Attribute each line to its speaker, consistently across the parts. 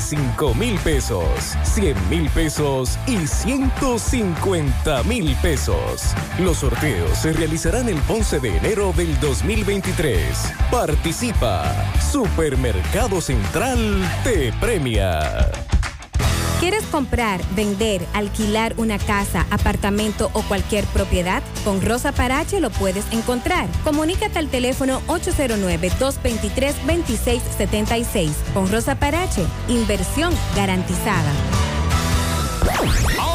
Speaker 1: 75 mil pesos, 100 mil pesos y 150 mil pesos. Los sorteos se realizarán el 11 de enero del 2023. Participa. Supermercado Central te premia.
Speaker 2: ¿Quieres comprar, vender, alquilar una casa, apartamento o cualquier propiedad? Con Rosa Parache lo puedes encontrar. Comunícate al teléfono 809-223-2676. Con Rosa Parache, inversión garantizada.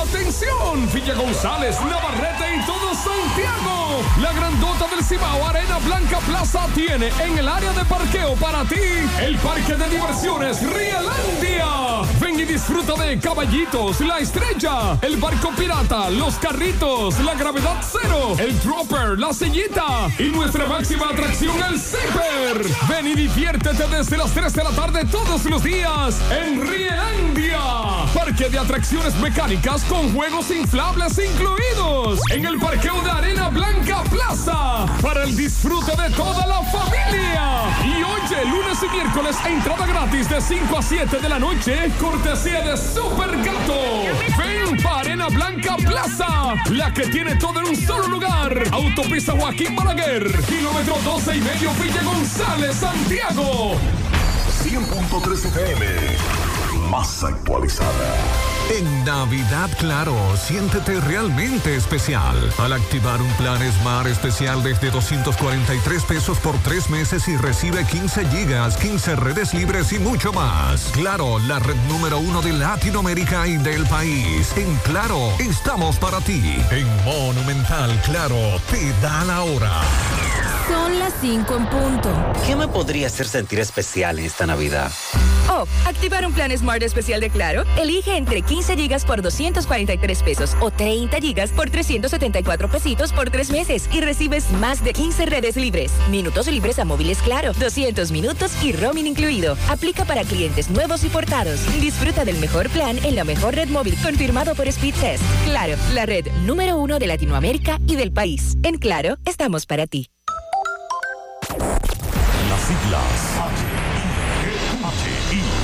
Speaker 3: ¡Atención! Villa González, Navarrete y todo Santiago. La grandota del Cibao Arena Blanca Plaza tiene en el área de parqueo para ti el parque de diversiones Rielandia. Y disfruta de Caballitos, La Estrella, el barco pirata, los carritos, la gravedad cero, el dropper, la sillita y nuestra máxima atracción, el zipper. Ven y diviértete desde las 3 de la tarde todos los días en Rielandia. Parque de atracciones mecánicas con juegos inflables incluidos. En el parqueo de Arena Blanca Plaza. Para el disfrute de toda la familia. Y oye, lunes y miércoles, entrada gratis de 5 a 7 de la noche. Cortesía de Super Gato. Ven para Arena Blanca Plaza. La que tiene todo en un solo lugar. Autopista Joaquín Balaguer. Kilómetro 12 y medio Villa González, Santiago.
Speaker 4: 100.3 FM. Más actualizada.
Speaker 5: En Navidad Claro, siéntete realmente especial al activar un plan Smart especial desde 243 pesos por tres meses y recibe 15 gigas, 15 redes libres y mucho más. Claro, la red número uno de Latinoamérica y del país. En Claro, estamos para ti. En Monumental Claro, te da la hora.
Speaker 2: Son las 5 en punto.
Speaker 6: ¿Qué me podría hacer sentir especial en esta Navidad?
Speaker 7: Oh, activar un plan Smart especial de Claro. Elige entre 15 gigas por 243 pesos o 30 gigas por 374 pesitos por tres meses y recibes más de 15 redes libres, minutos libres a móviles Claro, 200 minutos y roaming incluido. Aplica para clientes nuevos y portados. Disfruta del mejor plan en la mejor red móvil confirmado por Speedtest. Claro, la red número uno de Latinoamérica y del país. En Claro, estamos para ti.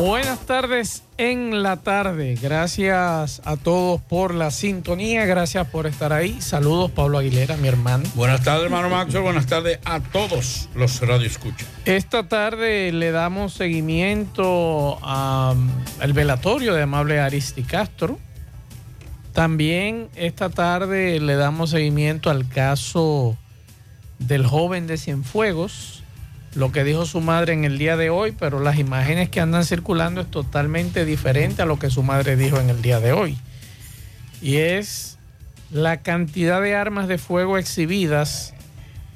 Speaker 8: Buenas tardes en la tarde. Gracias a todos por la sintonía. Gracias por estar ahí. Saludos, Pablo Aguilera, mi hermano.
Speaker 9: Buenas tardes, hermano Maxwell. Buenas tardes a todos los Radio Escucha.
Speaker 8: Esta tarde le damos seguimiento al velatorio de Amable Aristi Castro. También esta tarde le damos seguimiento al caso del joven de Cienfuegos lo que dijo su madre en el día de hoy, pero las imágenes que andan circulando es totalmente diferente a lo que su madre dijo en el día de hoy. Y es la cantidad de armas de fuego exhibidas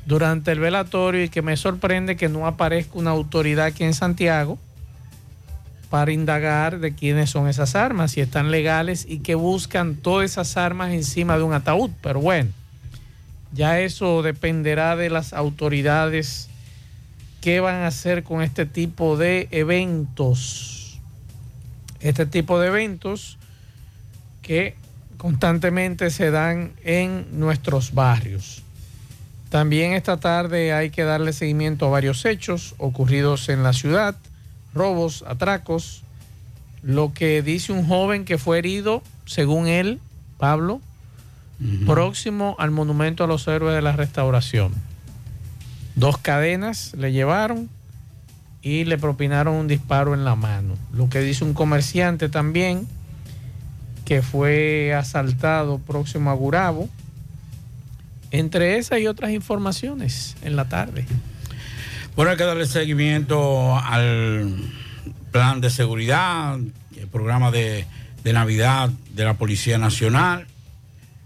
Speaker 8: durante el velatorio y que me sorprende que no aparezca una autoridad aquí en Santiago para indagar de quiénes son esas armas, si están legales y que buscan todas esas armas encima de un ataúd. Pero bueno, ya eso dependerá de las autoridades qué van a hacer con este tipo de eventos. Este tipo de eventos que constantemente se dan en nuestros barrios. También esta tarde hay que darle seguimiento a varios hechos ocurridos en la ciudad, robos, atracos, lo que dice un joven que fue herido, según él, Pablo, próximo al monumento a los héroes de la restauración. Dos cadenas le llevaron y le propinaron un disparo en la mano. Lo que dice un comerciante también que fue asaltado próximo a Gurabo. Entre esas y otras informaciones en la tarde.
Speaker 9: Bueno, hay que darle seguimiento al plan de seguridad, el programa de, de Navidad de la Policía Nacional,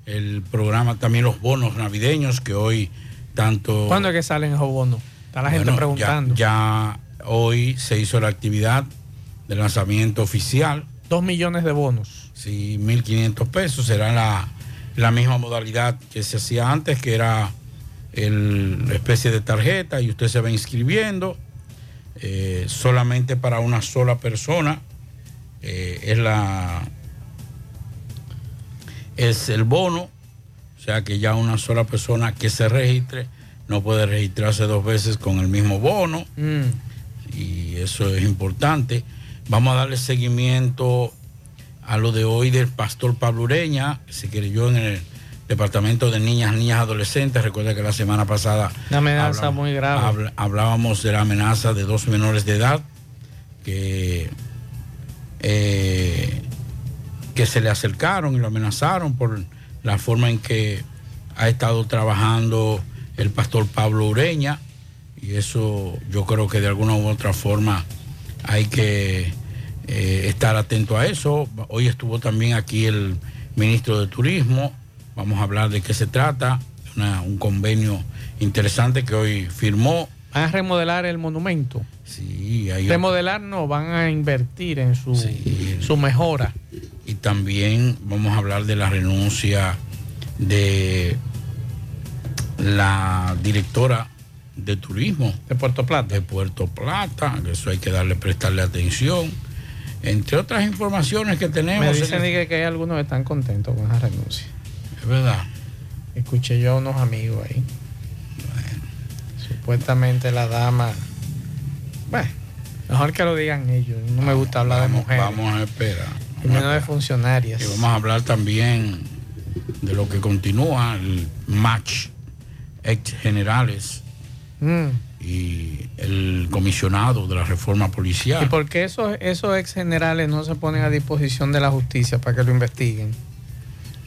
Speaker 9: el programa también los bonos navideños que hoy tanto...
Speaker 8: ¿Cuándo es que salen esos bonos? Está la gente preguntando.
Speaker 9: Ya, ya hoy se hizo la actividad de lanzamiento oficial.
Speaker 8: Dos millones de bonos.
Speaker 9: Sí, 1.500 pesos. Será la, la misma modalidad que se hacía antes, que era el especie de tarjeta y usted se va inscribiendo eh, solamente para una sola persona. Eh, es la es el bono, sea que ya una sola persona que se registre no puede registrarse dos veces con el mismo bono
Speaker 8: Mm.
Speaker 9: y eso es importante. Vamos a darle seguimiento a lo de hoy del pastor Pablo Ureña, se creyó en el departamento de niñas, niñas, adolescentes. Recuerda que la semana pasada
Speaker 8: Una amenaza
Speaker 9: hablamos-
Speaker 8: muy grave.
Speaker 9: habl- hablábamos de la amenaza de dos menores de edad que, eh, que se le acercaron y lo amenazaron por la forma en que ha estado trabajando el pastor Pablo Ureña y eso yo creo que de alguna u otra forma hay que eh, estar atento a eso. Hoy estuvo también aquí el ministro de Turismo, vamos a hablar de qué se trata, una- un convenio interesante que hoy firmó.
Speaker 8: Van a remodelar el monumento.
Speaker 9: Sí, hay
Speaker 8: Remodelar no, van a invertir en su, su mejora.
Speaker 9: Y también vamos a hablar de la renuncia de la directora de turismo
Speaker 8: de Puerto Plata.
Speaker 9: De Puerto Plata, eso hay que darle, prestarle atención. Entre otras informaciones que tenemos.
Speaker 8: Me
Speaker 9: en
Speaker 8: dicen
Speaker 9: el-
Speaker 8: que, hay algunos que están contentos con esa renuncia.
Speaker 9: Es verdad.
Speaker 8: Escuché yo a unos amigos ahí. Supuestamente la dama. Bueno, mejor que lo digan ellos. No me gusta hablar de mujeres.
Speaker 9: Vamos a esperar.
Speaker 8: Menos de funcionarias.
Speaker 9: Y vamos a hablar también de lo que continúa, el match ex generales
Speaker 8: Mm.
Speaker 9: y el comisionado de la reforma policial.
Speaker 8: ¿Y por qué esos, esos ex generales no se ponen a disposición de la justicia para que lo investiguen?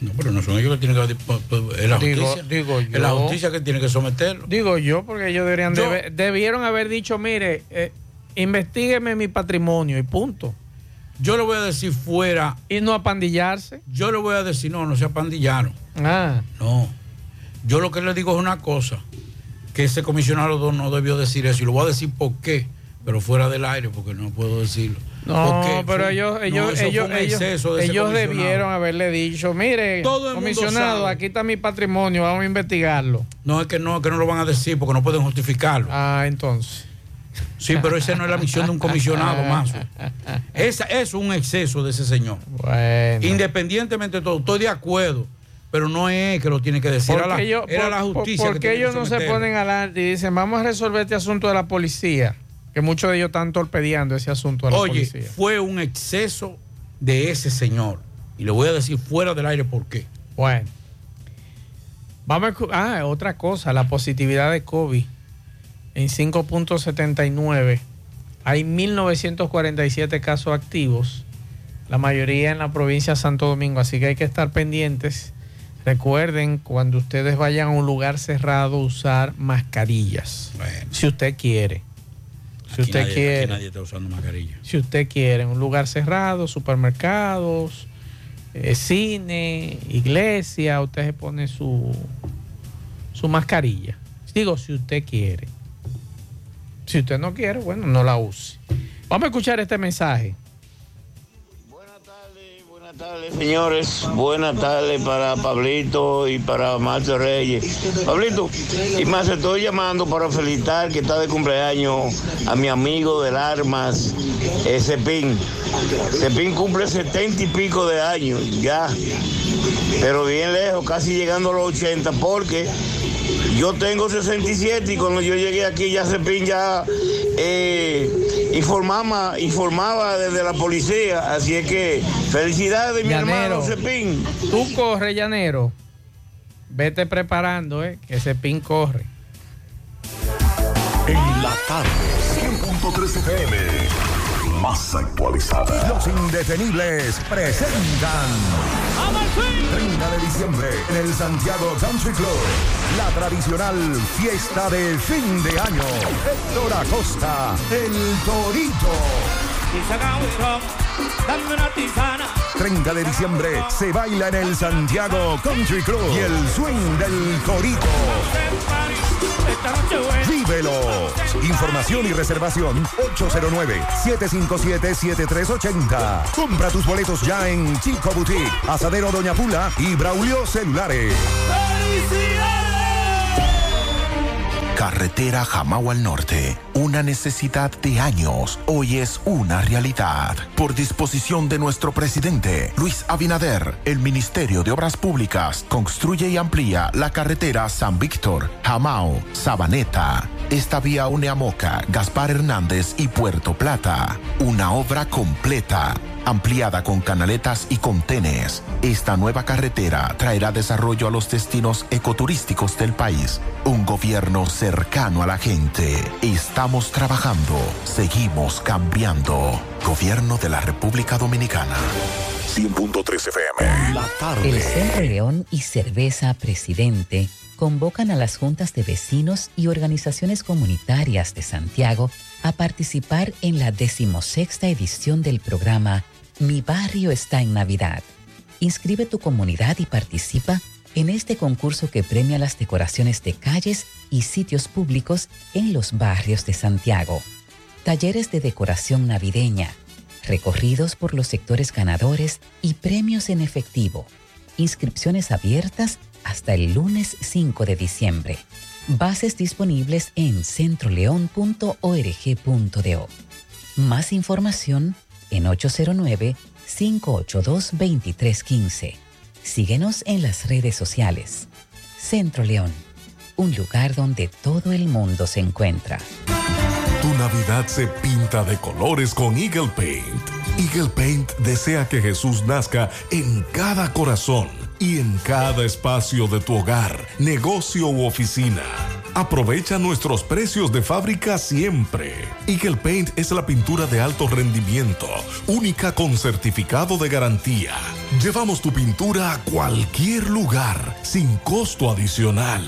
Speaker 9: No, pero no son ellos que tienen que... dispo- Es la
Speaker 8: Digo-
Speaker 9: justicia.
Speaker 8: digo
Speaker 9: Es la
Speaker 8: yo.
Speaker 9: justicia que tiene que someterlo.
Speaker 8: Digo yo, porque ellos deberían
Speaker 9: Yo-
Speaker 8: debe- debieron haber dicho, mire, eh, investigueme mi patrimonio y punto.
Speaker 9: Yo le voy a decir fuera.
Speaker 8: Y no apandillarse.
Speaker 9: Yo le voy a decir, no, no se apandillaron.
Speaker 8: Ah.
Speaker 9: No. Yo lo que le digo es una cosa, que ese comisionado no debió decir eso. Y lo voy a decir por qué, pero fuera del aire, porque no puedo decirlo.
Speaker 8: No,
Speaker 9: Porque
Speaker 8: pero ellos, ellos, ellos, ellos,
Speaker 9: de
Speaker 8: debieron haberle dicho, mire,
Speaker 9: Todo
Speaker 8: comisionado, aquí está mi patrimonio, vamos a investigarlo.
Speaker 9: No, es que no, que no lo van a decir porque no pueden justificarlo.
Speaker 8: Ah, entonces.
Speaker 9: Sí, pero esa no es la misión de un comisionado más. Esa es un exceso de ese señor.
Speaker 8: Bueno.
Speaker 9: Independientemente de todo, estoy de acuerdo, pero no es que lo tiene que decir.
Speaker 8: ¿Por
Speaker 9: la, era
Speaker 8: por-
Speaker 9: la justicia.
Speaker 8: ¿Por
Speaker 9: que
Speaker 8: qué
Speaker 9: tiene que
Speaker 8: ellos no se ponen adelante y dicen, vamos a resolver este asunto de la policía? Que muchos de ellos están torpedeando ese asunto de la
Speaker 9: Oye,
Speaker 8: policía.
Speaker 9: fue un exceso de ese señor. Y le voy a decir fuera del aire por qué.
Speaker 8: Bueno. Vamos a, ah, otra cosa, la positividad de COVID en 5.79. Hay 1.947 casos activos, la mayoría en la provincia de Santo Domingo, así que hay que estar pendientes. Recuerden, cuando ustedes vayan a un lugar cerrado, usar mascarillas. Si usted quiere. Si
Speaker 9: Aquí
Speaker 8: usted
Speaker 9: nadie-
Speaker 8: quiere.
Speaker 9: nadie está usando mascarilla.
Speaker 8: Si usted quiere, en un lugar cerrado, supermercados, eh, cine, iglesia, usted se pone su, su mascarilla. Digo, si usted quiere. Si usted no quiere, bueno, no la use. Vamos a escuchar este mensaje.
Speaker 10: Buenas tardes, señores. Buenas tardes para Pablito y para Marcio Reyes. Pablito, y más estoy llamando para felicitar que está de cumpleaños a mi amigo del Armas, eh, Cepín. Cepín cumple setenta y pico de años, ya. Pero bien lejos, casi llegando a los 80, porque yo tengo 67 y cuando yo llegué aquí ya Cepín ya eh, informaba, informaba desde la policía. Así es que felicidades, mi
Speaker 8: Llanero.
Speaker 10: hermano Cepín.
Speaker 8: Tú corre, llanero. Vete preparando, eh, que ese pin corre.
Speaker 11: En la tarde, 100.3 FM. Más actualizada.
Speaker 12: Los indetenibles presentan 30 de diciembre en el Santiago Country Club. La tradicional fiesta de fin de año. Héctor Acosta, el Torito.
Speaker 13: Y saca un ron, dame una tisana.
Speaker 12: 30 de diciembre se baila en el Santiago Country Club y el swing del Corito. ¡Vívelo! Información y reservación 809-757-7380. Compra tus boletos ya en Chico Boutique, Asadero Doña Pula y Braulio Celulares.
Speaker 14: Carretera Jamao al Norte. Una necesidad de años. Hoy es una realidad. Por disposición de nuestro presidente, Luis Abinader, el Ministerio de Obras Públicas construye y amplía la carretera San Víctor, Jamao, Sabaneta. Esta vía une a Moca, Gaspar Hernández y Puerto Plata. Una obra completa ampliada con canaletas y contenes. Esta nueva carretera traerá desarrollo a los destinos ecoturísticos del país. Un gobierno cercano a la gente. Estamos trabajando, seguimos cambiando. Gobierno de la República Dominicana.
Speaker 12: 100.3 FM. La
Speaker 15: El Centro León y Cerveza Presidente convocan a las juntas de vecinos y organizaciones comunitarias de Santiago a participar en la decimosexta edición del programa Mi barrio está en Navidad. Inscribe tu comunidad y participa en este concurso que premia las decoraciones de calles y sitios públicos en los barrios de Santiago. Talleres de decoración navideña, recorridos por los sectores ganadores y premios en efectivo. Inscripciones abiertas hasta el lunes 5 de diciembre. Bases disponibles en centroleón.org.do. Más información en 809-582-2315. Síguenos en las redes sociales. Centro León, un lugar donde todo el mundo se encuentra.
Speaker 11: Tu Navidad se pinta de colores con Eagle Paint. Eagle Paint desea que Jesús nazca en cada corazón y en cada espacio de tu hogar, negocio u oficina. Aprovecha nuestros precios de fábrica siempre. Eagle Paint es la pintura de alto rendimiento, única con certificado de garantía. Llevamos tu pintura a cualquier lugar, sin costo adicional.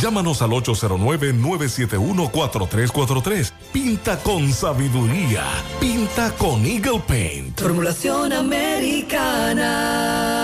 Speaker 11: Llámanos al 809-971-4343. Pinta con sabiduría. Pinta con Eagle Paint.
Speaker 16: Formulación americana.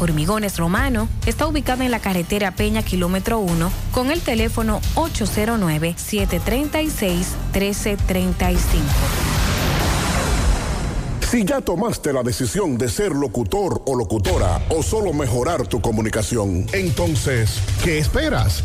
Speaker 17: Hormigones Romano está ubicado en la carretera Peña Kilómetro 1 con el teléfono 809-736-1335.
Speaker 18: Si ya tomaste la decisión de ser locutor o locutora o solo mejorar tu comunicación, entonces, ¿qué esperas?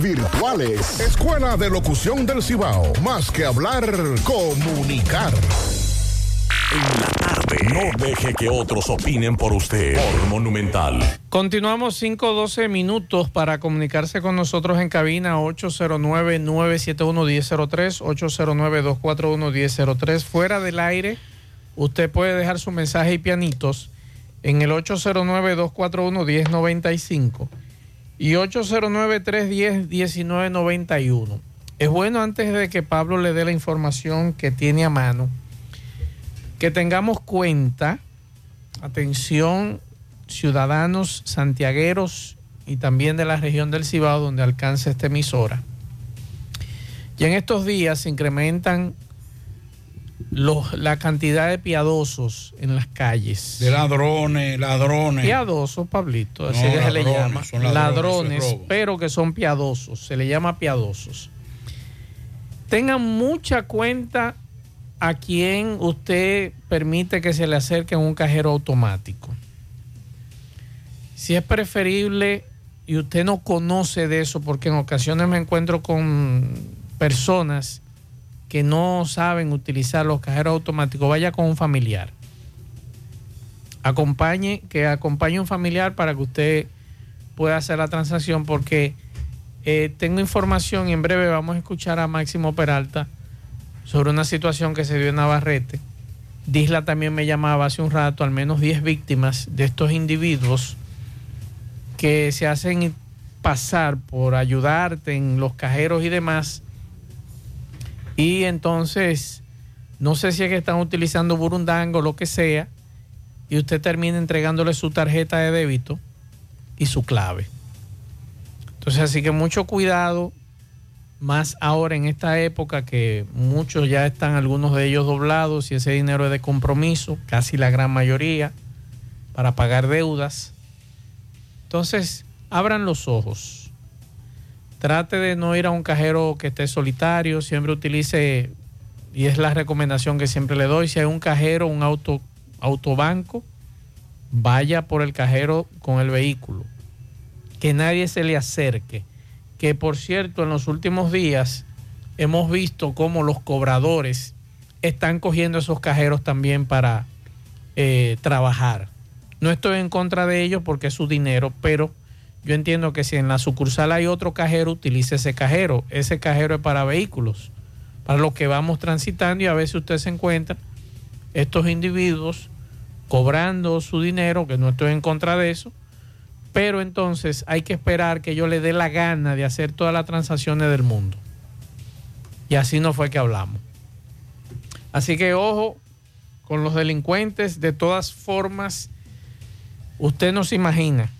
Speaker 18: virtuales. Escuela de Locución del Cibao. Más que hablar, comunicar.
Speaker 11: En la tarde. No deje que otros opinen por usted. Por Monumental.
Speaker 8: Continuamos 5-12 minutos para comunicarse con nosotros en cabina 809-971-1003, 809-241-1003. Fuera del aire, usted puede dejar su mensaje y pianitos en el 809-241-1095 y 809-310-1991. Es bueno antes de que Pablo le dé la información que tiene a mano, que tengamos cuenta, atención, ciudadanos santiagueros y también de la región del Cibao donde alcanza esta emisora. Y en estos días se incrementan los, la cantidad de piadosos en las calles.
Speaker 9: De ladrones, ladrones.
Speaker 8: Piadosos, Pablito, así
Speaker 9: No,
Speaker 8: que se le llama.
Speaker 9: ladrones,
Speaker 8: pero que son piadosos. Se le llama piadosos. Tengan mucha cuenta a quien usted permite que se le acerque en un cajero automático. Si es preferible y usted no conoce de eso, porque en ocasiones me encuentro con personas que no saben utilizar los cajeros automáticos, vaya con un familiar. Acompañe, que acompañe un familiar para que usted pueda hacer la transacción, porque eh, tengo información y en breve vamos a escuchar a Máximo Peralta sobre una situación que se dio en Navarrete. Disla también me llamaba hace un rato, al menos 10 víctimas de estos individuos que se hacen pasar por ayudarte en los cajeros y demás. Y entonces, no sé si es que están utilizando burundango o lo que sea, y usted termina entregándole su tarjeta de débito y su clave. Entonces, así que mucho cuidado, más ahora en esta época que muchos ya están, algunos de ellos doblados, y ese dinero es de compromiso, casi la gran mayoría, para pagar deudas. Entonces, abran los ojos. Trate de no ir a un cajero que esté solitario, siempre utilice, y es la recomendación que siempre le doy, si hay un cajero, un auto, autobanco, vaya por el cajero con el vehículo. Que nadie se le acerque. Que por cierto, en los últimos días hemos visto cómo los cobradores están cogiendo esos cajeros también para eh, trabajar. No estoy en contra de ellos porque es su dinero, pero yo entiendo que si en la sucursal hay otro cajero, utilice ese cajero. Ese cajero es para vehículos, para los que vamos transitando y a veces usted se encuentra estos individuos cobrando su dinero, que no estoy en contra de eso, pero entonces hay que esperar que yo le dé la gana de hacer todas las transacciones del mundo. Y así no fue que hablamos. Así que ojo con los delincuentes, de todas formas, usted no se imagina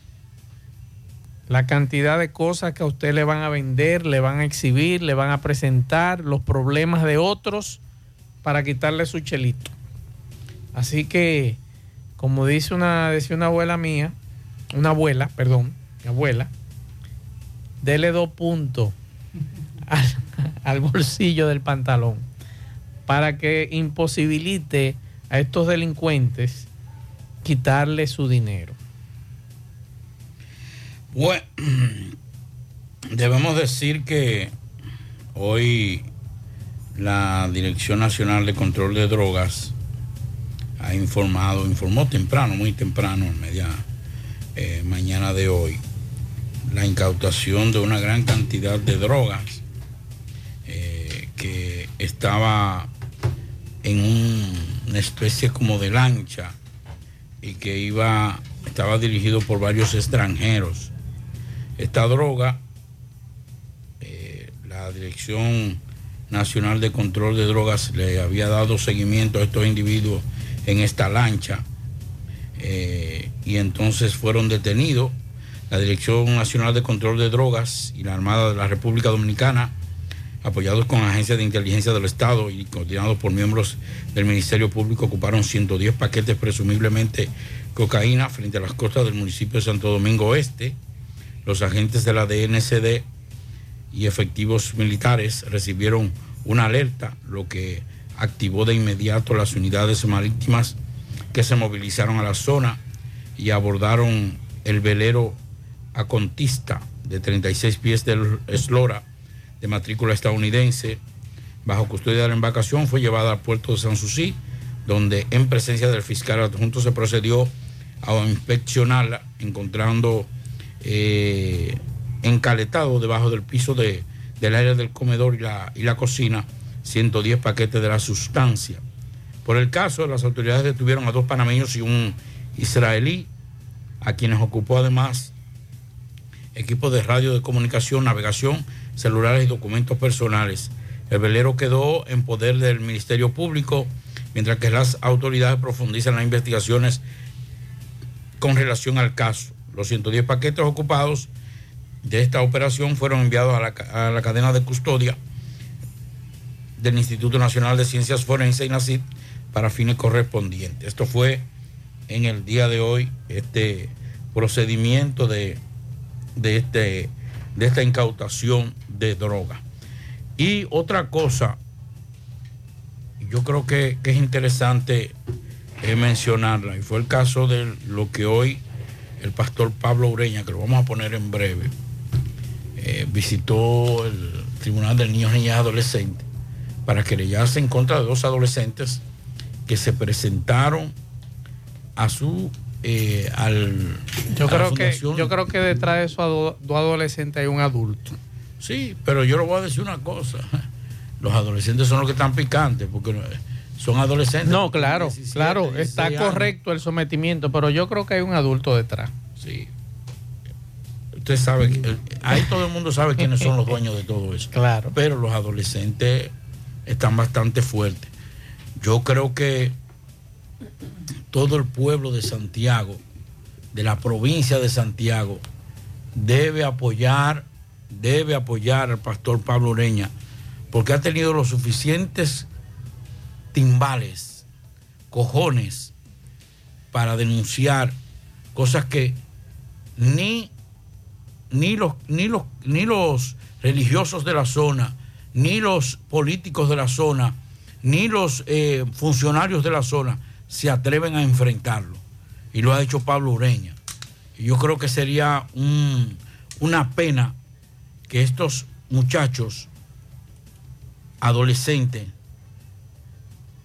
Speaker 8: la cantidad de cosas que a usted le van a vender, le van a exhibir, le van a presentar, los problemas de otros para quitarle su chelito. Así que, como dice una, decía una abuela mía, una abuela, perdón, mi abuela, dele dos puntos al, al bolsillo del pantalón para que imposibilite a estos delincuentes quitarle su dinero.
Speaker 9: Bueno, debemos decir que hoy la Dirección Nacional de Control de Drogas ha informado, informó temprano, muy temprano, en media eh, mañana de hoy, la incautación de una gran cantidad de drogas eh, que estaba en un- una especie como de lancha y que iba, estaba dirigido por varios extranjeros. Esta droga, eh, la Dirección Nacional de Control de Drogas le había dado seguimiento a estos individuos en esta lancha eh, y entonces fueron detenidos. La Dirección Nacional de Control de Drogas y la Armada de la República Dominicana, apoyados con agencias de inteligencia del Estado y coordinados por miembros del Ministerio Público, ocuparon 110 paquetes presumiblemente cocaína frente a las costas del municipio de Santo Domingo Oeste. Los agentes de la DNCD y efectivos militares recibieron una alerta, lo que activó de inmediato las unidades marítimas que se movilizaron a la zona y abordaron el velero acontista de 36 pies del Eslora de matrícula estadounidense. Bajo custodia de la embarcación fue llevada al puerto de San Susi, donde en presencia del fiscal adjunto se procedió a inspeccionarla, encontrando eh, encaletado debajo del piso de, del área del comedor y la, y la cocina 110 paquetes de la sustancia. Por el caso, las autoridades detuvieron a dos panameños y un israelí, a quienes ocupó además equipos de radio de comunicación, navegación, celulares y documentos personales. El velero quedó en poder del Ministerio Público, mientras que las autoridades profundizan las investigaciones con relación al caso. Los 110 paquetes ocupados de esta operación fueron enviados a la, cadena de custodia del Instituto Nacional de Ciencias Forenses, INACID, para fines correspondientes. Esto fue en el día de hoy este procedimiento de, de, este, de esta incautación de droga. Y otra cosa, yo creo que, que es interesante eh, mencionarla, y fue el caso de lo que hoy el pastor Pablo Ureña, que lo vamos a poner en breve, eh, visitó el Tribunal de Niños, Niñas y Adolescentes para querellarse en contra de dos adolescentes que se presentaron a su eh, al
Speaker 8: Yo
Speaker 9: a
Speaker 8: creo, que, yo creo que detrás de esos ado- dos adolescentes hay un adulto.
Speaker 9: Sí, pero yo le voy a decir una cosa. Los adolescentes son los que están picantes, porque son adolescentes.
Speaker 8: No, claro,
Speaker 9: 17,
Speaker 8: claro,
Speaker 9: 16
Speaker 8: está
Speaker 9: años.
Speaker 8: correcto el sometimiento, pero yo creo que hay un adulto detrás.
Speaker 9: Sí. Usted sabe, que, ahí todo el mundo sabe quiénes son los dueños de todo eso.
Speaker 8: Claro.
Speaker 9: Pero los adolescentes están bastante fuertes. Yo creo que todo el pueblo de Santiago, de la provincia de Santiago, debe apoyar, debe apoyar al pastor Pablo Ureña, porque ha tenido los suficientes timbales, cojones, para denunciar cosas que ni, ni, los, ni, los, ni los religiosos de la zona, ni los políticos de la zona, ni los eh, funcionarios de la zona se atreven a enfrentarlo. Y lo ha hecho Pablo Ureña. Y yo creo que sería un- una pena que estos muchachos adolescentes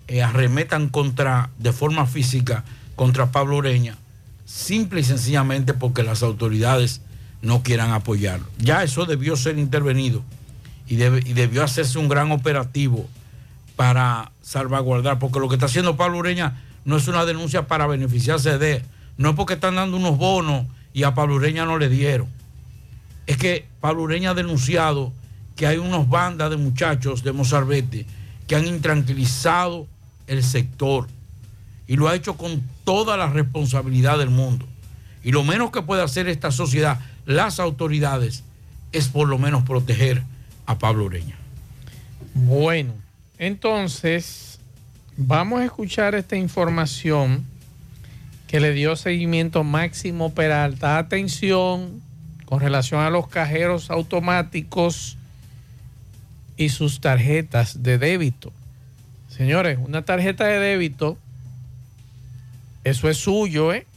Speaker 9: eh, arremetan contra, de forma física contra Pablo Ureña, simple y sencillamente porque las autoridades no quieran apoyarlo. Ya eso debió ser intervenido y, debe- y debió hacerse un gran operativo para salvaguardar, porque lo que está haciendo Pablo Ureña no es una denuncia para beneficiarse de, no es porque están dando unos bonos y a Pablo Ureña no le dieron. Es que Pablo Ureña ha denunciado que hay unos bandas de muchachos de Mozarbete que han intranquilizado el sector y lo ha hecho con toda la responsabilidad del mundo. Y lo menos que puede hacer esta sociedad, las autoridades, es por lo menos proteger a Pablo Ureña.
Speaker 8: Bueno, entonces vamos a escuchar esta información que le dio seguimiento Máximo Peralta. Atención con relación a los cajeros automáticos y sus tarjetas de débito. Señores, una tarjeta de débito, eso es suyo, ¿eh?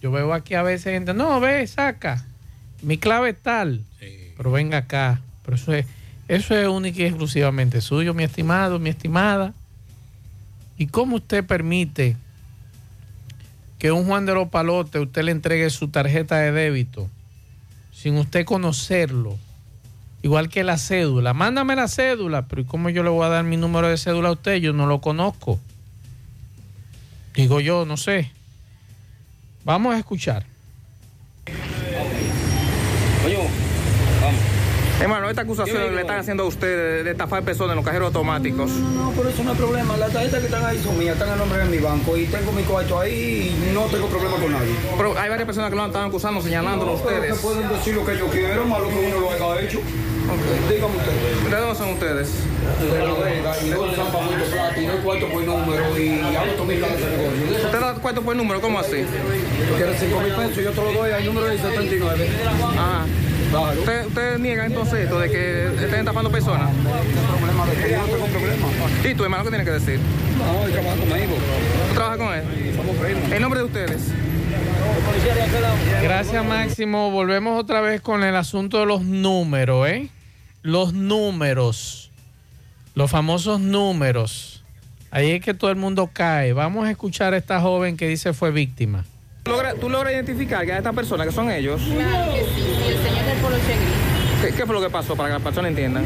Speaker 8: Yo veo aquí a veces gente, no, ve, saca, mi clave es tal, pero venga acá, pero eso es, eso es única y exclusivamente suyo, mi estimado, mi estimada. ¿Y cómo usted permite que un Juan de los Palotes usted le entregue su tarjeta de débito sin usted conocerlo? Igual que la cédula. Mándame la cédula, pero ¿y cómo yo le voy a dar mi número de cédula a usted? Yo no lo conozco. Digo yo, no sé. Vamos a escuchar.
Speaker 16: Hermano, esta acusación le están haciendo a usted de, de estafar personas en los cajeros automáticos.
Speaker 19: No, pero eso no es problema. Las tarjetas que están ahí son mías, están a nombre de mi banco y tengo mi cuarto ahí y no tengo problema con nadie.
Speaker 16: Pero hay varias personas que lo están acusando, señalándolo a
Speaker 19: No, pero
Speaker 16: ustedes.
Speaker 19: que pueden decir lo que yo quiero, más lo que uno lo haya hecho. Dígame usted.
Speaker 16: ¿De dónde son ustedes?
Speaker 19: De la Vega, y no San Pablo Plata, y no cuarto por número, y hago todo mi casa de negocio.
Speaker 16: ¿Usted da cuarto por número? ¿Cómo así?
Speaker 19: Tú quieres 5 mil pesos, yo te lo doy al número de 79.
Speaker 16: Ajá. ¿Usted, usted niega entonces esto de que estén estafando personas?
Speaker 19: problema de que yo no tengo problema.
Speaker 16: ¿Y tu hermano qué tiene que decir?
Speaker 19: No, yo trabajo conmigo.
Speaker 16: ¿Tú trabajas con él?
Speaker 19: Somos primos.
Speaker 16: ¿En nombre de ustedes?
Speaker 8: Gracias, Máximo. Volvemos otra vez con el asunto de los números, ¿eh? Los números. Los famosos números. Ahí es que todo el mundo cae. Vamos a escuchar a esta joven que dice fue víctima.
Speaker 16: ¿Tú logras, tú logras identificar que a estas personas que son ellos?
Speaker 20: Claro que sí, y el señor del polo.
Speaker 16: ¿Qué, qué fue lo que pasó para que las personas entiendan?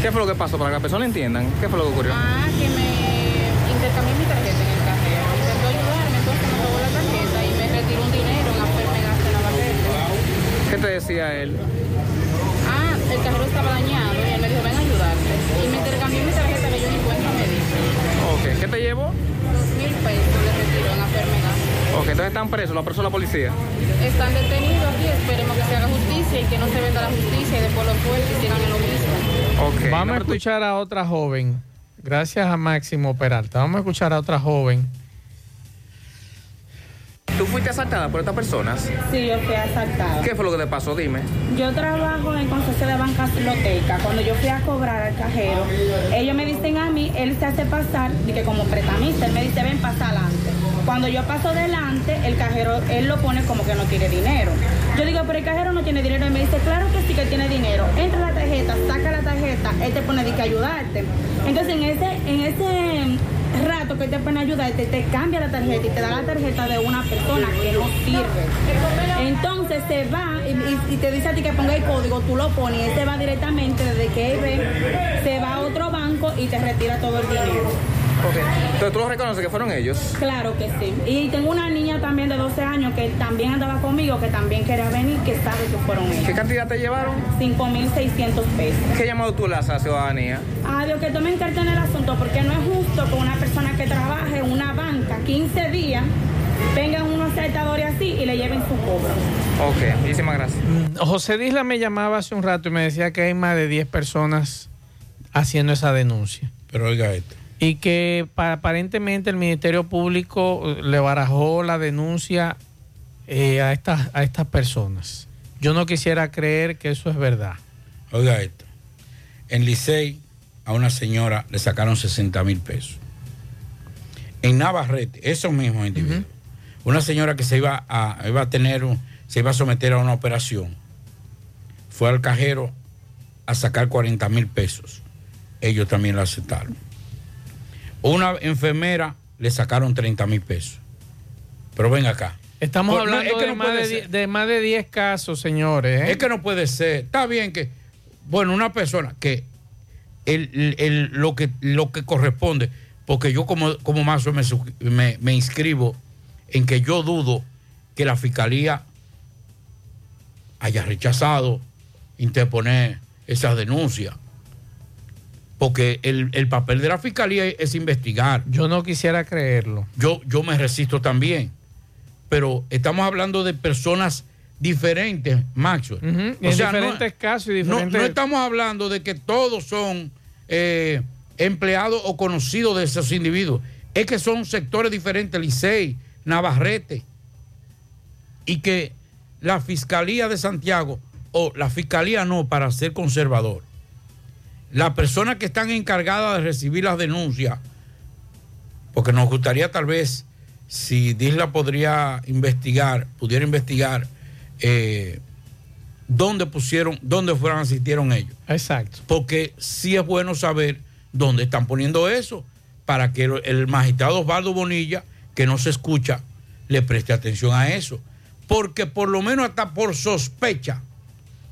Speaker 16: ¿Qué fue lo que pasó para que las personas entiendan? ¿Qué fue lo que ocurrió?
Speaker 20: Ah, que me intercambié mi tarjeta en el cajero. Intentó ayudarme, entonces me robó la tarjeta y me retiró un dinero en hacerme gasto en la barrera.
Speaker 16: ¿Qué te decía él?
Speaker 20: El cajero estaba dañado y él me dijo, ven a ayudarte. Y me intercambió mi tarjeta que yo ni cuenta me di.
Speaker 16: Ok, ¿qué te llevó?
Speaker 20: Dos mil pesos le retiró en hacerme gasto.
Speaker 16: Ok, entonces están presos, lo apresó la policía.
Speaker 20: Están detenidos aquí, esperemos que se haga justicia y que no se venda la justicia y después los fuertes sigan en lo mismo.
Speaker 16: Ok.
Speaker 8: Vamos a escuchar a otra joven. Gracias a Máximo Peralta. Vamos a escuchar a otra joven.
Speaker 16: ¿Tú fuiste asaltada por estas personas?
Speaker 20: Sí, yo fui asaltada.
Speaker 16: ¿Qué fue lo que te pasó? Dime.
Speaker 20: Yo trabajo en concesión de bancas loteca. Cuando yo fui a cobrar al cajero, ellos me dicen a mí, él se hace pasar, de que como pretamista, él me dice, ven, pasa adelante. Cuando yo paso delante, el cajero, él lo pone como que no tiene dinero. Yo digo, pero el cajero no tiene dinero. Y me dice, claro que sí que tiene dinero. Entra la tarjeta, saca la tarjeta, él te pone de que ayudarte. Entonces, en ese, en ese rato que te a ayudarte, te cambia la tarjeta y te da la tarjeta de una persona que no sirve. Entonces se va y, te dice a ti que ponga el código, tú lo pones él se va directamente desde que él ve, se va a otro banco y te retira todo el dinero.
Speaker 16: Ok. Entonces tú lo reconoces que fueron ellos.
Speaker 20: Claro que sí. Y tengo una niña también de 12 años que también andaba conmigo, que también quería venir, que sabe que fueron ellos.
Speaker 16: ¿Qué cantidad te llevaron?
Speaker 20: 5.600 pesos.
Speaker 16: ¿Qué llamado tú la ciudadanía?
Speaker 20: Ah, Dios, que tomen carta en el asunto, porque no es justo que una persona que trabaje en una banca 15 días vengan unos asaltadores así y le lleven su cobro.
Speaker 16: Ok, muchísimas gracias.
Speaker 8: José Disla me llamaba hace un rato y me decía que hay más de 10 personas haciendo esa denuncia.
Speaker 9: Pero oiga esto.
Speaker 8: Y que pa- aparentemente el Ministerio Público eh, le barajó la denuncia eh, a, estas, a estas personas. Yo no quisiera creer que eso es verdad.
Speaker 9: Oiga esto. En Licey a una señora le sacaron 60 mil pesos. En Navarrete, esos mismos individuos. Una señora que se iba a, iba a tener, un- se iba a someter a una operación. Fue al cajero a sacar 40 mil pesos. Ellos también la aceptaron. Una enfermera le sacaron 30 mil pesos. Pero ven acá.
Speaker 8: Estamos
Speaker 9: no,
Speaker 8: hablando
Speaker 9: es que
Speaker 8: de,
Speaker 9: no
Speaker 8: más
Speaker 9: puede
Speaker 8: de,
Speaker 9: ser.
Speaker 8: die- de más de 10 casos, señores. ¿eh?
Speaker 9: Es que no puede ser. Está bien que, bueno, una persona que el, el- lo, que, lo que corresponde, porque yo como, como mazo me, me, me inscribo en que yo dudo que la fiscalía haya rechazado interponer esas denuncias. Porque el, el papel de la fiscalía es investigar.
Speaker 8: Yo no quisiera creerlo.
Speaker 9: Yo, yo me resisto también. Pero estamos hablando de personas diferentes, Maxwell.
Speaker 8: Ujú, en diferentes casos y
Speaker 9: no-
Speaker 8: diferentes-
Speaker 9: No, estamos hablando de que todos son eh, empleados o conocidos de esos individuos. Es que son sectores diferentes, Licey, Navarrete. Y que la Fiscalía de Santiago, o la Fiscalía no, para ser conservador, las personas que están encargadas de recibir las denuncias, porque nos gustaría tal vez, si Disla podría investigar, pudiera investigar eh, dónde pusieron, dónde fueron, asistieron ellos.
Speaker 8: Exacto.
Speaker 9: Porque sí es bueno saber dónde están poniendo eso, para que el, magistrado Osvaldo Bonilla, que no se escucha, le preste atención a eso. Porque por lo menos hasta por sospecha,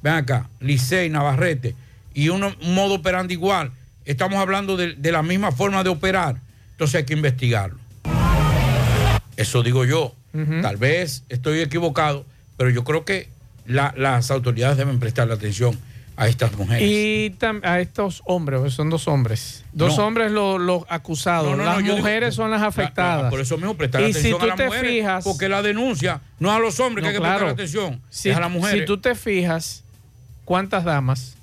Speaker 9: ven acá, Licey, Navarrete, y uno, un modo operando igual, estamos hablando de, de la misma forma de operar, entonces hay que investigarlo. Eso digo yo. Tal vez estoy equivocado, pero yo creo que la- las autoridades deben prestarle atención a estas mujeres.
Speaker 8: Y tam- a estos hombres, son dos hombres. Dos
Speaker 9: No.
Speaker 8: hombres los los acusados.
Speaker 9: No, no, no,
Speaker 8: las
Speaker 9: digo-
Speaker 8: mujeres son las
Speaker 9: La-
Speaker 8: afectadas.
Speaker 9: la- por eso mismo prestar atención
Speaker 8: si tú
Speaker 9: a las
Speaker 8: te
Speaker 9: mujeres,
Speaker 8: fijas,
Speaker 9: porque la denuncia no es a los hombres que hay que
Speaker 8: claro.
Speaker 9: prestar atención,
Speaker 8: si,
Speaker 9: es a las mujeres.
Speaker 8: si tú te fijas, ¿cuántas damas?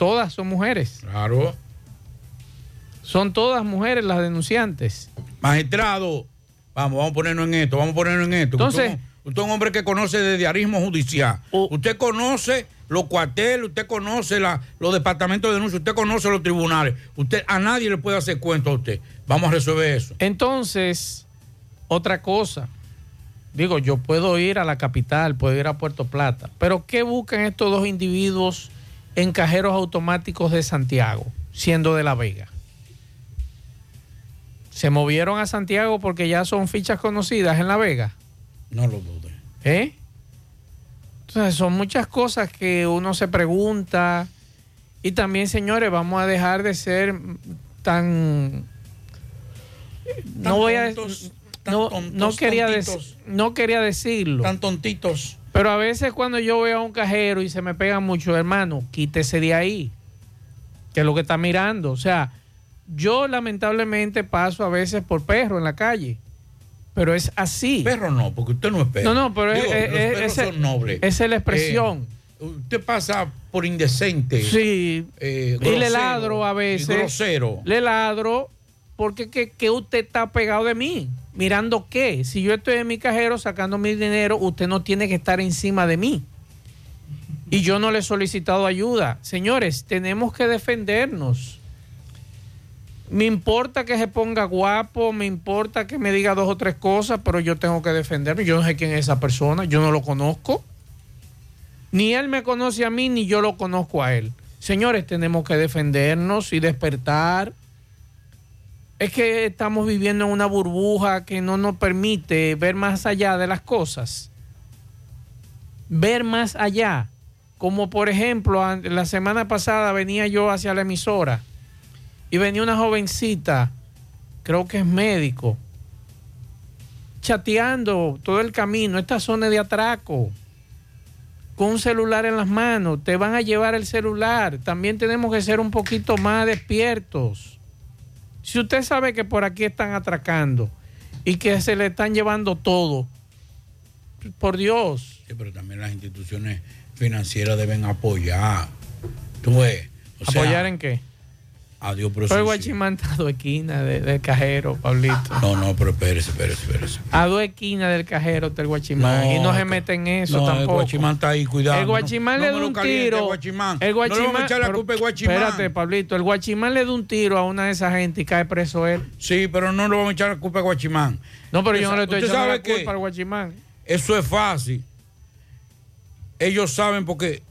Speaker 8: Todas son mujeres.
Speaker 9: Claro.
Speaker 8: Son todas mujeres las denunciantes.
Speaker 9: Magistrado, vamos, vamos a ponernos en esto, vamos a ponernos en esto.
Speaker 8: Entonces-
Speaker 9: usted, usted es un hombre que conoce de diarismo judicial. usted conoce los cuarteles, usted conoce la- los departamentos de denuncia, usted conoce los tribunales. Usted a nadie le puede hacer cuento a usted. Vamos a resolver eso.
Speaker 8: Entonces, otra cosa. Digo, yo puedo ir a la capital, puedo ir a Puerto Plata, pero ¿qué buscan estos dos individuos en cajeros automáticos de Santiago, siendo de La Vega? ¿Se movieron a Santiago porque ya son fichas conocidas en La Vega?
Speaker 9: No lo dude.
Speaker 8: ¿Eh? Entonces, son muchas cosas que uno se pregunta. Y también, señores, vamos a dejar de ser tan... No voy a... no, no quería
Speaker 9: tontitos.
Speaker 8: no quería decirlo.
Speaker 9: Tan tontitos.
Speaker 8: Pero a veces cuando yo veo a un cajero y se me pega mucho, hermano, quítese de ahí. Que es lo que está mirando. O sea, yo lamentablemente paso a veces por perro en la calle. Pero es así.
Speaker 9: Perro no, porque usted no es perro.
Speaker 8: No, no, pero es-
Speaker 9: Digo,
Speaker 8: es-
Speaker 9: los
Speaker 8: es-
Speaker 9: son nobles.
Speaker 8: esa es la expresión.
Speaker 9: Eh, usted pasa por indecente.
Speaker 8: Sí.
Speaker 9: eh,
Speaker 8: y le
Speaker 9: grosero,
Speaker 8: ladro a veces.
Speaker 9: grosero.
Speaker 8: Le ladro porque que, que usted está pegado de mí. Mirando qué. Si yo estoy en mi cajero sacando mi dinero, usted no tiene que estar encima de mí. Y yo no le he solicitado ayuda. Señores, tenemos que defendernos. Me importa que se ponga guapo, me importa que me diga dos o tres cosas, pero yo tengo que defenderme. Yo no sé quién es esa persona, yo no lo conozco. Ni él me conoce a mí, ni yo lo conozco a él. Señores, tenemos que defendernos y despertar. Es que estamos viviendo en una burbuja que no nos permite ver más allá de las cosas. Ver más allá. Como por ejemplo, la semana pasada venía yo hacia la emisora y venía una jovencita, creo que es médico, chateando todo el camino. Esta zona de atraco con un celular en las manos, te van a llevar el celular. También tenemos que ser un poquito más despiertos. Si usted sabe que por aquí están atracando y que se le están llevando todo, por Dios.
Speaker 9: Sí, pero también las instituciones financieras deben apoyar. Tú ves. o sea,
Speaker 8: ¿Apoyar en qué?
Speaker 9: Adiós, pero
Speaker 8: Soy
Speaker 9: sí,
Speaker 8: guachimán a dos esquinas de- del cajero, Pablito.
Speaker 9: No, no, pero espérese, espérese, espérese.
Speaker 8: A dos esquinas del cajero está el guachimán. y no se
Speaker 9: que-
Speaker 8: mete en eso
Speaker 9: no,
Speaker 8: tampoco.
Speaker 9: El guachimán está ahí, cuidado.
Speaker 8: El guachimán
Speaker 9: no,
Speaker 8: le
Speaker 9: no
Speaker 8: da un tiro.
Speaker 9: El guachimán.
Speaker 8: El
Speaker 9: no le vamos a
Speaker 8: guachimán-
Speaker 9: echar la
Speaker 8: pero-
Speaker 9: culpa al guachimán.
Speaker 8: Espérate, Pablito. El guachimán le da un tiro a una de esas gente y cae preso él.
Speaker 9: Sí, pero no le vamos a echar la culpa al guachimán.
Speaker 8: No, pero
Speaker 9: Usted
Speaker 8: yo no le estoy echando la
Speaker 9: que
Speaker 8: culpa al guachimán.
Speaker 9: Eso es fácil. Ellos saben porque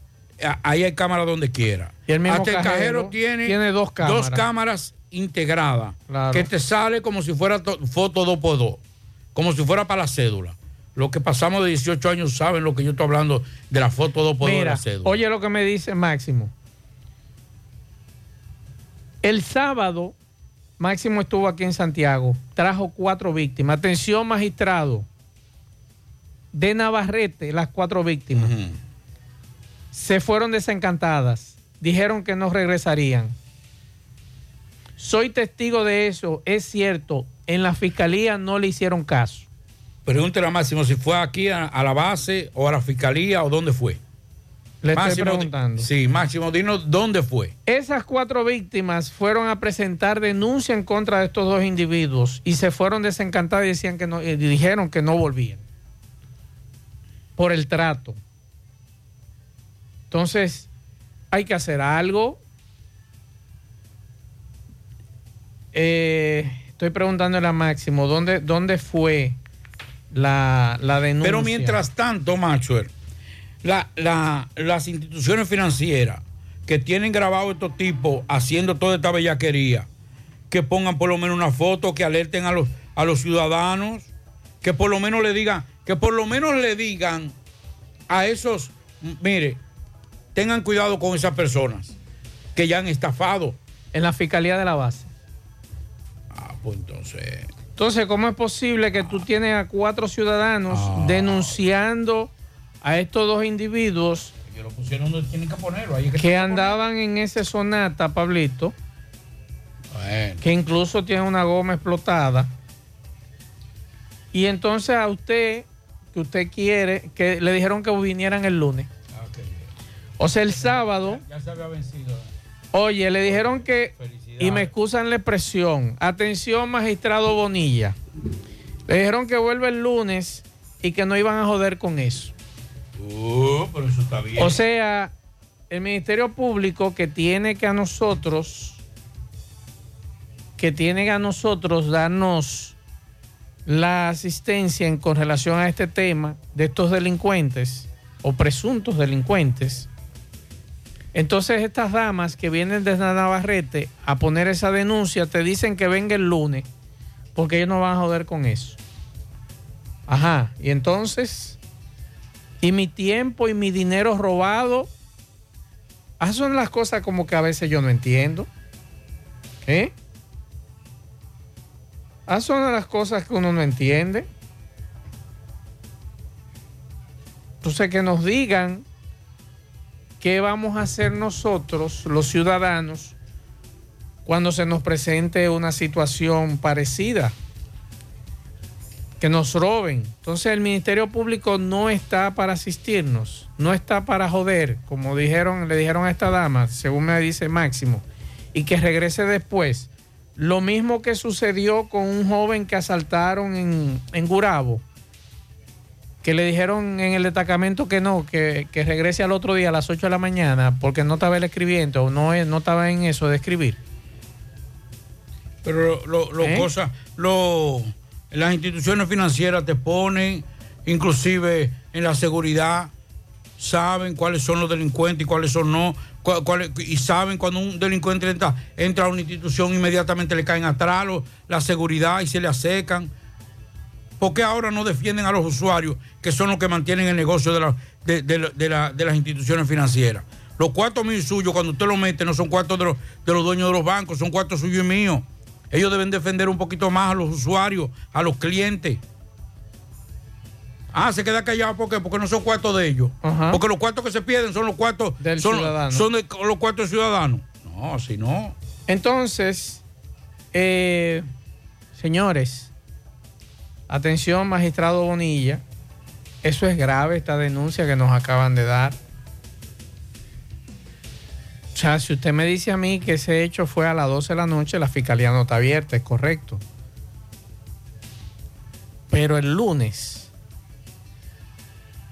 Speaker 9: ahí hay cámara donde quiera.
Speaker 8: Y el mismo
Speaker 9: Hasta el
Speaker 8: cajero
Speaker 9: cajero tiene,
Speaker 8: tiene dos cámaras.
Speaker 9: dos cámaras integradas
Speaker 8: Claro.
Speaker 9: que te sale como si fuera to- foto 2x2, como si fuera para la cédula. Los que pasamos de 18 años saben lo que yo estoy hablando de la foto 2x2 de
Speaker 8: Mira,
Speaker 9: la cédula.
Speaker 8: oye lo que me dice Máximo. El sábado, Máximo estuvo aquí en Santiago, trajo cuatro víctimas. Atención, magistrado. De Navarrete, las cuatro víctimas. Se fueron desencantadas. Dijeron que no regresarían. Soy testigo de eso, es cierto. En la fiscalía no le hicieron caso.
Speaker 9: Pregúntele a Máximo si fue aquí a, a la base o a la fiscalía o dónde fue.
Speaker 8: Le estoy
Speaker 9: Máximo,
Speaker 8: preguntando.
Speaker 9: Sí, Máximo, dinos dónde fue.
Speaker 8: Esas cuatro víctimas fueron a presentar denuncia en contra de estos dos individuos y se fueron desencantadas y decían que no, y dijeron que no volvían por el trato. Entonces, hay que hacer algo. Eh, estoy preguntándole a Máximo, ¿dónde, dónde fue la, la denuncia?
Speaker 9: Pero mientras tanto, Maxwell, la- la- las instituciones financieras que tienen grabado estos tipos haciendo toda esta bellaquería, que pongan por lo menos una foto, que alerten a los, a los ciudadanos, que por lo menos le digan, que por lo menos le digan a esos, mire, tengan cuidado con esas personas que ya han estafado.
Speaker 8: En la Fiscalía de la Base.
Speaker 9: Ah, pues entonces.
Speaker 8: Entonces, ¿cómo es posible que tú tienes a cuatro ciudadanos
Speaker 9: Ah.
Speaker 8: denunciando a estos dos individuos
Speaker 9: Que lo pusieron donde tienen que ponerlo. Ahí es que
Speaker 8: que
Speaker 9: tienen que
Speaker 8: andaban en ese sonata, Pablito.
Speaker 9: Bueno.
Speaker 8: que incluso tiene una goma explotada. Y entonces a usted, que usted quiere, que le dijeron que vinieran el lunes. O sea, el sábado,
Speaker 9: Ya se había vencido.
Speaker 8: oye, le dijeron que, y me excusan la expresión, atención magistrado Bonilla, le dijeron que vuelve el lunes y que no iban a joder con eso.
Speaker 9: Uh, pero eso está bien.
Speaker 8: O sea, el Ministerio Público que tiene que a nosotros, que tiene que a nosotros darnos la asistencia en, con relación a este tema de estos delincuentes o presuntos delincuentes. Entonces estas damas que vienen desde Navarrete a poner esa denuncia te dicen que venga el lunes porque ellos no van a joder con eso. Ajá, y entonces, y mi tiempo y mi dinero robado, esas son las cosas como que a veces yo no entiendo. ¿Eh? Esas son las cosas que uno no entiende. Entonces que nos digan qué vamos a hacer nosotros, los ciudadanos, cuando se nos presente una situación parecida, que nos roben. Entonces el Ministerio Público no está para asistirnos, no está para joder, como dijeron, le dijeron a esta dama, según me dice Máximo, y que regrese después. Lo mismo que sucedió con un joven que asaltaron en, en Gurabo, que le dijeron en el destacamento que no, que, que regrese al otro día a las 8 de la mañana porque no estaba el escribiendo o no, no estaba en eso de escribir.
Speaker 9: Pero lo, lo
Speaker 8: ¿Eh?
Speaker 9: cosa, lo, las instituciones financieras te ponen, inclusive en la seguridad, saben cuáles son los delincuentes y cuáles son no, cua- cuáles- y saben cuando un delincuente entra, entra a una institución, inmediatamente le caen atrás lo- la seguridad y se le acercan. ¿Por qué ahora no defienden a los usuarios, que son los que mantienen el negocio de, la- de- de la- de la- de las instituciones financieras? Los cuartos míos suyos, cuando usted los mete, no son cuartos de los, de los dueños de los bancos, son cuartos suyos y míos. Ellos deben defender un poquito más a los usuarios, a los clientes. Ah, se queda callado ¿por qué? porque no son cuartos de ellos. Porque los cuartos que se pierden son los cuartos
Speaker 8: Del
Speaker 9: son,
Speaker 8: ciudadano.
Speaker 9: son de- los cuartos ciudadanos. No, si no.
Speaker 8: Entonces, eh, señores, atención, magistrado Bonilla, eso es grave, esta denuncia que nos acaban de dar. O sea, si usted me dice a mí que ese hecho fue a las 12 de la noche, la fiscalía no está abierta, es correcto. Pero el lunes,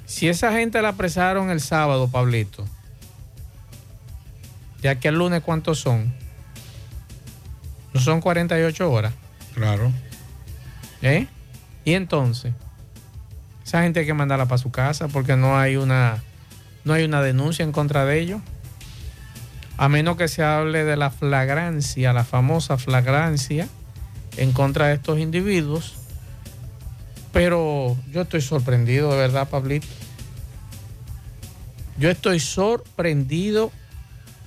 Speaker 8: si esa gente la apresaron el sábado, Pablito, ya que el lunes, ¿cuántos son? No son 48 horas.
Speaker 9: Claro.
Speaker 8: ¿Eh? Y entonces, esa gente hay que mandarla para su casa porque no hay una no hay una denuncia en contra de ellos. A menos que se hable de la flagrancia, la famosa flagrancia en contra de estos individuos. Pero yo estoy sorprendido, de verdad, Pablito. Yo estoy sorprendido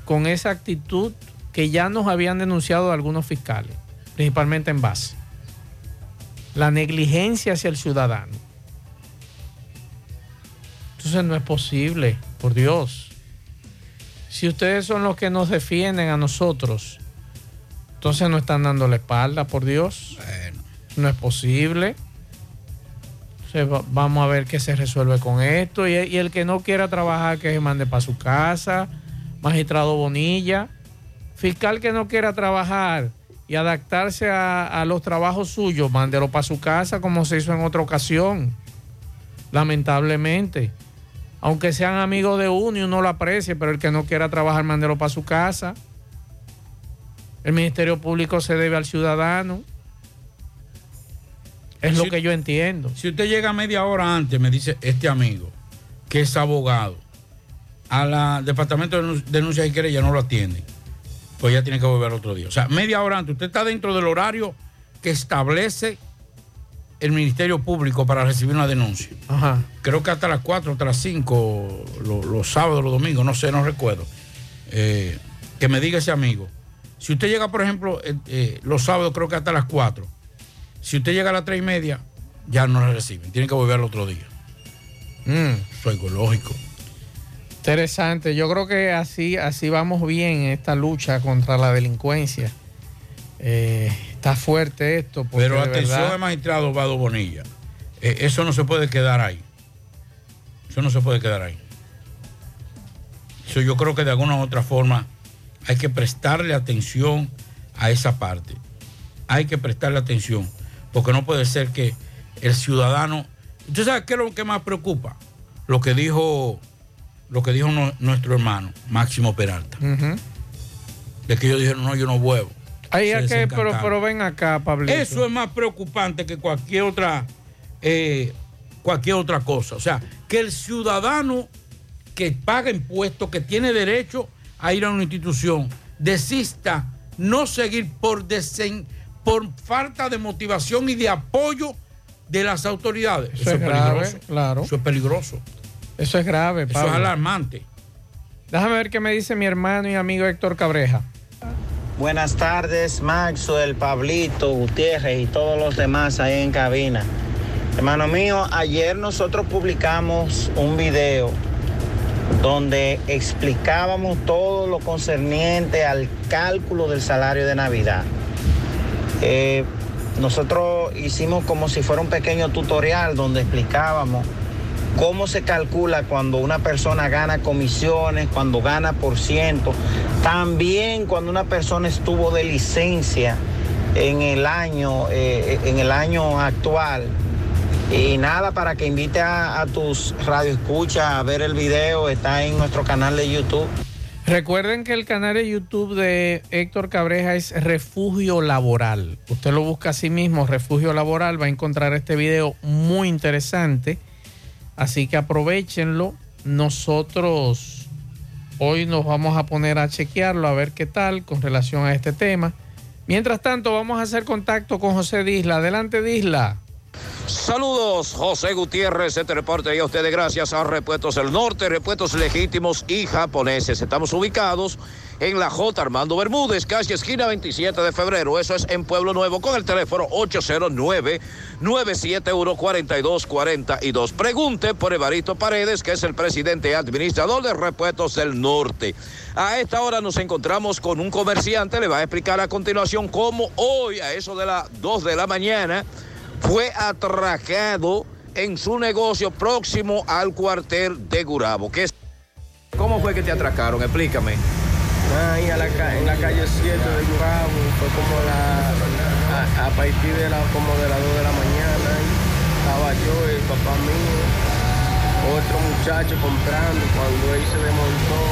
Speaker 8: con esa actitud que ya nos habían denunciado algunos fiscales, principalmente en base. La negligencia hacia el ciudadano. Entonces no es posible, por Dios. Si ustedes son los que nos defienden a nosotros, entonces no están dando la espalda, por Dios. No es posible. Entonces, va- vamos a ver qué se resuelve con esto. Y, y el que no quiera trabajar, que se mande para su casa. Magistrado Bonilla. Fiscal que no quiera trabajar y adaptarse a, a los trabajos suyos, mándelo para su casa como se hizo en otra ocasión. Lamentablemente. Aunque sean amigos de uno y uno lo aprecie, pero el que no quiera trabajar, mándelo para su casa. El Ministerio Público se debe al ciudadano. Es lo que yo entiendo.
Speaker 9: Si usted llega media hora antes, me dice este amigo, que es abogado, al departamento de denun- denuncia y querella no lo atienden, pues ya tiene que volver otro día. O sea, media hora antes, usted está dentro del horario que establece el Ministerio Público para recibir una denuncia.
Speaker 8: Ajá.
Speaker 9: Creo que hasta las 4, hasta las 5, lo- los sábados, los domingos, no sé, no recuerdo. Eh, que me diga ese amigo. Si usted llega, por ejemplo, eh, eh, los sábados, creo que hasta las 4. Si usted llega a las 3 y media, ya no la reciben. Tienen que volver al otro día. Eso es ecológico.
Speaker 8: Interesante. Yo creo que así, así vamos bien en esta lucha contra la delincuencia. Eh, está fuerte esto.
Speaker 9: Pero atención
Speaker 8: verdad-
Speaker 9: al magistrado Vado Bonilla. Eh, eso no se puede quedar ahí. Eso no se puede quedar ahí. Eso yo creo que de alguna u otra forma hay que prestarle atención a esa parte. Hay que prestarle atención. Porque no puede ser que el ciudadano. ¿Usted sabe qué es lo que más preocupa? Lo que dijo, lo que dijo nu- nuestro hermano, Máximo Peralta. De que ellos dijeron, no, yo no vuelvo.
Speaker 8: Ahí es que, pero, pero ven acá, Pablito.
Speaker 9: Eso es más preocupante que cualquier otra, eh, cualquier otra cosa. O sea, que el ciudadano que paga impuestos, que tiene derecho a ir a una institución, desista no seguir por, desen- por falta de motivación y de apoyo de las autoridades.
Speaker 8: Eso es grave, claro.
Speaker 9: Eso es peligroso.
Speaker 8: Eso es grave,
Speaker 9: Eso
Speaker 8: Pablo.
Speaker 9: es alarmante.
Speaker 8: Déjame ver qué me dice mi hermano y amigo Héctor Cabreja.
Speaker 21: Buenas tardes, Maxwell, Pablito, Gutiérrez y todos los demás ahí en cabina. Hermano mío, ayer nosotros publicamos un video donde explicábamos todo lo concerniente al cálculo del salario de Navidad. Eh, nosotros hicimos como si fuera un pequeño tutorial donde explicábamos cómo se calcula cuando una persona gana comisiones, cuando gana por ciento, también cuando una persona estuvo de licencia en el año, eh, en el año actual. Y nada, para que invite a, a tus radioescuchas a ver el video, está en nuestro canal de YouTube.
Speaker 8: Recuerden que el canal de YouTube de Héctor Cabreja es Refugio Laboral. Usted lo busca así mismo, Refugio Laboral, va a encontrar este video muy interesante. Así que aprovechenlo. Nosotros hoy nos vamos a poner a chequearlo, a ver qué tal con relación a este tema. Mientras tanto, vamos a hacer contacto con José Disla. Adelante, Disla.
Speaker 22: Saludos, José Gutiérrez, este reporte y a ustedes gracias a Repuestos del Norte, Repuestos Legítimos y Japoneses. Estamos ubicados en la J. Armando Bermúdez, casi esquina 27 de febrero. Eso es en Pueblo Nuevo con el teléfono 809-971-4242. Pregunte por Evaristo Paredes, que es el presidente y administrador de Repuestos del Norte. A esta hora nos encontramos con un comerciante, le va a explicar a continuación cómo hoy, a eso de las 2 de la mañana, fue atracado en su negocio próximo al cuartel de Gurabo.
Speaker 23: ¿Cómo fue que te atracaron? Explícame.
Speaker 16: Ahí a la en la calle 7 de Yurabo, fue como la, a, partir de como de las 2 de la mañana, ahí estaba yo, el papá mío, otro muchacho comprando, cuando él se desmontó,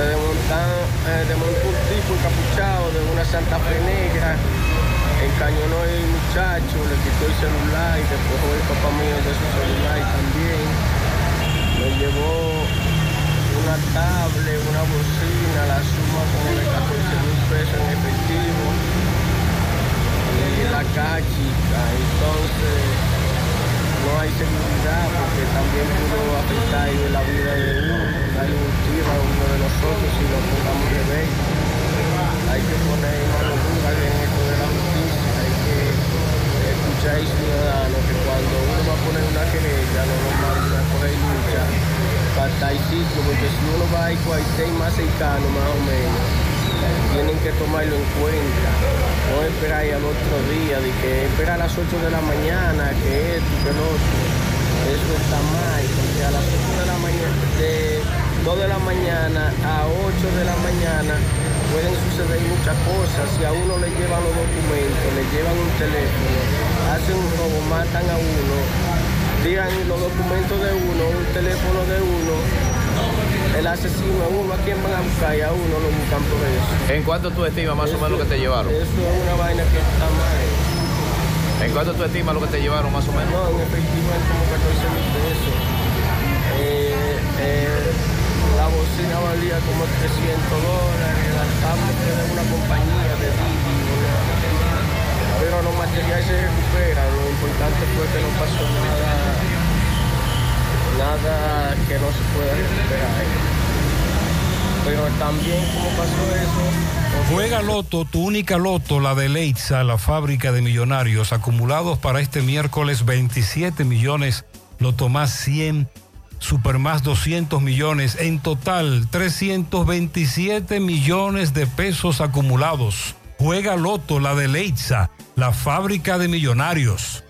Speaker 16: se desmontó, eh, desmontó un tipo encapuchado de una Santa Fe negra, encañonó el muchacho, le quitó el celular y despojó el papá mío de su celular también, me llevó una tablet, una bocina, la suma como de 14 mil pesos en efectivo y la caja chica. Entonces no hay seguridad porque también pudo afectar la vida de uno. Hay un tiro a uno de nosotros si lo pongamos de ver. Hay que poner mano dura en esto de la justicia. Hay que escuchar al ciudadano que cuando uno va a poner una querella no nos manden a coger lucha para porque si uno va a cualquier más cercano, más o menos, tienen que tomarlo en cuenta. No esperar al otro día, de que esperar a las 8 de la mañana, que esto, que lo otro. Eso está mal, porque a las 8 de la mañana, de 2 de la mañana a 8 de la mañana pueden suceder muchas cosas. Si a uno le llevan los documentos, le llevan un teléfono, hacen un robo, matan a uno, tiran los documentos de uno, un teléfono de uno, el asesino a uno, ¿a quién van a buscar? Y a uno lo buscan por eso.
Speaker 23: ¿En cuánto tú estimas más o menos lo que te llevaron?
Speaker 16: Eso es una vaina que está mal.
Speaker 23: ¿En cuánto tú estimas lo que te llevaron más o menos?
Speaker 16: No, en efectivo es como 14 mil pesos. Eh, eh, la bocina valía como 300 dólares, la tablet era una compañía de una- pero los materiales se recuperan. Lo importante fue que no pasó nada, nada que no se pueda recuperar. Pero también como pasó eso,
Speaker 24: Juega Loto, tu única Loto, la de Leitza, la fábrica de millonarios, acumulados para este miércoles 27 millones Loto Más 100, Super Más 200 millones, en total 327 millones de pesos acumulados. Juega Loto, la de Leitza, la fábrica de millonarios.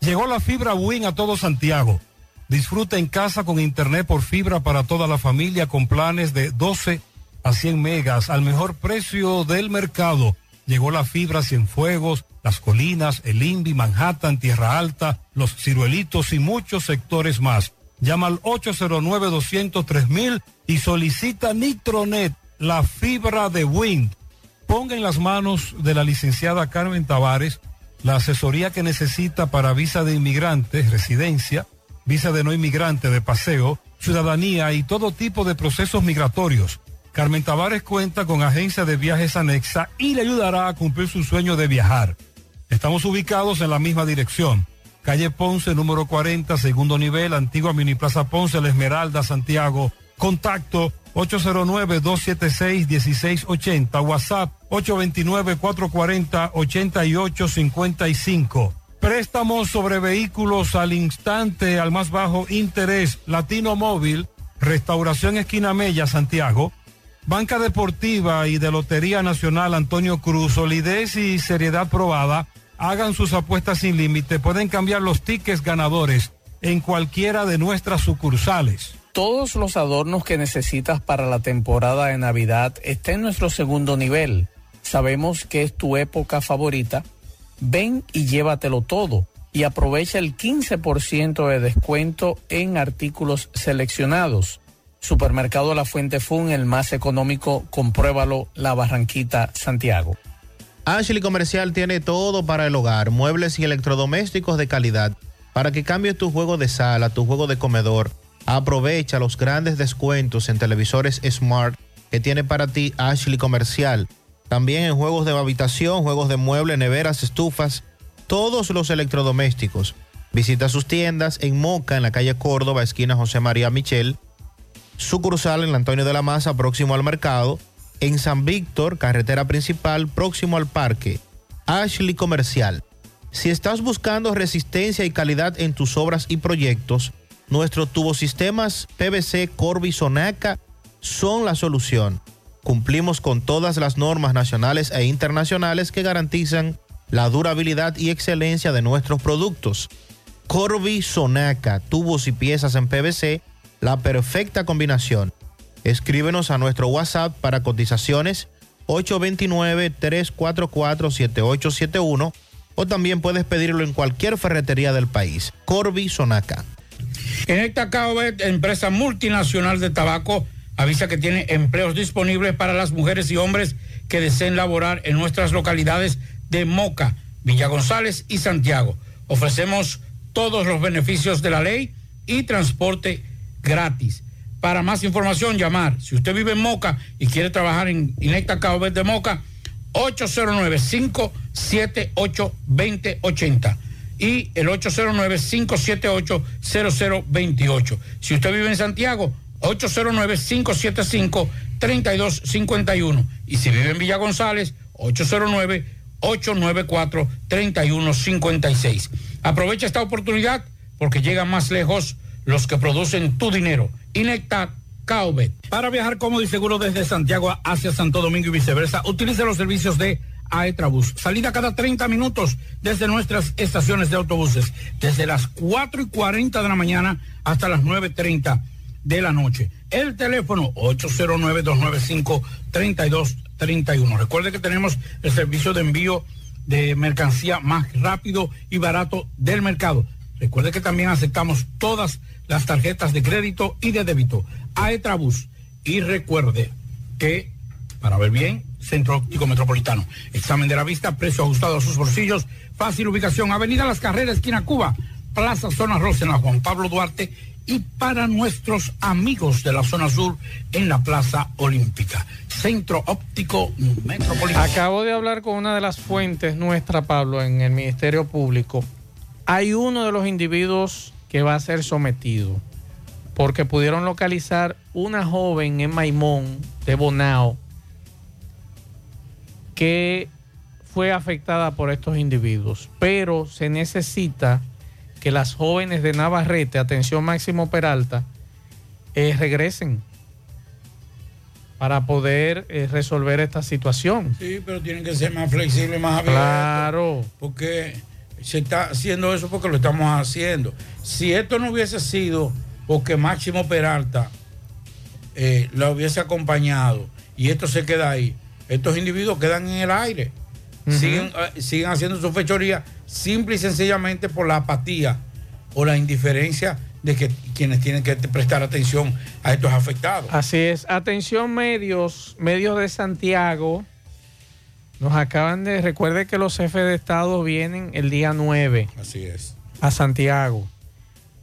Speaker 24: Llegó la fibra Win a todo Santiago. Disfruta en casa con internet por fibra para toda la familia con planes de 12 a 100 megas al mejor precio del mercado. Llegó la fibra Cienfuegos, Las Colinas, El Invi, Manhattan, Tierra Alta, Los Ciruelitos y muchos sectores más. Llama al 809-203 y solicita Nitronet, la fibra de Wind. Ponga en las manos de la licenciada Carmen Tavares la asesoría que necesita para visa de inmigrantes, residencia, visa de no inmigrante, de paseo, ciudadanía y todo tipo de procesos migratorios. Carmen Tavares cuenta con agencia de viajes anexa y le ayudará a cumplir su sueño de viajar. Estamos ubicados en la misma dirección. Calle Ponce, número 40, segundo nivel, antigua Mini Plaza Ponce, La Esmeralda, Santiago. Contacto 809-276-1680, WhatsApp 829-440-8855. Préstamos sobre vehículos al instante, al más bajo interés, Latino Móvil, Restauración Esquina Mella, Santiago. Banca Deportiva y de Lotería Nacional Antonio Cruz, solidez y seriedad probada. Hagan sus apuestas sin límite. Pueden cambiar los tickets ganadores en cualquiera de nuestras sucursales.
Speaker 8: Todos los adornos que necesitas para la temporada de Navidad están en nuestro segundo nivel. Sabemos que es tu época favorita. Ven y llévatelo todo y aprovecha el 15% de descuento en artículos seleccionados. Supermercado La Fuente Fun, el más económico, compruébalo, La Barranquita, Santiago.
Speaker 25: Ashley Comercial tiene todo para el hogar, muebles y electrodomésticos de calidad. Para que cambies tu juego de sala, tu juego de comedor, aprovecha los grandes descuentos en televisores Smart que tiene para ti Ashley Comercial. También en juegos de habitación, juegos de muebles, neveras, estufas, todos los electrodomésticos. Visita sus tiendas en Moca, en la calle Córdoba, esquina José María Michel. Sucursal en Antonio de la Maza, próximo al mercado. En San Víctor, carretera principal, próximo al parque. Ashley Comercial. Si estás buscando resistencia y calidad en tus obras y proyectos, nuestros tubosistemas PVC Corby Sonaca son la solución. Cumplimos con todas las normas nacionales e internacionales que garantizan la durabilidad y excelencia de nuestros productos. Corby Sonaca, tubos y piezas en PVC, la perfecta combinación. Escríbenos a nuestro WhatsApp para cotizaciones 829-344-7871 o también puedes pedirlo en cualquier ferretería del país. Corby Sonaca.
Speaker 9: En esta empresa multinacional de tabaco, avisa que tiene empleos disponibles para las mujeres y hombres que deseen laborar en nuestras localidades de Moca, Villa González y Santiago. Ofrecemos todos los beneficios de la ley y transporte gratis. Para más información, llamar. Si usted vive en Moca y quiere trabajar en Inecta Caobet de Moca, 809-578-2080 y el 809-578-0028. Si usted vive en Santiago, 809-575-3251. Y si vive en Villa González, 809-894-3156. Aprovecha esta oportunidad porque llegan más lejos los que producen tu dinero. Inecta Caobet. Para viajar cómodo y seguro desde Santiago hacia Santo Domingo y viceversa, utilice los servicios de Aetrabús. Salida cada 30 minutos desde nuestras estaciones de autobuses, desde las 4 y 40 de la mañana hasta las 9.30 de la noche. El teléfono 809-295-3231. Recuerde que tenemos el servicio de envío de mercancía más rápido y barato del mercado. Recuerde que también aceptamos todas las tarjetas de crédito y de débito. Aetrabús. Y recuerde que, para ver bien, Centro Óptico Metropolitano. Examen de la vista, precio ajustado a sus bolsillos, fácil ubicación, Avenida Las Carreras, esquina Cuba, Plaza Zona Rosa en la Juan Pablo Duarte y para nuestros amigos de la zona sur en la Plaza Olímpica. Centro Óptico Metropolitano.
Speaker 8: Acabo de hablar con una de las fuentes nuestra, Pablo, en el Ministerio Público. Hay uno de los individuos que va a ser sometido porque pudieron localizar una joven en Maimón de Bonao que fue afectada por estos individuos, pero se necesita que las jóvenes de Navarrete, atención Máximo Peralta, eh, regresen para poder eh, resolver esta situación.
Speaker 9: Sí, pero tienen que ser más flexibles, más abiertos.
Speaker 8: Claro.
Speaker 9: Porque se está haciendo eso porque lo estamos haciendo. Si esto no hubiese sido porque Máximo Peralta eh, la hubiese acompañado y esto se queda ahí, estos individuos quedan en el aire. siguen, eh, siguen haciendo su fechoría simple y sencillamente por la apatía o la indiferencia de que quienes tienen que prestar atención a estos afectados.
Speaker 8: Así es. Atención medios, medios de Santiago. Nos acaban de... Recuerde que los jefes de Estado vienen el día 9
Speaker 9: Así es.
Speaker 8: a Santiago.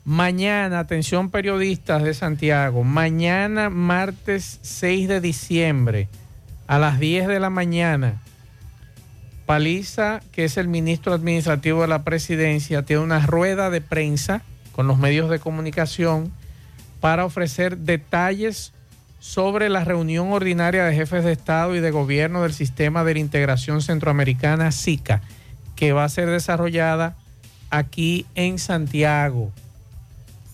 Speaker 8: Mañana, atención periodistas de Santiago, mañana martes 6 de diciembre a las 10 de la mañana, Paliza, que es el ministro administrativo de la presidencia, tiene una rueda de prensa con los medios de comunicación para ofrecer detalles sobre la reunión ordinaria de jefes de Estado y de gobierno del Sistema de la Integración Centroamericana, SICA, que va a ser desarrollada aquí en Santiago.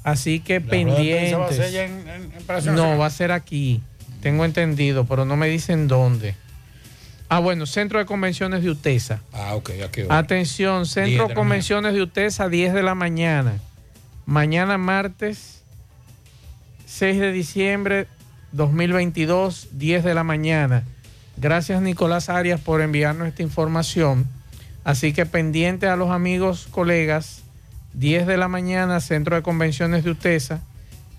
Speaker 8: Así que
Speaker 9: ¿La rueda de prensa
Speaker 8: pendientes.
Speaker 9: va a ser en- en- en
Speaker 8: no, va a ser aquí. Tengo entendido, pero no me dicen dónde. Ah, bueno, Centro de Convenciones de UTESA.
Speaker 9: Ah, ok, ya quedó.
Speaker 8: Atención,
Speaker 9: 10 de
Speaker 8: Centro
Speaker 9: la
Speaker 8: Convenciones de UTESA, 10 de la mañana. Mañana martes 6 de diciembre 2022, 10 de la mañana. Gracias Nicolás Arias por enviarnos esta información. Así que pendiente a los amigos, colegas, 10 de la mañana, Centro de Convenciones de UTESA,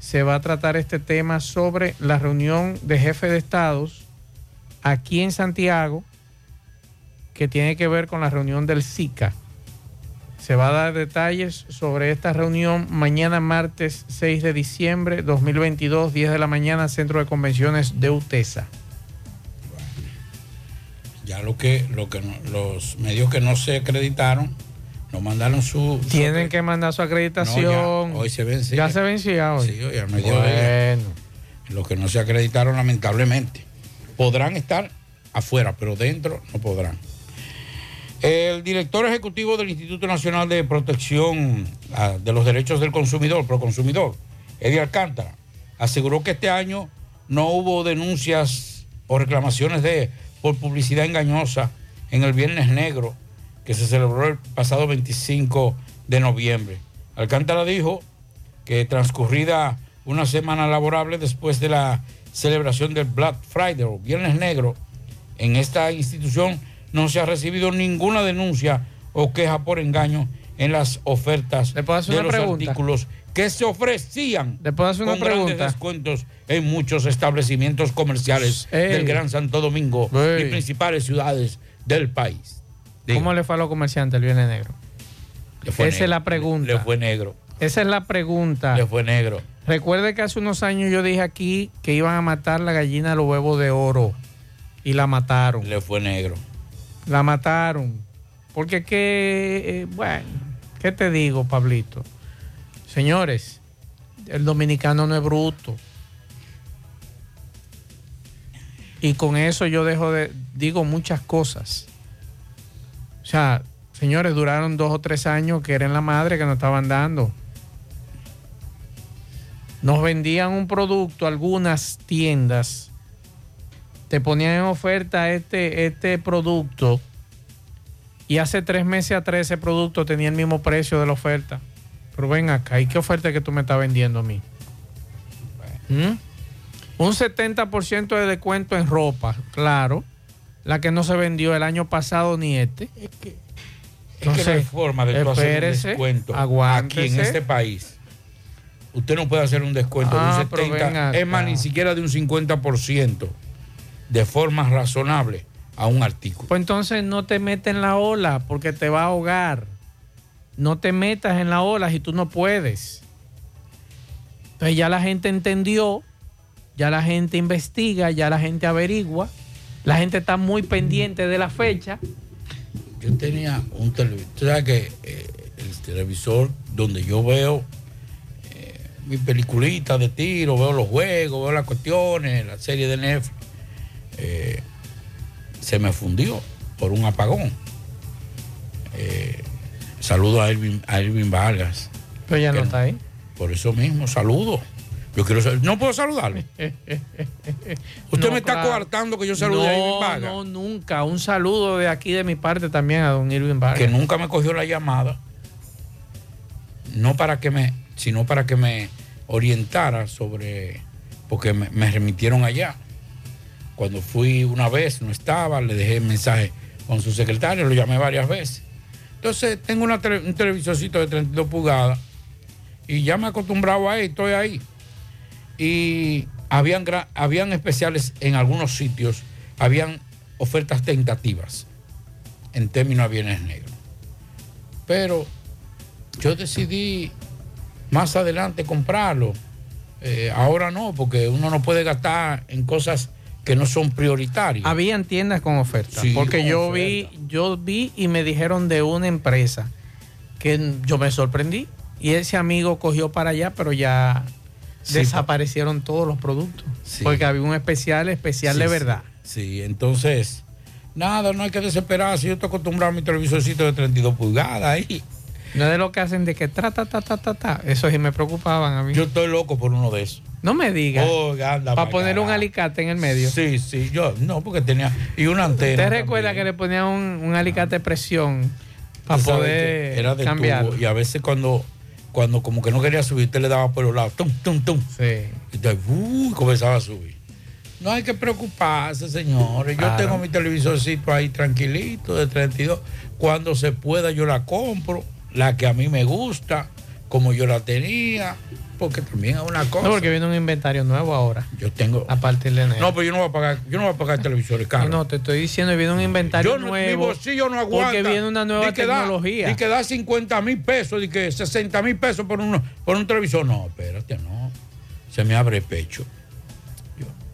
Speaker 8: se va a tratar este tema sobre la reunión de jefes de estados aquí en Santiago, que tiene que ver con la reunión del SICA. Se va a dar detalles sobre esta reunión mañana martes 6 de diciembre 2022, 10 de la mañana, Centro de Convenciones de UTESA.
Speaker 9: Ya lo que, lo que no- los medios que no se acreditaron nos mandaron su. su
Speaker 8: Tienen que mandar su acreditación.
Speaker 9: No, ya, hoy se vence.
Speaker 8: Ya se vencía hoy.
Speaker 9: Sí, hoy al mediodía.
Speaker 8: Bueno.
Speaker 9: Los que no se acreditaron, lamentablemente, podrán estar afuera, pero dentro no podrán. El director ejecutivo del Instituto Nacional de Protección ah, de los Derechos del Consumidor, Proconsumidor, Eddie Alcántara, aseguró que este año no hubo denuncias o reclamaciones de, por publicidad engañosa en el Viernes Negro que se celebró el pasado 25 de noviembre. Alcántara dijo que transcurrida una semana laborable después de la celebración del Black Friday o Viernes Negro, en esta institución no se ha recibido ninguna denuncia o queja por engaño en las ofertas de los
Speaker 8: pregunta?
Speaker 9: artículos que se ofrecían
Speaker 8: ¿Le puedo hacer una
Speaker 9: con grandes descuentos en muchos establecimientos comerciales
Speaker 8: Ey.
Speaker 9: del Gran Santo Domingo y principales ciudades del país.
Speaker 8: ¿Cómo le fue a los comerciantes el Viernes Negro?
Speaker 9: Le fue
Speaker 8: Esa es
Speaker 9: negro.
Speaker 8: la pregunta.
Speaker 9: Le fue negro.
Speaker 8: Esa es la pregunta.
Speaker 9: Le fue negro.
Speaker 8: Recuerde que hace unos años yo dije aquí que iban a matar la gallina de los huevos de oro y la mataron.
Speaker 9: Le fue negro.
Speaker 8: La mataron. Porque que, eh, bueno, ¿qué te digo, Pablito? Señores, el dominicano no es bruto. Y con eso yo dejo de, digo muchas cosas. O sea, señores, duraron dos o tres años que eran la madre que nos estaban dando. Nos vendían un producto, algunas tiendas, te ponían en oferta este, este producto y hace tres meses atrás ese producto tenía el mismo precio de la oferta. Pero ven acá, ¿y qué oferta que tú me estás vendiendo a mí? ¿Mm? Un 70% de descuento en ropa, claro. La que no se vendió el año pasado ni este.
Speaker 9: Es que no hay forma de hacer un descuento aquí
Speaker 8: aguántese.
Speaker 9: en este país. Usted no puede hacer un descuento
Speaker 8: Ah,
Speaker 9: de un
Speaker 8: pero
Speaker 9: 70,
Speaker 8: venga
Speaker 9: es más, ni siquiera de un 50% de forma razonable a un artículo.
Speaker 8: Pues entonces no te metes en la ola porque te va a ahogar. No te metas en la ola si tú no puedes. Entonces ya la gente entendió, ya la gente investiga, ya la gente averigua, la gente está muy pendiente de la fecha.
Speaker 9: Yo tenía un televisor. Que eh, el televisor donde yo veo eh, mi peliculita de tiro, veo los juegos, veo las cuestiones, la serie de Netflix, eh, se me fundió por un apagón. Eh, Saludo a Irving, a Vargas.
Speaker 8: Pero ya no está ahí.
Speaker 9: Por eso mismo, saludo. Yo quiero sal- No puedo saludarle. Usted
Speaker 8: No,
Speaker 9: me está
Speaker 8: claro.
Speaker 9: coartando que yo salude a Irving
Speaker 8: No,
Speaker 9: Vargas.
Speaker 8: no, nunca. Un saludo de aquí de mi parte también a don Irving Vargas.
Speaker 9: que nunca me cogió la llamada, no para que me, sino para que me orientara sobre, porque me, me remitieron allá. Cuando fui una vez, no estaba, le dejé mensaje con su secretario, lo llamé varias veces. Entonces tengo una tele- un televisorcito de 32 pulgadas y ya me he acostumbrado ahí, estoy ahí. Y habían, habían especiales en algunos sitios, habían ofertas tentativas en términos de bienes negros. Pero yo decidí más adelante comprarlo. Eh, ahora no, porque uno no puede gastar en cosas que no son prioritarias.
Speaker 8: Habían tiendas con ofertas.
Speaker 9: Sí,
Speaker 8: porque
Speaker 9: con
Speaker 8: yo vi, yo vi y me dijeron de una empresa que yo me sorprendí. Y ese amigo cogió para allá, pero ya
Speaker 9: Sí,
Speaker 8: desaparecieron todos los productos. Porque había un especial, especial de verdad.
Speaker 9: Sí, entonces, nada, no hay que desesperarse. Yo estoy acostumbrado a mi televisorcito de 32 pulgadas ahí.
Speaker 8: No es de lo que hacen de que tra, ta, ta, ta, ta, ta. Eso sí me preocupaban a mí.
Speaker 9: Yo estoy loco por uno de esos.
Speaker 8: No me digas.
Speaker 9: Anda
Speaker 8: para
Speaker 9: pa'
Speaker 8: poner un alicate en el medio.
Speaker 9: Sí, sí, yo no, porque tenía. Y una antena.
Speaker 8: ¿Usted recuerda que le ponían un, un alicate de presión para poder
Speaker 9: que era de
Speaker 8: cambiar?
Speaker 9: tubo, y a veces cuando, cuando como que no quería subir, te le daba por los lados, tum, tum, tum.
Speaker 8: Sí.
Speaker 9: Y entonces, uh, comenzaba a subir. No hay que preocuparse, señores. Yo
Speaker 8: Claro.
Speaker 9: tengo mi televisorcito ahí tranquilito de 32. Cuando se pueda yo la compro, la que a mí me gusta, como yo la tenía, porque también es una cosa.
Speaker 8: No, porque viene un inventario nuevo ahora.
Speaker 9: Yo tengo.
Speaker 8: A partir de enero.
Speaker 9: No, pero yo no voy a pagar, yo no voy a pagar televisores caros.
Speaker 8: No, te estoy diciendo, viene un inventario
Speaker 9: Yo no-
Speaker 8: nuevo.
Speaker 9: Mi bolsillo no aguanta.
Speaker 8: Porque viene una nueva
Speaker 9: da-
Speaker 8: tecnología.
Speaker 9: Ni que da 50 mil pesos, ni que 60 mil pesos por, uno, por un televisor. No, espérate, no. Se me abre el pecho.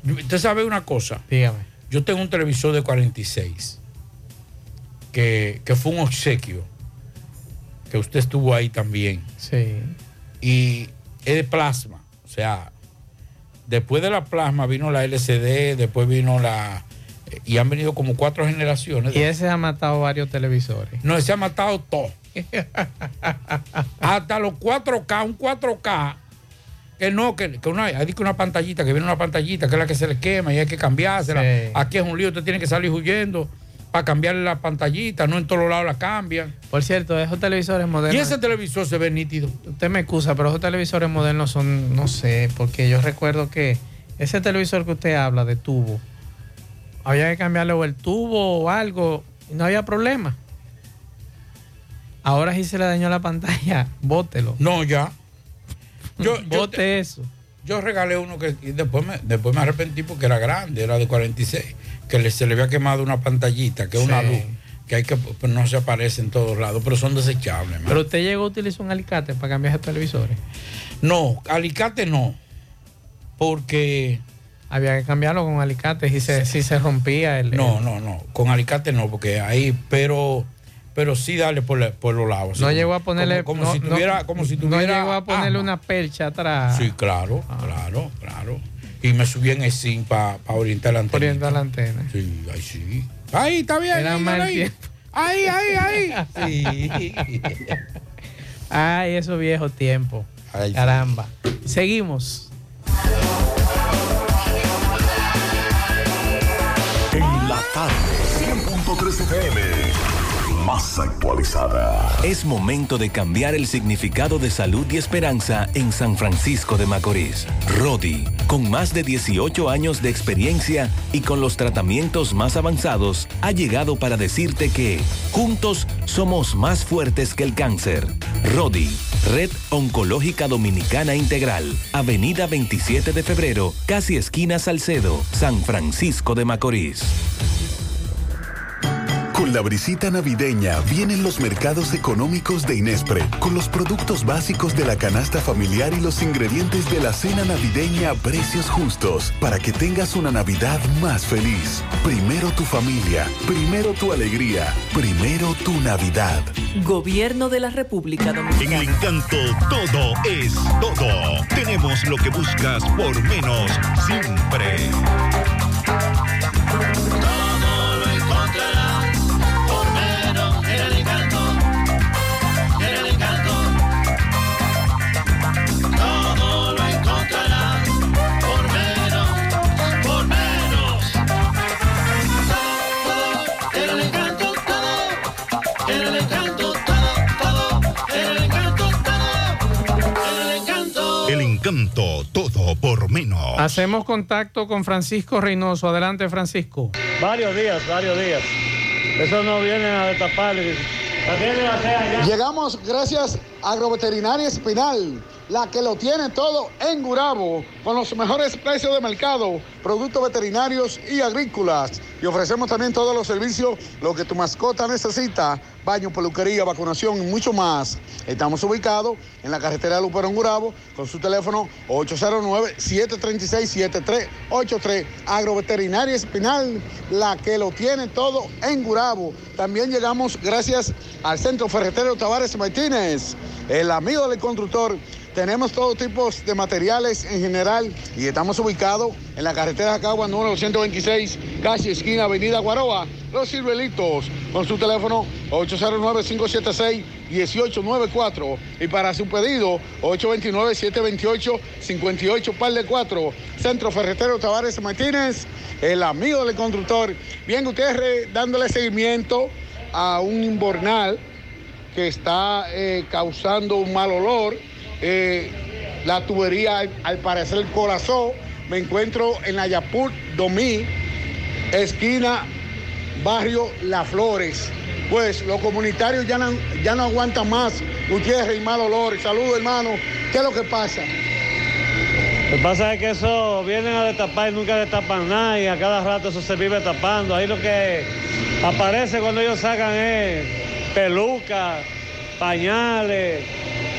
Speaker 9: Yo- Usted sabe una cosa.
Speaker 8: Dígame.
Speaker 9: Yo tengo un televisor de 46 que, que fue un obsequio. Que usted estuvo ahí también.
Speaker 8: Sí.
Speaker 9: Y es de plasma. O sea, después de la plasma vino la LCD, después vino la. Y han venido como cuatro generaciones.
Speaker 8: Y ese ha matado varios televisores.
Speaker 9: No, se ha matado todo. Hasta los 4K, un 4K. Que no, que, que una, hay que una pantallita, que viene una pantallita, que es la que se le quema y hay que cambiársela.
Speaker 8: Sí.
Speaker 9: Aquí es un lío, usted tiene que salir huyendo para cambiarle la pantallita, no en todos lados la cambian.
Speaker 8: Por cierto, esos televisores modernos.
Speaker 9: Y ese televisor se ve nítido.
Speaker 8: Usted me excusa, pero esos televisores modernos son, no sé, porque yo recuerdo que ese televisor que usted habla de tubo, había que cambiarle o el tubo o algo, y no había problema. Ahora sí se le dañó la pantalla, bótelo.
Speaker 9: No, ya. Yo, yo
Speaker 8: Bote
Speaker 9: te-
Speaker 8: eso.
Speaker 9: Yo regalé uno que y después me, después me arrepentí porque era grande, era de 46, que se le había quemado una pantallita, que es una luz, que hay que pues, no se aparece en todos lados, pero son desechables. man.
Speaker 8: Pero usted llegó a utilizar un alicate para cambiar esos televisores.
Speaker 9: No, alicate no, porque
Speaker 8: Había que cambiarlo con alicates y se, si se rompía el.
Speaker 9: no,
Speaker 8: el-
Speaker 9: no, no, con alicate no, porque ahí, pero pero sí darle por, la- por los lados.
Speaker 8: No
Speaker 9: como-
Speaker 8: llegó a ponerle.
Speaker 9: como, como
Speaker 8: no-
Speaker 9: si
Speaker 8: no-
Speaker 9: tuviera, como si
Speaker 8: no
Speaker 9: tuviera
Speaker 8: llegó a ponerle una percha atrás.
Speaker 9: Sí, claro, claro, claro. Y me subí en el zinc para orientar la antena.
Speaker 8: Orientar la antena.
Speaker 9: Sí, ahí sí. Ahí está bien.
Speaker 8: Era
Speaker 9: ahí,
Speaker 8: mal
Speaker 9: ahí.
Speaker 8: tiempo.
Speaker 9: Ahí, ahí, ahí. Sí.
Speaker 8: Ay, esos viejos tiempos.
Speaker 9: Ay, sí.
Speaker 8: Caramba. Seguimos.
Speaker 12: En la tarde, 100.3 FM. Más actualizada.
Speaker 26: Es momento de cambiar el significado de salud y esperanza en San Francisco de Macorís. Rodi, con más de 18 años de experiencia y con los tratamientos más avanzados, ha llegado para decirte que juntos somos más fuertes que el cáncer. Rodi, Red Oncológica Dominicana Integral, Avenida 27 de Febrero, casi esquina Salcedo, San Francisco de Macorís.
Speaker 12: Con la brisita navideña vienen los mercados económicos de Inespre, con los productos básicos de la canasta familiar y los ingredientes de la cena navideña a precios justos, para que tengas una Navidad más feliz. Primero tu familia, primero tu alegría, primero tu Navidad.
Speaker 27: Gobierno de la República
Speaker 28: En el
Speaker 27: Dominicana.
Speaker 28: encanto todo es todo. Tenemos lo que buscas por menos siempre.
Speaker 4: Encanto, todo por menos.
Speaker 8: Hacemos contacto con Francisco Reynoso. Adelante, Francisco.
Speaker 29: Varios días, varios días. Eso no viene a destapar.
Speaker 30: Llegamos gracias a Agroveterinaria Espinal, la que lo tiene todo en Gurabo, con los mejores precios de mercado, productos veterinarios y agrícolas. Y ofrecemos también todos los servicios, lo que tu mascota necesita, baño, peluquería, vacunación y mucho más. Estamos ubicados en la carretera de Luperón Gurabo, con su teléfono 809-736-7383. Agroveterinaria Espinal, la que lo tiene todo en Gurabo. También llegamos gracias al Centro Ferretero Tavares Martínez, el amigo del constructor. Tenemos todo tipo de materiales en general y estamos ubicados en la carretera Jacagua número 126, casi esquina Avenida Guaroa, Los Ciruelitos, con su teléfono 809-576-1894 y para su pedido 829-728-58 par de 4, Centro Ferretero Tavares Martínez, el amigo del constructor. Bien, Gutiérrez, dándole seguimiento a un inbornal que está eh, causando un mal olor. Eh, la tubería, al, al parecer, colapsó. Me encuentro en la Yapur Domí, esquina barrio Las Flores. Pues los comunitarios ya no, ya no aguantan más Gutiérrez y mal olor. Saludos, hermano. ¿Qué es lo que pasa?
Speaker 29: Lo que pasa es que eso vienen a destapar y nunca destapan nada y a cada rato eso se vive tapando. Ahí lo que aparece cuando ellos sacan es peluca, pañales,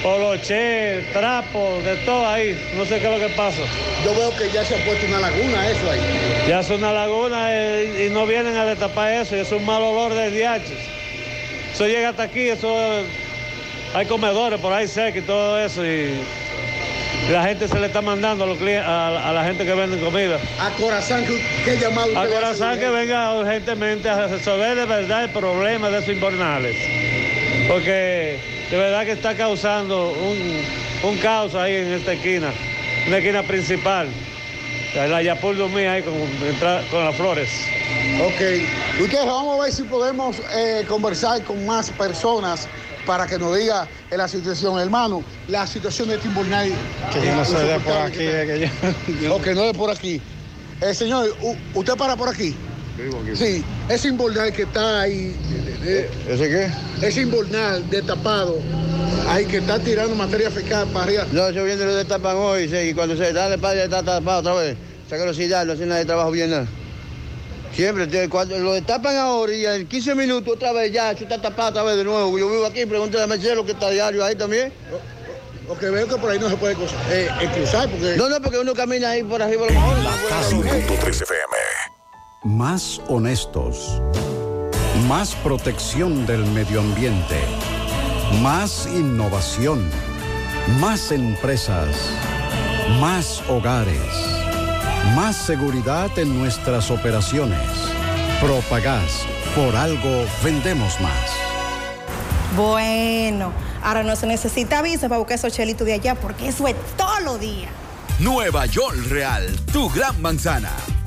Speaker 29: poloche, trapos, de todo ahí. No sé qué es lo que pasa.
Speaker 30: Yo veo que ya se ha puesto una laguna eso ahí.
Speaker 29: Ya es una laguna eh, y no vienen a destapar eso. Y es un mal olor de DH. Eso llega hasta aquí, eso hay comedores por ahí cerca y todo eso. Y, la gente se le está mandando a, los clientes, a, a la gente que vende comida.
Speaker 30: A Corazán, ¿qué, llamado
Speaker 29: A Corazán que venga urgentemente a resolver de verdad el problema de esos invernales. Porque de verdad que está causando un, un caos ahí en esta esquina, una esquina principal. La Yapur Dumí ahí con, con las flores.
Speaker 30: Ok. Gutiérrez, vamos a ver si podemos eh, conversar con más personas para que nos diga la situación. Hermano, la situación de este inbornal.
Speaker 29: Que yo no
Speaker 30: eh,
Speaker 29: soy de por aquí,
Speaker 30: que
Speaker 29: es que yo-
Speaker 30: Ok, no de por aquí. Eh, señor, ¿usted para por aquí? Sí, ese inbornal que está ahí. eh,
Speaker 31: ¿Ese qué?
Speaker 30: ese inbornal destapado, ahí que está tirando materia fecal para arriba.
Speaker 31: No, eso viene lo destapan hoy, sí, y cuando se da el padre está tapado otra vez. Esa velocidad, no hace nada de trabajo bien nada. Siempre, cuando lo destapan ahora y en 15 minutos otra vez ya, eso está tapado otra vez de nuevo. Yo vivo aquí, pregúntale a Marcelo que está diario ahí también.
Speaker 30: Porque veo que por ahí no se puede cruzar, eh, eh, cruzar porque...
Speaker 31: No, no, porque uno camina ahí por arriba. a lo mejor.
Speaker 4: 100.3 FM.
Speaker 32: Más honestos. Más protección del medio ambiente. Más innovación. Más empresas. Más hogares. Más seguridad en nuestras operaciones. Propagás. Por algo vendemos más.
Speaker 33: Bueno, ahora no se necesita visa para buscar esos chelitos de allá porque eso es todos los días.
Speaker 34: Nueva York Real, tu gran manzana.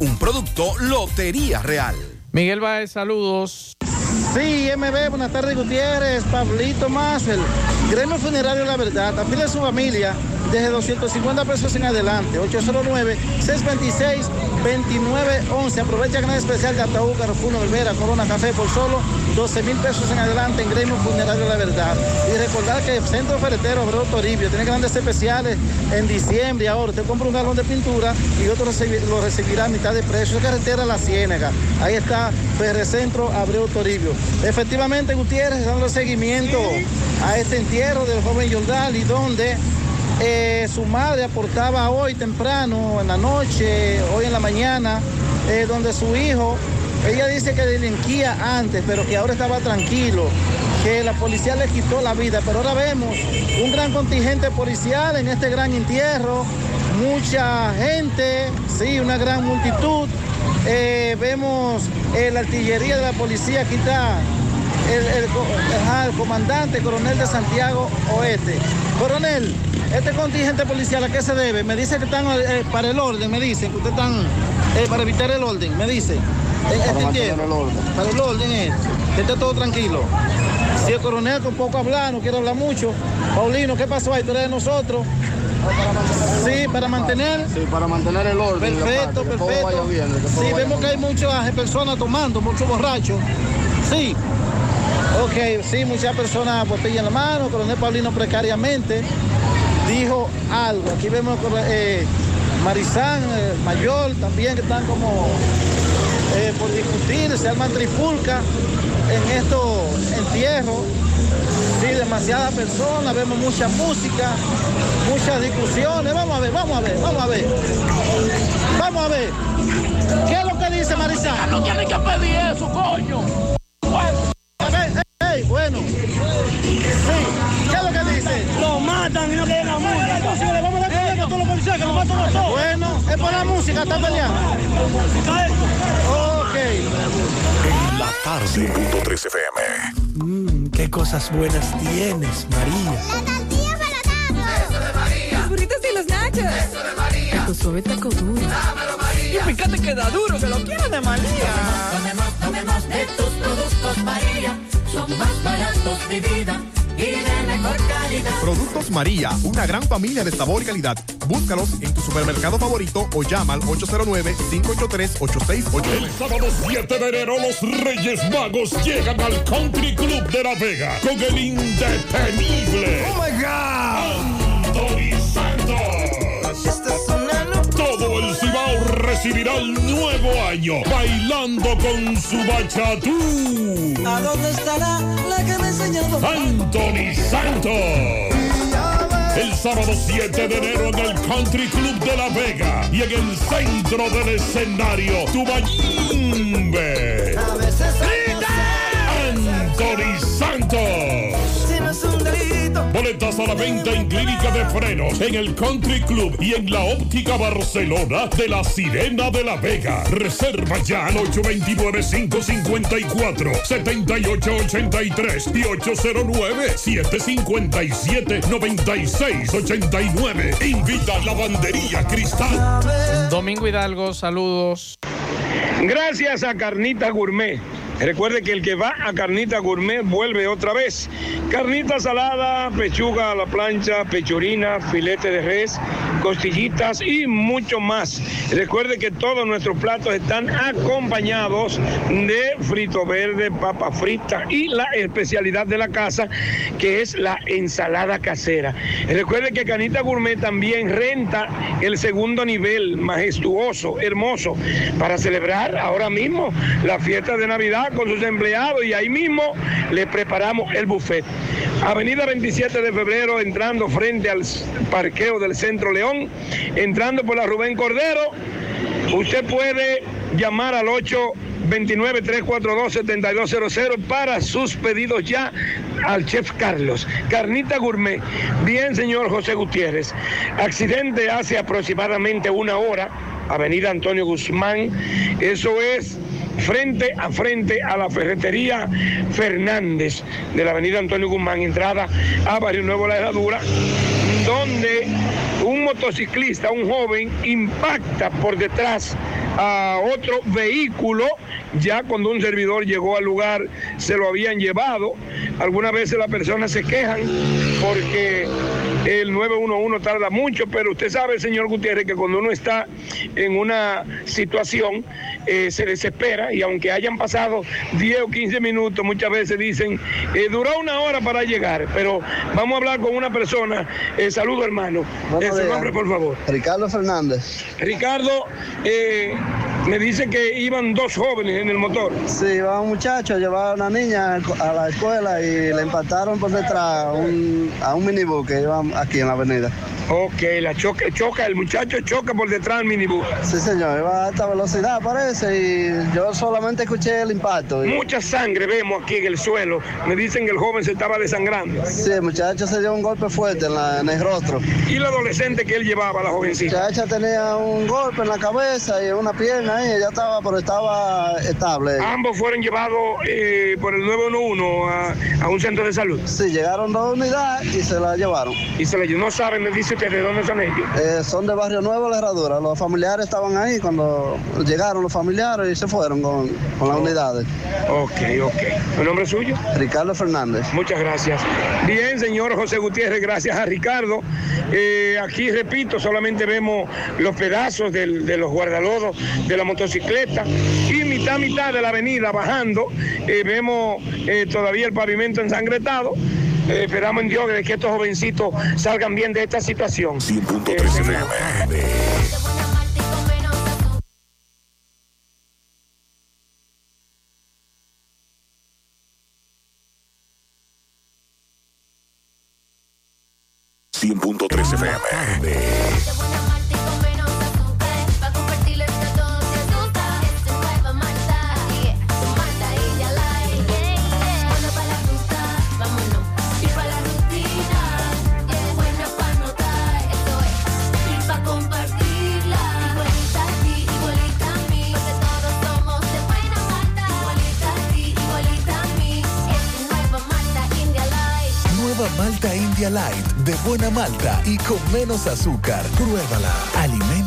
Speaker 34: Un producto Lotería Real.
Speaker 8: Miguel Baez, saludos.
Speaker 30: Sí, MB, buenas tardes Gutiérrez, Pablito Mazel, Gremio Funerario La Verdad, afile a su familia desde 250 pesos en adelante, 809-626-2911, aprovecha gran especial de Ataúd, Carrefour, Olvera, Corona Café por solo 12 mil pesos en adelante en Gremio Funerario La Verdad. Y recordar que el Centro Ferretero Abreu Toribio tiene grandes especiales en diciembre. Y ahora usted compra un galón de pintura y otro lo recibirá a mitad de precio, carretera La Ciénaga, ahí está Ferrecentro Abreu Toribio. Efectivamente, Gutiérrez, dando seguimiento a este entierro del joven Yordali, donde eh, su madre aportaba hoy temprano, en la noche, hoy en la mañana, eh, donde su hijo, ella dice que delinquía antes, pero que ahora estaba tranquilo, que la policía le quitó la vida, pero ahora vemos un gran contingente policial en este gran entierro,
Speaker 35: mucha gente, sí, una gran multitud. Eh, vemos la artillería de la policía, aquí está el, el el comandante coronel de Santiago Oeste. Coronel, este contingente policial, ¿a qué se debe? Me dice que están eh, para el orden, me dicen que ustedes están eh, para evitar el orden, me dice. Eh, este
Speaker 31: mantener
Speaker 35: tiempo.
Speaker 31: el orden.
Speaker 35: Para el orden es, que esté todo tranquilo. Si el coronel con poco hablar, no quiere hablar mucho. Paulino, ¿qué pasó ahí? ¿Tú eres de nosotros? Sí, para mantener.
Speaker 31: Sí, para mantener el orden.
Speaker 35: Perfecto, perfecto.
Speaker 31: bien,
Speaker 35: Sí, vemos que hay muchas personas tomando, muchos borrachos. Sí. Ok, sí, muchas personas pues pillan la mano, coronel Paulino precariamente dijo algo. Aquí vemos eh, Marizán, eh, Mayor, también que están como eh, por discutir, se arman trifulca en estos entierros. Sí, demasiadas personas, vemos mucha música, muchas discusiones. Vamos a ver, vamos a ver, vamos a ver. Vamos a ver. ¿Qué es lo que dice Marizán? No tienen que pedir eso, coño. Bueno, hey, hey, bueno. Sí, ¿qué es lo que dice? Lo matan y no quieren la música. Entonces le vamos a dar a todos los policías que lo matan a todos. Bueno, es por la música, están peleando. Ok.
Speaker 12: En la tarde. Punto 3 FM.
Speaker 36: Mmm, qué cosas buenas tienes, María.
Speaker 37: Eso de María. Los burritos y los nachos. Eso de María. Tu suave taco duro. Dámelo, María. Y fíjate que da duro, que lo quiero de María.
Speaker 38: Tomemos, tomemos de tus productos María. Son más baratos de vida y de mejor calidad.
Speaker 39: Productos María, una gran familia de sabor y calidad. Búscalos en tu supermercado favorito o llama al 809-583-8689.
Speaker 40: El sábado 7 de enero los Reyes Magos llegan al Country Club de La Vega con el indetenible.
Speaker 37: Oh my God.
Speaker 40: Recibirá el nuevo año bailando con su bachatú.
Speaker 37: ¿A dónde estará la que me ha enseñado?
Speaker 40: Anthony Santos. El sábado 7 de enero en el Country Club de La Vega y en el centro del escenario, Tubayimbe. Anthony Santos. A la venta en Clínica de Frenos, en el Country Club y en la Óptica Barcelona de la Sirena de la Vega. Reserva ya al 829-554-7883 y 809-757-9689. Invita a Lavandería Cristal.
Speaker 8: Domingo Hidalgo, saludos.
Speaker 41: Gracias a Carnita Gourmet. Recuerde que el que va a Carnita Gourmet vuelve otra vez. Carnita salada, pechuga a la plancha, pechurina, filete de res, costillitas y mucho más. Recuerde que todos nuestros platos están acompañados de frito verde, papa frita y la especialidad de la casa que es la ensalada casera. Recuerde que Carnita Gourmet también renta el segundo nivel, majestuoso, hermoso, para celebrar ahora mismo la fiesta de Navidad con sus empleados y ahí mismo le preparamos el buffet. Avenida 27 de febrero, entrando frente al parqueo del Centro León, entrando por la Rubén Cordero, usted puede llamar al 829-342-7200 para sus pedidos ya al chef Carlos. Carnita Gourmet. Bien, señor José Gutiérrez. Accidente hace aproximadamente una hora, Avenida Antonio Guzmán. Eso es frente a frente a la ferretería Fernández de la avenida Antonio Guzmán, entrada a Barrio Nuevo La Herradura, donde un motociclista, un joven, impacta por detrás a otro vehículo. Ya cuando un servidor llegó al lugar se lo habían llevado. Algunas veces las personas se quejan porque el 911 tarda mucho, pero usted sabe, señor Gutiérrez, que cuando uno está en una situación eh, se desespera y aunque hayan pasado 10 o 15 minutos, muchas veces dicen, eh, duró una hora para llegar, pero vamos a hablar con una persona. Eh, saludo, hermano. Su nombre, por favor.
Speaker 31: Ricardo Fernández.
Speaker 41: Ricardo, eh, me dice que iban dos jóvenes en el motor.
Speaker 31: Sí, iba un muchacho a llevar a una niña a la escuela y le empataron por detrás a un minibús que iba aquí en la avenida.
Speaker 41: Ok, la choca, choca, el muchacho choca por detrás del minibús.
Speaker 31: Sí, señor, iba a alta velocidad parece y yo solamente escuché el impacto. y-
Speaker 41: Mucha sangre vemos aquí en el suelo. Me dicen que el joven se estaba desangrando.
Speaker 31: Sí, el muchacho se dio un golpe fuerte en, la- en el rostro.
Speaker 41: ¿Y la adolescente que él llevaba, la jovencita?
Speaker 31: La muchacha tenía un golpe en la cabeza y en una pierna y ella estaba, pero estaba estable.
Speaker 41: Ambos fueron llevados eh, por el 911 a, a un centro de salud.
Speaker 31: Sí, llegaron dos unidades y se la llevaron.
Speaker 41: Y se la. No saben, me dice de dónde son ellos.
Speaker 31: Eh, son de Barrio Nuevo, La Herradura. Los familiares estaban ahí cuando llegaron los familiares y se fueron con, con las unidades.
Speaker 41: Ok, ok. ¿El nombre suyo?
Speaker 31: Ricardo Fernández.
Speaker 41: Muchas gracias. Bien, señor José Gutiérrez, gracias a Ricardo. Eh, aquí, repito, solamente vemos los pedazos del- de los guardalodos de la motocicleta y mitad, mitad de la avenida bajando. eh, vemos todavía el pavimento ensangretado. Eh, esperamos en Dios que estos jovencitos salgan bien de esta situación.
Speaker 28: 100.3 FM. .3 FM.
Speaker 42: Con menos azúcar. Pruébala.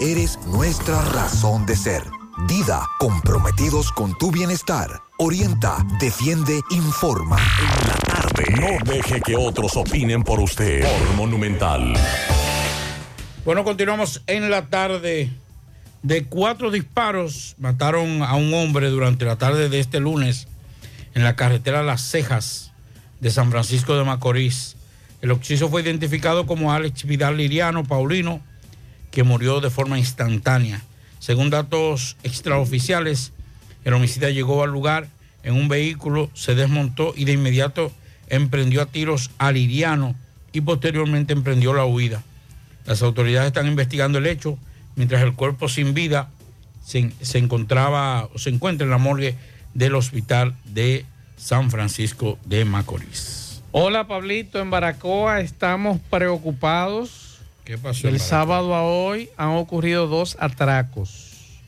Speaker 14: eres nuestra razón de ser. Dida, comprometidos con tu bienestar. Orienta, defiende, informa.
Speaker 4: No deje que otros opinen por usted. Por Monumental.
Speaker 9: Bueno, continuamos en la tarde. De cuatro disparos mataron a un hombre durante la tarde de este lunes en la carretera Las Cejas de San Francisco de Macorís. El occiso fue identificado como Alex Vidal Liriano Paulino, que murió de forma instantánea. Según datos extraoficiales, el homicida llegó al lugar en un vehículo, se desmontó y de inmediato emprendió a tiros a Liriano y posteriormente emprendió la huida. Las autoridades están investigando el hecho, mientras el cuerpo sin vida se, se encontraba o se encuentra en la morgue del hospital de San Francisco de Macorís.
Speaker 8: Hola Pablito, en Baracoa estamos preocupados.
Speaker 9: ¿Qué pasó?
Speaker 8: sábado a hoy han ocurrido dos atracos.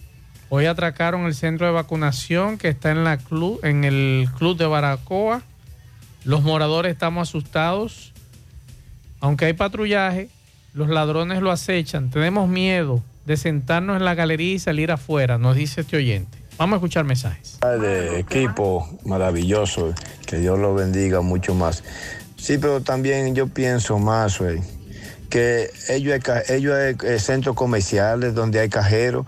Speaker 8: Hoy atracaron el centro de vacunación que está en, la club, en el club de Baracoa. Los moradores estamos asustados. Aunque hay patrullaje, los ladrones lo acechan. Tenemos miedo de sentarnos en la galería y salir afuera, nos dice este oyente. Vamos a escuchar mensajes.
Speaker 43: de equipo maravilloso, que Dios lo bendiga mucho más. Sí, pero también yo pienso más, güey, que ellos, ellos hay eh, centros comerciales donde hay cajeros.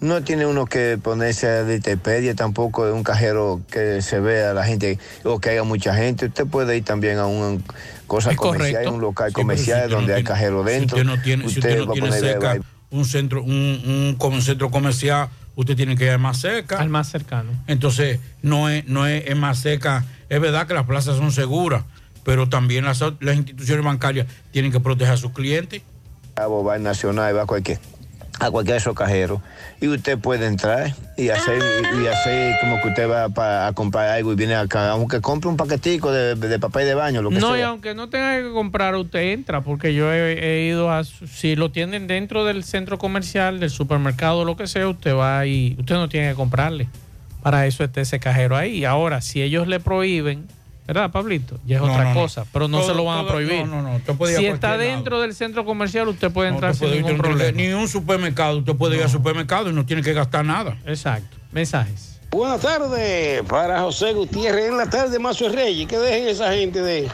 Speaker 43: No tiene uno que ponerse a la tampoco de un cajero que se vea la gente o que haya mucha gente. Usted puede ir también a un cosa comercial, un local
Speaker 9: Sí, pero si
Speaker 43: comercial
Speaker 9: no
Speaker 43: donde hay
Speaker 9: tiene-
Speaker 43: cajero dentro.
Speaker 9: Si usted no tiene, si usted no tiene cerca un centro, un, un, como un centro comercial, usted tiene que ir al más cerca.
Speaker 8: Al más cercano.
Speaker 9: Entonces, no es, no es, es más cerca. Es verdad que las plazas son seguras, pero también las, las instituciones bancarias tienen que proteger a sus clientes.
Speaker 43: Cabo, va al Nacional, va a cualquier, a cualquier de esos cajeros. Y usted puede entrar y hacer, y hacer como que usted va pa- a comprar algo y viene acá, aunque compre un paquetico de, de papel de baño, lo que
Speaker 8: No, y
Speaker 43: sea.
Speaker 8: aunque no tenga que comprar, usted entra, porque yo he, he ido a. Si lo tienen dentro del centro comercial, del supermercado, lo que sea, usted va y usted no tiene que comprarle. Para eso está ese cajero ahí. Ahora, si ellos le prohíben, ¿verdad, Pablito? Ya es
Speaker 9: No,
Speaker 8: otra
Speaker 9: no, no.
Speaker 8: cosa, pero no
Speaker 9: Todo-
Speaker 8: se lo van
Speaker 9: todo-
Speaker 8: a prohibir.
Speaker 9: no, no, no,
Speaker 8: si está
Speaker 9: lado.
Speaker 8: dentro del centro comercial, usted puede entrar sin
Speaker 9: puede-
Speaker 8: ningún problema.
Speaker 9: Ni un supermercado, usted puede ir al supermercado y no tiene que gastar nada.
Speaker 8: Exacto. Mensajes.
Speaker 44: Buenas tardes para José Gutiérrez. En la tarde, Mazo Reyes. Que dejen esa gente de,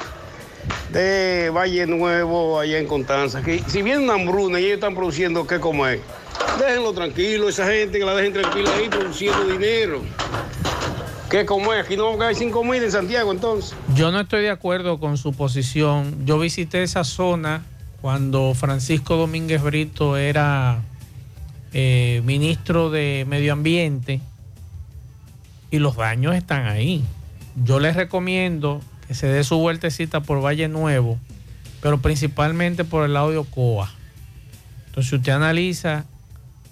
Speaker 45: de Valle Nuevo, allá en Constanza, que si viene una hambruna y ellos están produciendo qué comer, déjenlo tranquilo, esa gente que la dejen tranquila ahí produciendo dinero. ¿Qué comer? Aquí no quedar sin comida en Santiago entonces.
Speaker 8: Yo no estoy de acuerdo con su posición. Yo visité esa zona cuando Francisco Domínguez Brito era eh, ministro de Medio Ambiente y los daños están ahí. Yo les recomiendo que se dé su vueltecita por Valle Nuevo, pero principalmente por el lado de Ocoa. Entonces usted analiza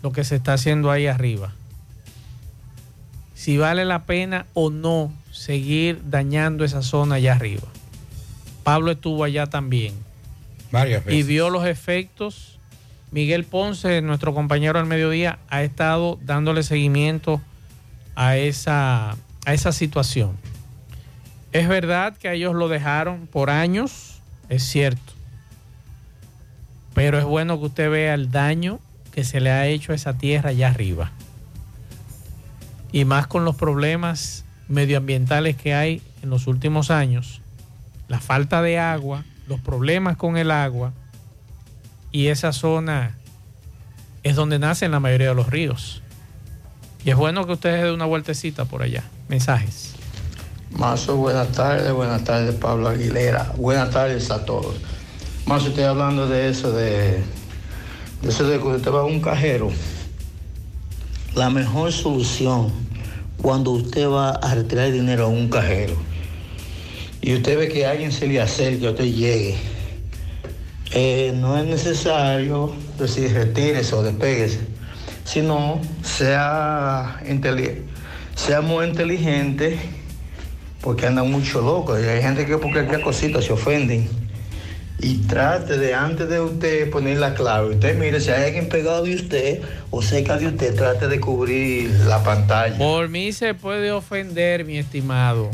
Speaker 8: lo que se está haciendo ahí arriba. Si vale la pena o no seguir dañando esa zona allá arriba. Pablo estuvo allá también
Speaker 9: Varias
Speaker 8: y
Speaker 9: veces.
Speaker 8: vio los efectos. Miguel Ponce, nuestro compañero al mediodía, ha estado dándole seguimiento a esa, a esa situación. Es verdad que ellos lo dejaron por años, es cierto. Pero es bueno que usted vea el daño que se le ha hecho a esa tierra allá arriba. Y más con los problemas medioambientales que hay en los últimos años. La falta de agua, los problemas con el agua. Y esa zona es donde nacen la mayoría de los ríos. Y es bueno que ustedes den una vueltecita por allá. Mensajes.
Speaker 46: Mazo, buenas tardes, buenas tardes Pablo Aguilera, buenas tardes a todos. Mazo, estoy hablando de eso, de, de eso de que usted va a un cajero. La mejor solución cuando usted va a retirar dinero a un cajero y usted ve que alguien se le acerca, usted llegue, eh, no es necesario decir retírese o despéguese, sino sea, sea muy inteligente porque andan mucho locos. Y hay gente que por cualquier cosita se ofenden. Y trate de, antes de usted poner la clave, usted mire, si hay alguien pegado de usted o cerca de usted, trate de cubrir la pantalla.
Speaker 8: Por mí se puede ofender, mi estimado.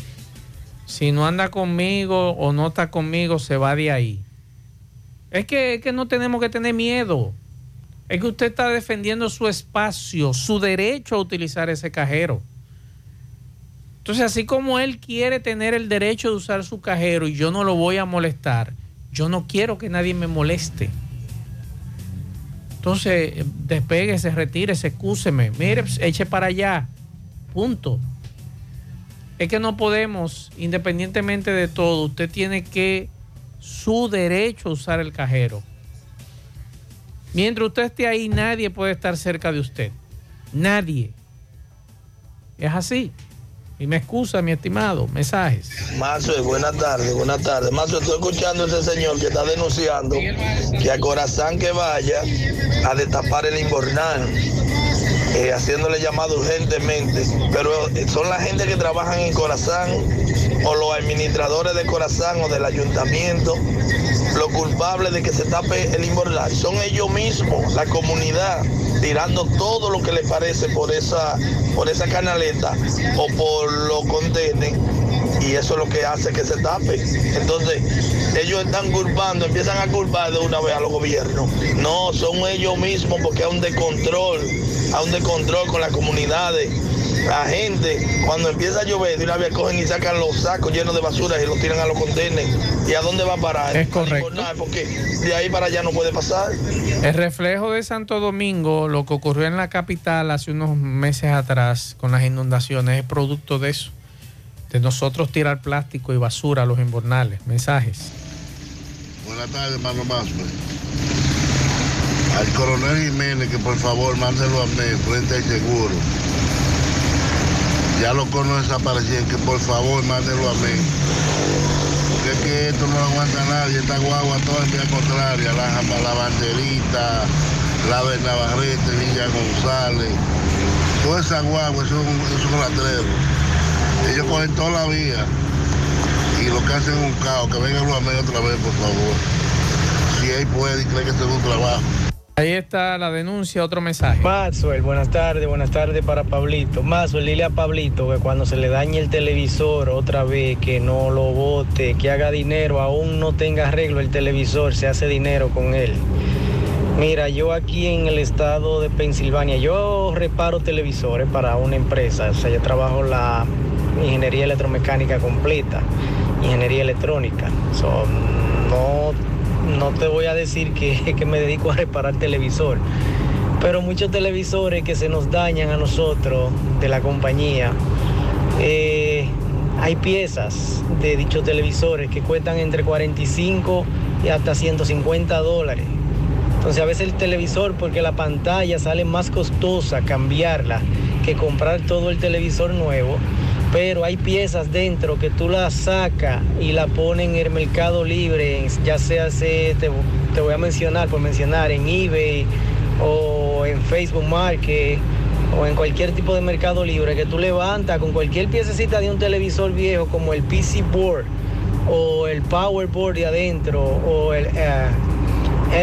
Speaker 8: Si no anda conmigo o no está conmigo, se va de ahí. Es que, es que no tenemos que tener miedo. Es que usted está defendiendo su espacio, su derecho a utilizar ese cajero. Entonces, así como él quiere tener el derecho de usar su cajero y yo no lo voy a molestar, yo no quiero que nadie me moleste. Entonces, despegue, se retire, se excúseme. Mire, pues, eche para allá. Punto. Es que no podemos, independientemente de todo, usted tiene que su derecho a usar el cajero. Mientras usted esté ahí, nadie puede estar cerca de usted. Nadie. Es así. Y me excusa, mi estimado. Mensajes.
Speaker 43: Mazo, buenas tardes, buenas tardes. Mazo, estoy escuchando a ese señor que está denunciando que a Corazán que vaya a destapar el inbornal, eh, haciéndole llamado urgentemente. Pero eh, son la gente que trabajan en Corazán o los administradores de Corazán o del ayuntamiento los culpables de que se tape el inbornal. Son ellos mismos, la comunidad, tirando todo lo que les parece por esa, por esa canaleta o por los contenes y eso es lo que hace que se tape. Entonces, ellos están culpando, empiezan a culpar de una vez a los gobiernos. No, son ellos mismos porque hay un descontrol, hay un descontrol con las comunidades. La gente, cuando empieza a llover, de una vez cogen y sacan los sacos llenos de basura y los tiran a los contenedores. ¿Y a dónde va a parar?
Speaker 8: Es correcto.
Speaker 43: Porque de ahí para allá no puede pasar.
Speaker 8: El reflejo de Santo Domingo, lo que ocurrió en la capital hace unos meses atrás con las inundaciones, es producto de eso. De nosotros tirar plástico y basura a los invernales. Mensajes.
Speaker 47: Buenas tardes, hermano Masper. Al coronel Jiménez que por favor mándelo a mí frente al seguro. Ya los conos desaparecieron, que por favor mándelo a mí. Porque es que esto no lo aguanta nadie, esta guagua toda en vía contraria, la, la banderita, la de Navarrete, Villa González, toda esa guagua, eso es un, latrero. Ellos cogen toda la vía y lo que hacen es un caos, que venga a mí otra vez, por favor. Si él puede y cree que es un trabajo.
Speaker 8: Ahí está la denuncia, otro mensaje.
Speaker 48: Maxwell, buenas tardes, buenas tardes para Pablito. Maxwell, dile a Pablito que cuando se le dañe el televisor otra vez, que no lo bote, que haga dinero, aún no tenga arreglo el televisor, se hace dinero con él. Mira, yo aquí en el estado de Pensilvania, yo reparo televisores para una empresa, o sea, yo trabajo la ingeniería electromecánica completa, ingeniería electrónica. Son No, no te voy a decir que, que me dedico a reparar televisor, pero muchos televisores que se nos dañan a nosotros de la compañía, eh, hay piezas de dichos televisores que cuestan entre 45 y hasta 150 dólares. Entonces a veces el televisor, porque la pantalla sale más costosa cambiarla que comprar todo el televisor nuevo, pero hay piezas dentro que tú las sacas y la pones en el mercado libre, ya sea, se- te, te voy a mencionar, por mencionar, en eBay o en Facebook Market o en cualquier tipo de mercado libre, que tú levantas con cualquier piececita de un televisor viejo como el PC Board o el Power Board de adentro o el... eh,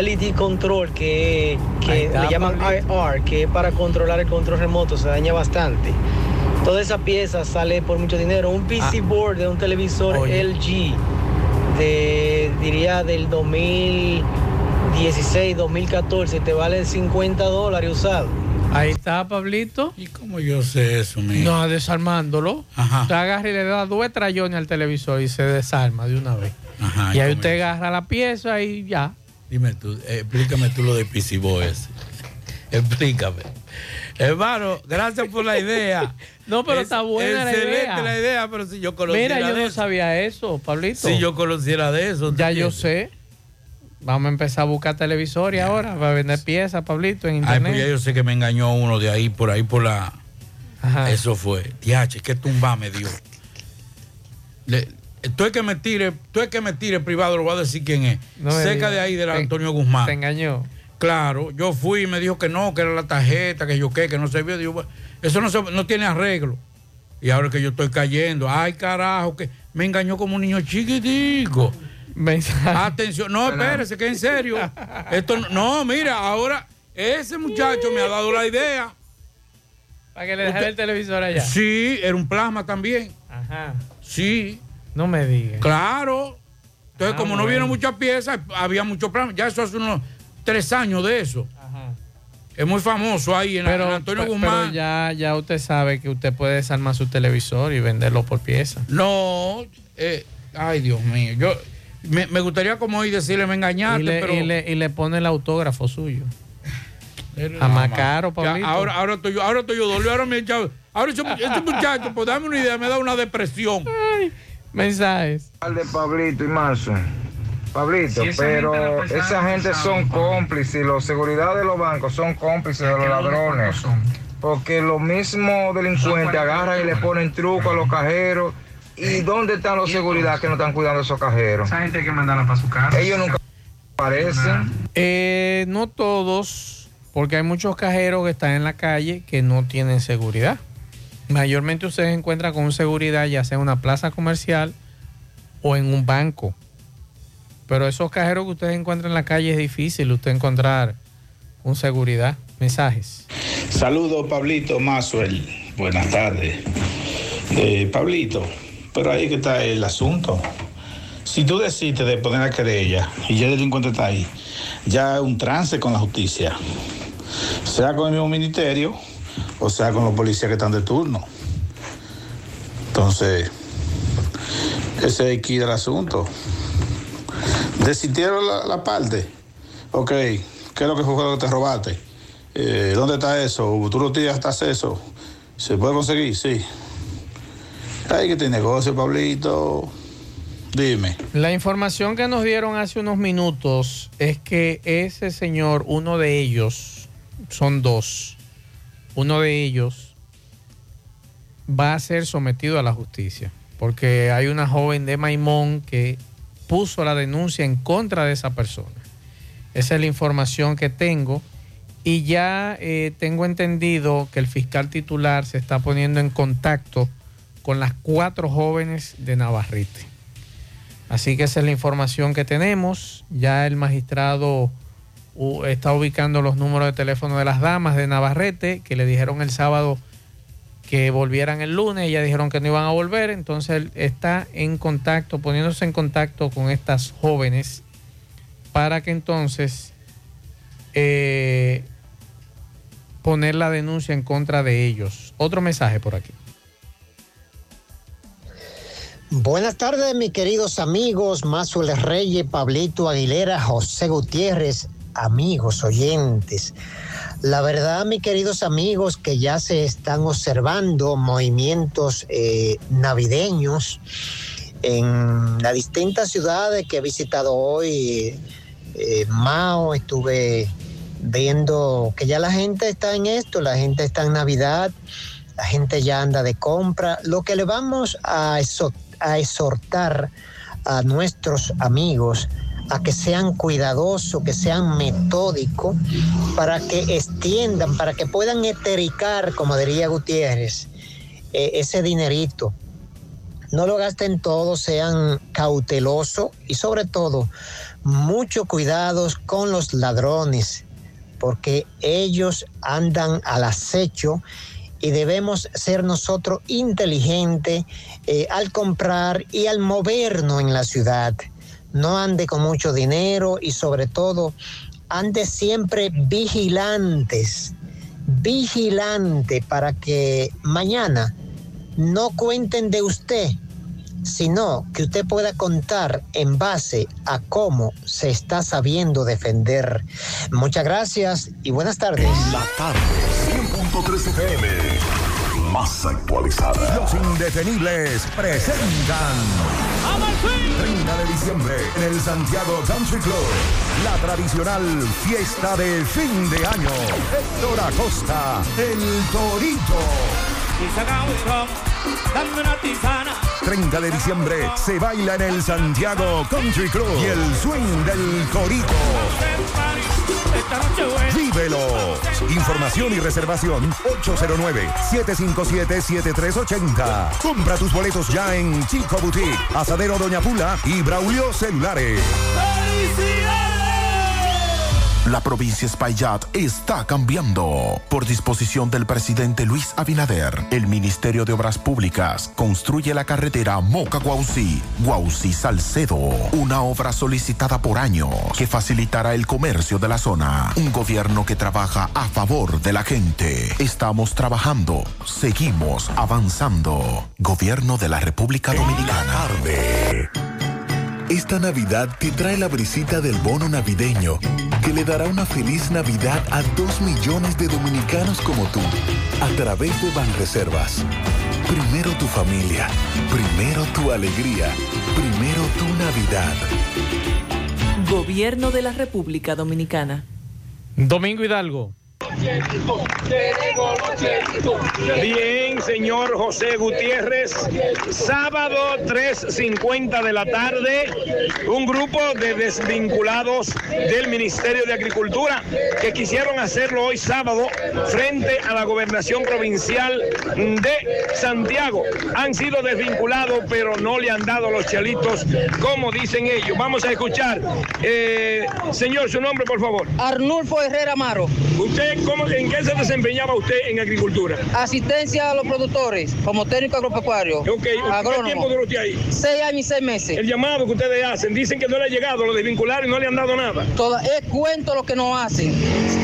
Speaker 48: LED control que, que le llaman IR, que es para controlar el control remoto, se daña bastante. Toda esa pieza sale por mucho dinero. Un PC board de un televisor
Speaker 8: Oye.
Speaker 48: LG de diría del 2016, 2014 te vale 50 dólares usado.
Speaker 8: Ahí está, Pablito.
Speaker 9: ¿Y cómo yo sé eso, mi?
Speaker 8: No, desarmándolo.
Speaker 9: Ajá.
Speaker 8: Usted agarra y le da dos trayones al televisor y se desarma de una vez.
Speaker 9: Ajá,
Speaker 8: y ahí usted agarra la pieza y ya.
Speaker 9: Dime tú, explícame tú lo de PC Boys. Explícame. Hermano, gracias por la idea.
Speaker 8: No, pero
Speaker 9: Es
Speaker 8: está buena la
Speaker 9: excelente
Speaker 8: idea.
Speaker 9: la idea, pero si yo conociera
Speaker 8: Mira, yo
Speaker 9: de
Speaker 8: no
Speaker 9: eso,
Speaker 8: sabía eso, Pablito.
Speaker 9: si yo conociera de eso.
Speaker 8: Ya yo sé. Vamos a empezar a buscar televisores ahora para vender piezas, Pablito, en
Speaker 9: Ay,
Speaker 8: internet.
Speaker 9: pues ya yo sé que me engañó uno de ahí, por ahí, por la... Eso fue. Tiache, qué tumba me dio. Le- tú es que me tire, tú es que me tire privado, lo voy a decir quién es.
Speaker 8: No
Speaker 9: Cerca de ahí del
Speaker 8: Te-
Speaker 9: Antonio Guzmán.
Speaker 8: Te engañó.
Speaker 9: Claro, yo fui y me dijo que no, que era la tarjeta, que yo qué, que no se vio. Digo, eso no, se- no tiene arreglo. Y ahora que yo estoy cayendo, ay carajo, que me engañó como un niño chiquitico. Atención, no, espérese, que en serio. Esto no, no, mira, ahora ese muchacho me ha dado la idea.
Speaker 8: Para que le dejara el televisor allá.
Speaker 9: Sí, era un plasma también.
Speaker 8: Ajá.
Speaker 9: Sí.
Speaker 8: No me digas.
Speaker 9: Claro. Entonces,
Speaker 8: Ah,
Speaker 9: como no vieron muchas piezas, había mucho plasma. Ya eso hace unos tres años de eso. Es muy famoso ahí en,
Speaker 8: Pero,
Speaker 9: en Antonio
Speaker 8: pe-
Speaker 9: Guzmán.
Speaker 8: pero ya, ya usted sabe que usted puede desarmar su televisor y venderlo por pieza.
Speaker 9: No, eh, ay Dios mío, yo me, me gustaría como hoy decirle me engañaste,
Speaker 8: Y le,
Speaker 9: pero
Speaker 8: y le- y le pone el autógrafo suyo. A más caro, Pablito.
Speaker 9: ahora, ahora estoy yo, ahora estoy yo dolido, ahora me he echado- ahora ese, mu- este muchacho, pues dame una idea, me da una depresión.
Speaker 8: Mensajes.
Speaker 49: de Pablito y Marzo. Pablito,
Speaker 9: Si
Speaker 49: pero
Speaker 9: gente
Speaker 49: esa gente son cómplices, los seguridad de los bancos son cómplices de los ladrones. Porque los mismos delincuentes agarran y le ponen truco a los cajeros. ¿Y dónde están los seguridad que no están cuidando a esos cajeros?
Speaker 50: Esa gente hay que mandarla para su casa.
Speaker 49: Ellos nunca aparecen.
Speaker 8: Eh, no todos, porque hay muchos cajeros que están en la calle que no tienen seguridad. Mayormente ustedes encuentran con seguridad ya sea en una plaza comercial o en un banco. Pero esos cajeros que ustedes encuentran en la calle es difícil usted encontrar un seguridad. Mensajes.
Speaker 51: Saludos, Pablito Masuel. Buenas tardes. Eh, Pablito, pero ahí que está el asunto. Si tú decides de poner la querella y ya el delincuente está ahí, ya es un trance con la justicia. Sea con el mismo ministerio o sea con los policías que están de turno. Entonces, ese es el key del asunto. Desistieron la, la parte. Ok, ¿qué es lo que fue lo que te robaste? Eh, ¿Dónde está eso? ¿Tú lo tienes hasta eso? ¿Se puede conseguir? Sí. Hay que tener negocio, Pablito. Dime.
Speaker 8: La información que nos dieron hace unos minutos es que ese señor, uno de ellos, son dos, uno de ellos va a ser sometido a la justicia, porque hay una joven de Maimón que puso la denuncia en contra de esa persona. Esa es la información que tengo. Y ya eh, tengo entendido que el fiscal titular se está poniendo en contacto con las cuatro jóvenes de Navarrete. Así que esa es la información que tenemos. Ya el magistrado uh, está ubicando los números de teléfono de las damas de Navarrete, que le dijeron el sábado que volvieran el lunes, ya dijeron que no iban a volver, entonces está en contacto, poniéndose en contacto con estas jóvenes para que entonces eh, poner la denuncia en contra de ellos. Otro mensaje por aquí.
Speaker 52: Buenas tardes, mis queridos amigos, Mazuel Reyes, Pablito Aguilera, José Gutiérrez, amigos oyentes. La verdad, mis queridos amigos, que ya se están observando movimientos eh, navideños en las distintas ciudades que he visitado hoy. eh, Mao, estuve viendo que ya la gente está en esto, la gente está en Navidad, la gente ya anda de compra. Lo que le vamos a, exhor- a exhortar a nuestros amigos a que sean cuidadosos, que sean metódicos, para que extiendan, para que puedan etericar, como diría Gutiérrez, eh, ese dinerito. No lo gasten todo, sean cautelosos y sobre todo, mucho cuidados con los ladrones, porque ellos andan al acecho y debemos ser nosotros inteligentes eh, al comprar y al movernos en la ciudad. No ande con mucho dinero y sobre todo ande siempre vigilantes, vigilante para que mañana no cuenten de usted, sino que usted pueda contar en base a cómo se está sabiendo defender. Muchas gracias y buenas tardes.
Speaker 14: La tarde, 100.3 FM.
Speaker 4: Los indetenibles presentan 30 de diciembre en el Santiago Country Club. La tradicional fiesta de fin de año. Héctor Acosta, el Torito.
Speaker 9: Y saca un ron, dame una tisana.
Speaker 4: 30 de diciembre se baila en el Santiago Country Club y el swing del Corito. Vívelo. Información y reservación 809-757-7380. Compra tus boletos ya en Chico Boutique, Asadero Doña Pula y Braulio Celulares.
Speaker 14: La provincia Espaillat está cambiando. Por disposición del presidente Luis Abinader, el Ministerio de Obras Públicas construye la carretera Moca Guausi, Guausi Salcedo, una obra solicitada por años que facilitará el comercio de la zona. Un gobierno que trabaja a favor de la gente. Estamos trabajando, seguimos avanzando. Gobierno de la República Dominicana.
Speaker 42: Esta Navidad te trae la brisita del bono navideño que le dará una feliz Navidad a dos millones de dominicanos como tú a través de Banreservas. Primero tu familia, primero tu alegría, primero tu Navidad.
Speaker 53: Gobierno de la República Dominicana.
Speaker 8: Domingo Hidalgo.
Speaker 41: Bien, señor José Gutiérrez. Sábado 3.50 de la tarde, un grupo de desvinculados del Ministerio de Agricultura que quisieron hacerlo hoy sábado frente a la gobernación provincial de Santiago. Han sido desvinculados, pero no le han dado los chelitos como dicen ellos. Vamos a escuchar. Eh, señor, su nombre, por favor.
Speaker 54: Arnulfo Herrera Amaro.
Speaker 41: ¿Usted cómo, en qué se desempeñaba usted en agricultura?
Speaker 54: Asistencia a los productores como técnico agropecuario.
Speaker 41: Ok, ¿cuánto tiempo duró usted ahí?
Speaker 54: Seis años y seis meses.
Speaker 41: El llamado que ustedes hacen, dicen que no le ha llegado, lo desvincularon y no le han dado nada.
Speaker 54: Toda, es cuento lo que nos hacen.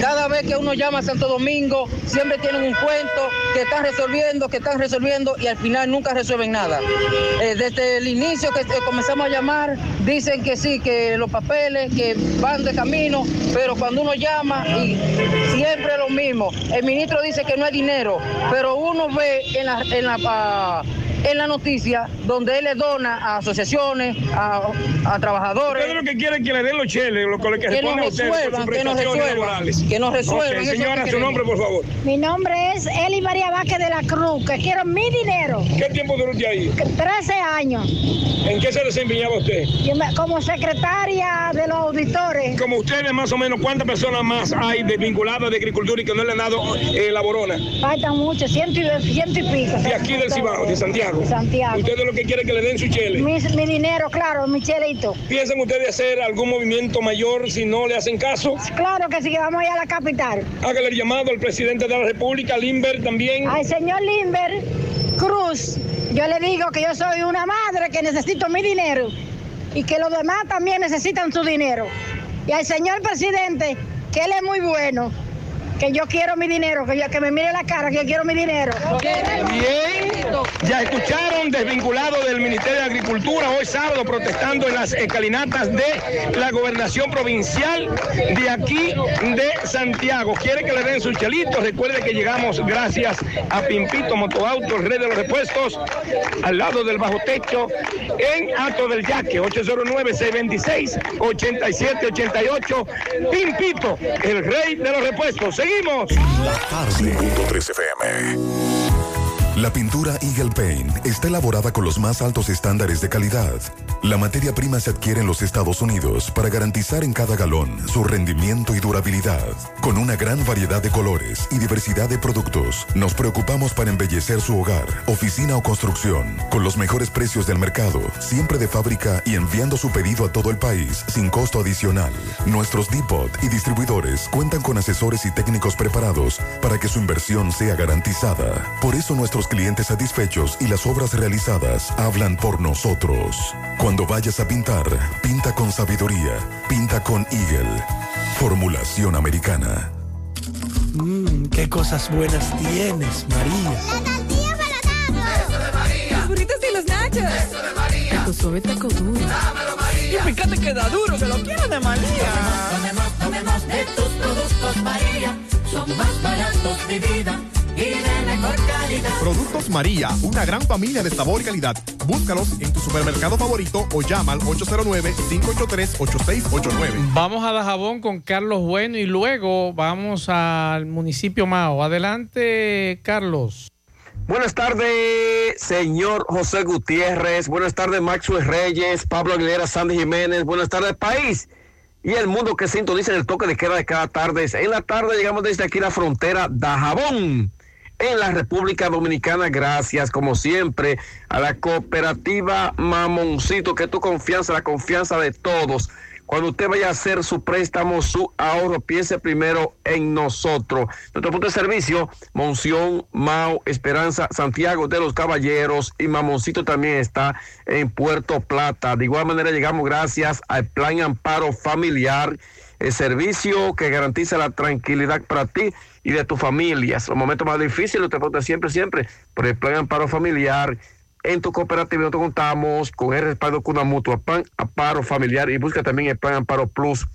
Speaker 54: Cada vez que uno llama a Santo Domingo, siempre tienen un cuento que están resolviendo, que están resolviendo y al final nunca resuelven nada. Eh, desde el inicio que comenzamos a llamar, dicen que sí, que los papeles, que van de camino, pero cuando uno llama y siempre lo mismo. El ministro dice que no hay dinero, pero uno ve en la, en la, ah, en la noticia donde él le dona a asociaciones, a, a trabajadores.
Speaker 41: Ustedes lo que quieren es que le den los cheles, lo que, que
Speaker 54: nos
Speaker 41: a ustedes por sus
Speaker 54: resuelvan, que nos
Speaker 41: prestaciones
Speaker 54: resuelvan,
Speaker 41: laborales.
Speaker 54: que nos resuelvan,
Speaker 41: Ok,
Speaker 54: eso es lo
Speaker 41: señora, su nombre, por favor.
Speaker 33: Mi nombre es Eli María Vázquez de la Cruz, que quiero mi dinero.
Speaker 41: ¿Qué tiempo duró usted ahí?
Speaker 33: 13 años.
Speaker 41: ¿En qué se desempeñaba usted?
Speaker 33: Yo me- como secretaria de los auditores.
Speaker 41: Como ustedes, más o menos, ¿cuántas personas más hay desvinculadas de agricultura y que no le han dado eh, la borona?
Speaker 33: Faltan muchos, ciento y, ciento y pico.
Speaker 41: De aquí del Cibao, de Santiago.
Speaker 33: De Santiago.
Speaker 41: Ustedes lo que quieren es que le den su chele.
Speaker 33: Mi, mi dinero, claro, mi chelito.
Speaker 41: ¿Piensan ustedes hacer algún movimiento mayor si no le hacen caso?
Speaker 33: Claro que sí, que vamos a ir a la capital.
Speaker 41: Hágale el llamado al presidente de la República, Limber, también.
Speaker 33: Al señor Limber Cruz, yo le digo que yo soy una madre que necesito mi dinero y que los demás también necesitan su dinero. Y al señor presidente, que él es muy bueno, que yo quiero mi dinero, que, yo, que me mire la cara, que yo quiero mi dinero.
Speaker 41: Bien, Ya escucharon, desvinculado del Ministerio de Agricultura, hoy sábado protestando en las escalinatas de la gobernación provincial de aquí de Santiago. Quiere que le den sus chelitos. Recuerde que llegamos gracias a Pimpito Motoauto, Red de los Repuestos, al lado del bajo techo, en Alto del Yaque, 809-626-8788. Pimpito, el rey de los repuestos. Seguimos.
Speaker 50: La tarde. 5.3 FM. La pintura Eagle Paint está elaborada con los más altos estándares de calidad. La materia prima se adquiere en los Estados Unidos para garantizar en cada galón su rendimiento y durabilidad. Con una gran variedad de colores y diversidad de productos, nos preocupamos para embellecer su hogar, oficina o construcción, con los mejores precios del mercado, siempre de fábrica y enviando su pedido a todo el país sin costo adicional. Nuestros depot y distribuidores cuentan con asesores y técnicos preparados para que su inversión sea garantizada. Por eso nuestros clientes satisfechos y las obras realizadas hablan por nosotros. Cuando vayas a pintar, pinta con sabiduría, pinta con Eagle. Formulación americana.
Speaker 55: Mmm, qué cosas buenas tienes, María.
Speaker 37: La tortilla para Eso de María. Los burritos y los nachos. Eso de María. Taco suave, taco duro.
Speaker 55: Dámelo, María. Y fíjate que da duro, que lo quiero de María.
Speaker 56: Tomemos, tomemos, tomemos de tus productos, María. Son más baratos de vida y de mejor calidad.
Speaker 57: Productos María, una gran familia de sabor y calidad. Búscalos en tu supermercado favorito o llama al 809-583-8689.
Speaker 8: Vamos a Dajabón con Carlos Bueno y luego vamos al municipio Mao. Adelante, Carlos.
Speaker 58: Buenas tardes, señor José Gutiérrez. Buenas tardes, Maxwell Reyes, Pablo Aguilera, Sandy Jiménez. Buenas tardes, país y el mundo que sintoniza en el toque de queda de cada tarde. En la tarde llegamos desde aquí la frontera Dajabón, en la República Dominicana. Gracias, como siempre, a la cooperativa Mamoncito, que tu confianza, la confianza de todos. Cuando usted vaya a hacer su préstamo, su ahorro, piense primero en nosotros. Nuestro punto de servicio, Monción, Mao, Esperanza, Santiago de los Caballeros y Mamoncito también está en Puerto Plata. De igual manera llegamos gracias al Plan Amparo Familiar, el servicio que garantiza la tranquilidad para ti y de tu familia. Los momentos más difíciles te pregunta siempre, siempre por el Plan Amparo Familiar en tu cooperativa nosotros contamos con el respaldo con una mutua, PAN Amparo Familiar y busca también el Plan Amparo Plus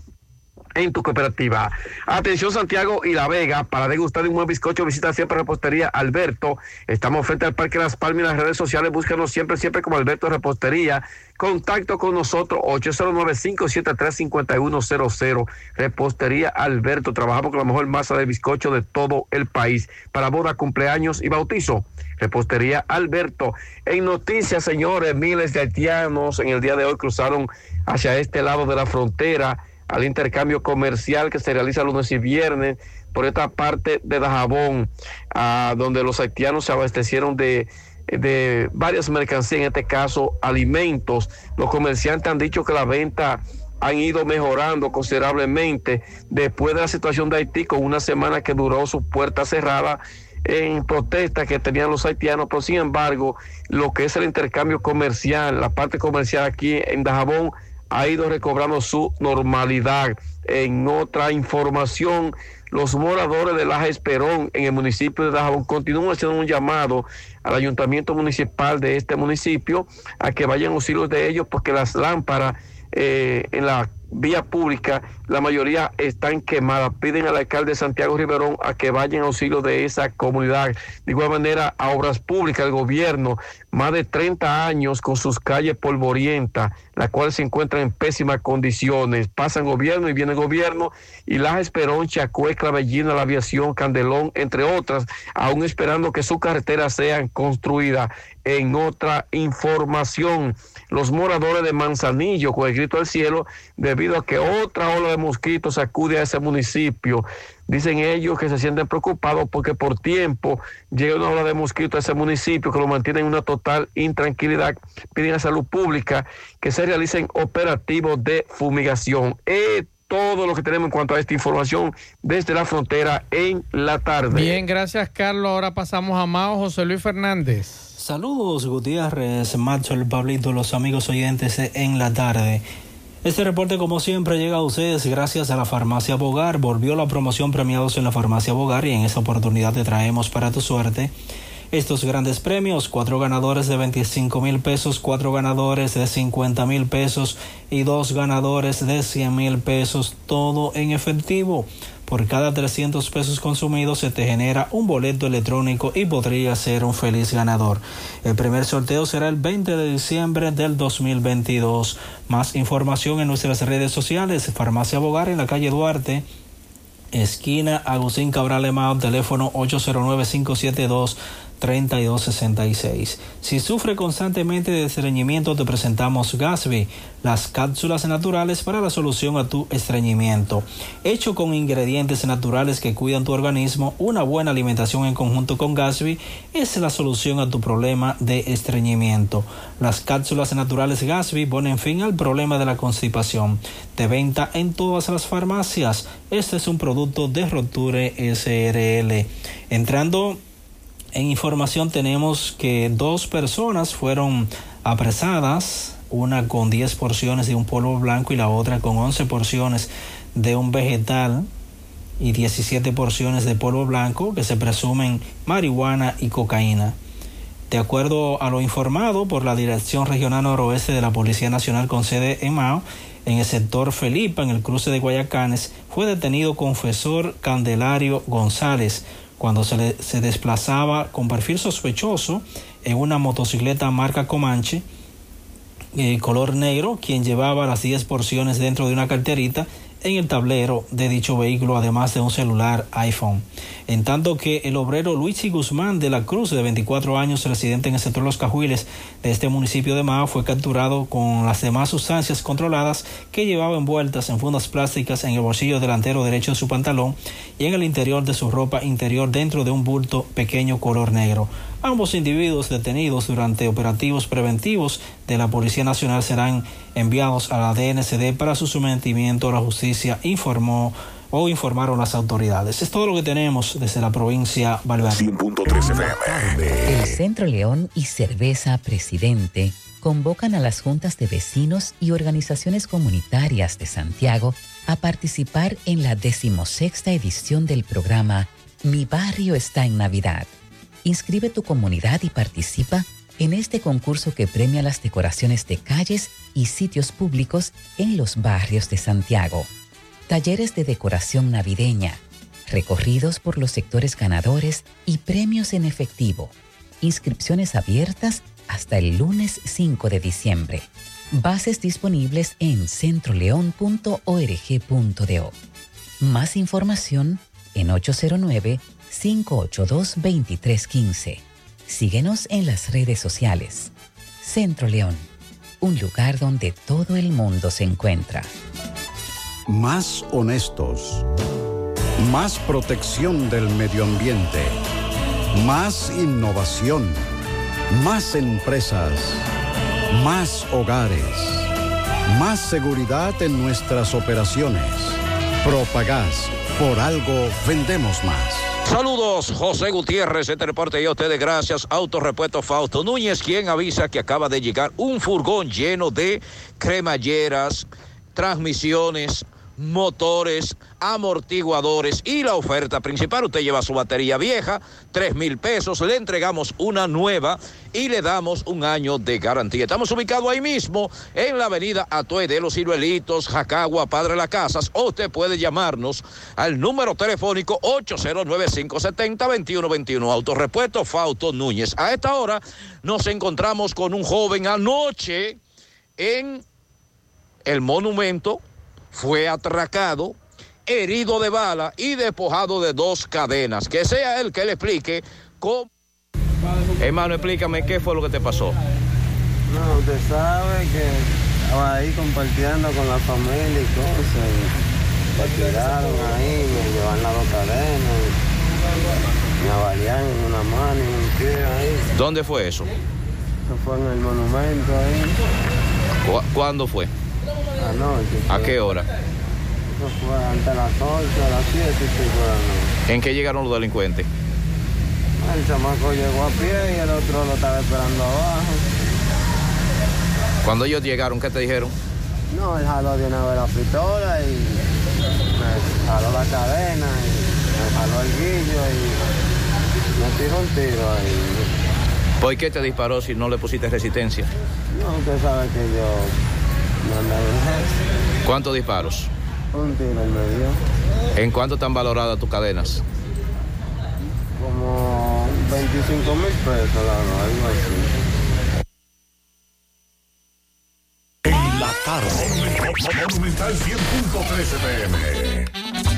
Speaker 58: en tu cooperativa. Atención Santiago y La Vega, para degustar un buen bizcocho, visita siempre Repostería Alberto. Estamos frente al Parque Las Palmas y las redes sociales, búscanos siempre, siempre como Alberto Repostería. Contacto con nosotros, 809-573-5100. Repostería Alberto, trabajamos con la mejor masa de bizcocho de todo el país. Para boda, cumpleaños y bautizo. Repostería Alberto. En noticias, señores, miles de haitianos en el día de hoy cruzaron hacia este lado de la frontera al intercambio comercial que se realiza lunes y viernes por esta parte de Dajabón, a donde los haitianos se abastecieron de, de varias mercancías, en este caso alimentos. Los comerciantes han dicho que la venta han ido mejorando considerablemente después de la situación de Haití con una semana que duró su puerta cerrada en protesta que tenían los haitianos, pero sin embargo, lo que es el intercambio comercial, la parte comercial aquí en Dajabón, ha ido recobrando su normalidad. En otra información, los moradores de Laja Esperón en el municipio de Dajabón continúan haciendo un llamado al ayuntamiento municipal de este municipio a que vayan auxilios de ellos porque las lámparas eh, en la vía pública, la mayoría están quemadas. Piden al alcalde Santiago Riverón a que vayan auxilio de esa comunidad. De igual manera, a obras públicas, el gobierno, más de 30 años con sus calles polvorientas, las cuales se encuentran en pésimas condiciones. Pasan gobierno y viene gobierno, y Laja Esperón, Chacue, Clavellina, la aviación, Candelón, entre otras, aún esperando que sus carreteras sean construidas. En otra información, los moradores de Manzanillo, con el grito al cielo, debido a que otra ola de mosquitos acude a ese municipio. Dicen ellos que se sienten preocupados porque por tiempo llega una ola de mosquitos a ese municipio que lo mantiene en una total intranquilidad. Piden a salud pública que se realicen operativos de fumigación. Es todo lo que tenemos en cuanto a esta información desde la frontera en la tarde.
Speaker 8: Bien, gracias Carlos. Ahora pasamos a Mao José Luis Fernández.
Speaker 59: Saludos Gutiérrez, Macho, el Pablito, los amigos oyentes en la tarde. Este reporte, como siempre, llega a ustedes gracias a la Farmacia Bogar. Volvió la promoción premiados en la Farmacia Bogar y en esta oportunidad te traemos para tu suerte estos grandes premios, cuatro ganadores de 25 mil pesos, cuatro ganadores de 50 mil pesos y dos ganadores de 100 mil pesos, todo en efectivo. Por cada 300 pesos consumidos se te genera un boleto electrónico y podría ser un feliz ganador. El primer sorteo será el 20 de diciembre del 2022. Más información en nuestras redes sociales. Farmacia Bogar en la calle Duarte esquina Agustín Cabral Emao, teléfono 809-572. 3266. Si sufre constantemente de estreñimiento, te presentamos Gasby, las cápsulas naturales para la solución a tu estreñimiento. Hecho con ingredientes naturales que cuidan tu organismo, una buena alimentación en conjunto con Gasby es la solución a tu problema de estreñimiento. Las cápsulas naturales Gasby ponen fin al problema de la constipación. De venta en todas las farmacias. Este es un producto de Roture SRL. Entrando en información tenemos que dos personas fueron apresadas, una con 10 porciones de un polvo blanco y la otra con 11 porciones de un vegetal y 17 porciones de polvo blanco que se presumen marihuana y cocaína. De acuerdo a lo informado por la Dirección Regional Noroeste de la Policía Nacional con sede en Mao, en el sector Felipa, en el cruce de Guayacanes, fue detenido confesor Candelario González, cuando se, se desplazaba con perfil sospechoso en una motocicleta marca Comanche, eh, color negro, quien llevaba las 10 porciones dentro de una carterita en el tablero de dicho vehículo, además de un celular iPhone. En tanto que el obrero Luigi Guzmán de la Cruz, de 24 años, residente en el sector Los Cajuiles de este municipio de Mao, fue capturado con las demás sustancias controladas que llevaba envueltas en fundas plásticas en el bolsillo delantero derecho de su pantalón y en el interior de su ropa interior dentro de un bulto pequeño color negro. Ambos individuos detenidos durante operativos preventivos de la Policía Nacional serán enviados a la DNCD para su sometimiento a la justicia, informó o informaron las autoridades. Es todo lo que tenemos desde la provincia Valverde.
Speaker 15: El Centro León y Cerveza Presidente convocan a las juntas de vecinos y organizaciones comunitarias de Santiago a participar en la decimosexta edición del programa Mi Barrio está en Navidad Inscribe tu comunidad y participa en este concurso que premia las decoraciones de calles y sitios públicos en los barrios de Santiago. Talleres de decoración navideña, recorridos por los sectores ganadores y premios en efectivo. Inscripciones abiertas hasta el lunes 5 de diciembre. Bases disponibles en centroleón.org.do. Más información en 809 582-2315. Síguenos en las redes sociales. Centro León, un lugar donde todo el mundo se encuentra.
Speaker 32: Más honestos. Más protección del medio ambiente. Más innovación. Más empresas. Más hogares. Más seguridad en nuestras operaciones. Propagás. Por algo vendemos más.
Speaker 60: Saludos, José Gutiérrez, este reporte y a ustedes gracias, Autorepuesto Fausto Núñez, quien avisa que acaba de llegar un furgón lleno de cremalleras, transmisiones, motores, amortiguadores y la oferta principal. Usted lleva su batería vieja, tres mil pesos, le entregamos una nueva y le damos un año de garantía. Estamos ubicados ahí mismo en la avenida Atue de los Ciruelitos, Jacagua, Padre Las Casas, o usted puede llamarnos al número telefónico 809-570-2121. Autorepuesto Fausto Núñez. A esta hora nos encontramos con un joven anoche en el monumento fue atracado, herido de bala y despojado de dos cadenas. Que sea él que le explique cómo... Hermano, explícame qué fue lo que te pasó.
Speaker 61: No, usted sabe que estaba ahí compartiendo con la familia y cosas. Y me tiraron ahí, me llevan las dos cadenas. Me avaliaron en una mano y en un pie ahí.
Speaker 60: ¿Dónde fue eso?
Speaker 61: Eso fue en el monumento ahí.
Speaker 60: ¿Cu- ¿Cuándo fue?
Speaker 61: Anoche.
Speaker 60: ¿A qué hora?
Speaker 61: Eso fue antes de las 8, a las 7 y de la noche.
Speaker 60: ¿En qué llegaron los delincuentes?
Speaker 61: El chamaco llegó a pie y el otro lo estaba esperando abajo.
Speaker 60: Cuando ellos llegaron, ¿qué te dijeron?
Speaker 61: No, él jaló de una vez la pistola y me jaló la cadena y me jaló el guillo y
Speaker 62: Me tiró un tiro ahí.
Speaker 60: ¿Por qué te disparó si no le pusiste resistencia?
Speaker 62: No, usted sabe que yo en.
Speaker 60: ¿Cuántos disparos?
Speaker 62: Un tiro él me dio.
Speaker 60: ¿En cuánto están valoradas tus cadenas?
Speaker 62: Como 25 mil pesos, la algo así.
Speaker 4: En la tarde. Monumental 100.13 pm.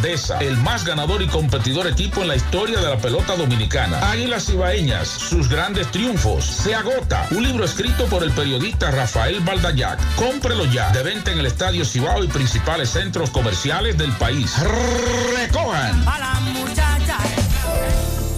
Speaker 63: grandeza, el más ganador y competidor equipo en la historia de la pelota dominicana. Águilas Ibaeñas, sus grandes triunfos. Se agota. Un libro escrito por el periodista Rafael Baldayac. Cómprelo ya. De venta en el Estadio Cibao y principales centros comerciales del país. Recojan.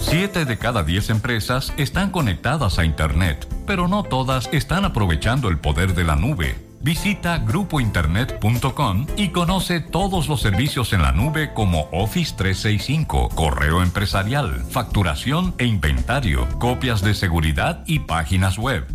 Speaker 64: Siete de cada diez empresas están conectadas a Internet, pero no todas están aprovechando el poder de la nube. Visita grupointernet.com y conoce todos los servicios en la nube como Office 365, correo empresarial, facturación e inventario, copias de seguridad y páginas web.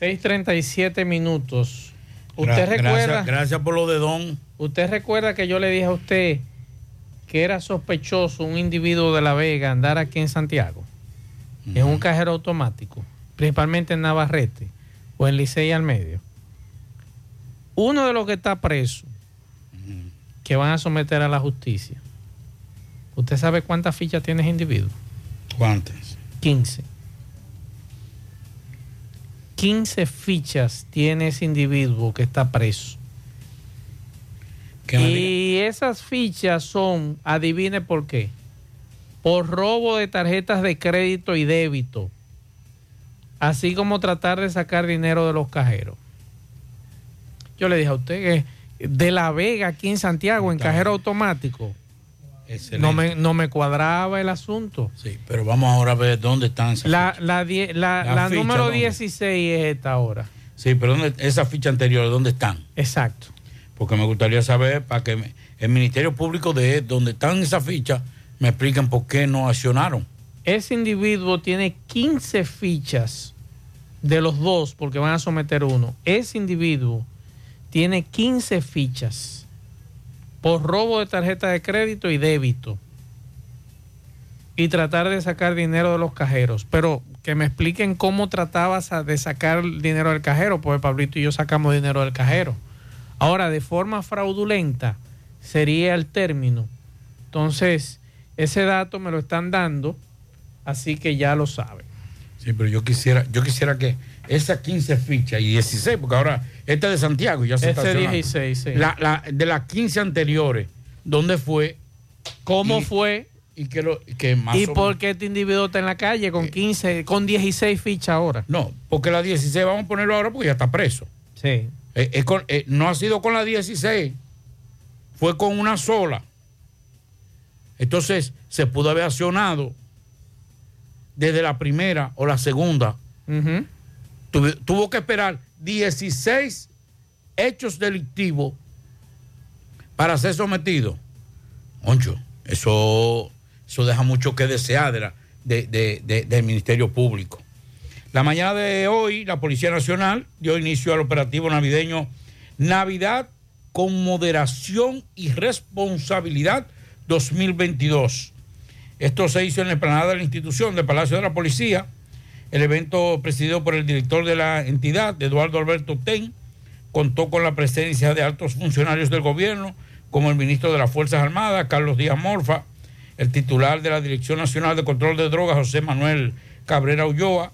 Speaker 8: 6:37 minutos. ¿Usted
Speaker 9: Gra-
Speaker 8: recuerda?
Speaker 9: Gracias, gracias por lo de Don.
Speaker 8: ¿Usted recuerda que yo le dije a usted que era sospechoso un individuo de La Vega andar aquí en Santiago? En un cajero automático, principalmente en Navarrete o en Licey al medio. Uno de los que está preso, que van a someter a la justicia. ¿Usted sabe cuántas fichas tiene ese individuo?
Speaker 9: ¿Cuántas?
Speaker 8: 15. 15 fichas tiene ese individuo que está preso. Y esas fichas son, adivine por qué, por robo de tarjetas de crédito y débito, así como tratar de sacar dinero de los cajeros. Yo le dije a usted que de La Vega, aquí en Santiago, en cajero automático, no me, no me cuadraba el asunto.
Speaker 9: Sí, pero vamos ahora a ver dónde están esas
Speaker 8: La, la, die- la,
Speaker 9: La
Speaker 8: la
Speaker 9: ficha,
Speaker 8: número
Speaker 9: ¿dónde?
Speaker 8: 16 es esta ahora.
Speaker 9: Sí, pero ¿dónde, esa ficha anterior, ¿dónde están?
Speaker 8: Exacto.
Speaker 9: Porque me gustaría saber para que me- el Ministerio Público de donde están esas fichas me expliquen por qué no accionaron.
Speaker 8: Ese individuo tiene 15 fichas de los dos, porque van a someter uno. Ese individuo tiene 15 fichas por robo de tarjeta de crédito y débito. Y tratar de sacar dinero de los cajeros. Pero que me expliquen cómo tratabas de sacar dinero del cajero, porque Pablito y yo sacamos dinero del cajero. Ahora, de forma fraudulenta sería el término. Entonces, ese dato me lo están dando, así que ya lo saben.
Speaker 9: Sí, pero yo quisiera, yo quisiera que esas 15 fichas y 16, porque ahora esta es de Santiago ya se está accionando.
Speaker 8: 16, sí.
Speaker 9: La- la- de las 15 anteriores, ¿dónde fue?
Speaker 8: ¿Cómo
Speaker 9: Y-
Speaker 8: fue?
Speaker 9: Y que, lo, que más
Speaker 8: ¿Y por qué este individuo está en la calle con 15, con 16 fichas ahora?
Speaker 9: No, porque la 16 vamos a ponerlo ahora porque ya está preso.
Speaker 8: Sí.
Speaker 9: Eh, es con- eh, no ha sido con la 16, fue con una sola. Entonces se pudo haber accionado desde la primera o la segunda. Tuve- tuvo que esperar 16 hechos delictivos para ser sometido. Oncho, eso, eso deja mucho que desear de de- de- del Ministerio Público. La mañana de hoy, la Policía Nacional dio inicio al operativo navideño Navidad con moderación y responsabilidad 2022. Esto se hizo en la explanada de la institución del Palacio de la Policía. El evento presidido por el director de la entidad, Eduardo Alberto Ten, contó con la presencia de altos funcionarios del gobierno, como el ministro de las Fuerzas Armadas, Carlos Díaz Morfa, el titular de la Dirección Nacional de Control de Drogas, José Manuel Cabrera Ulloa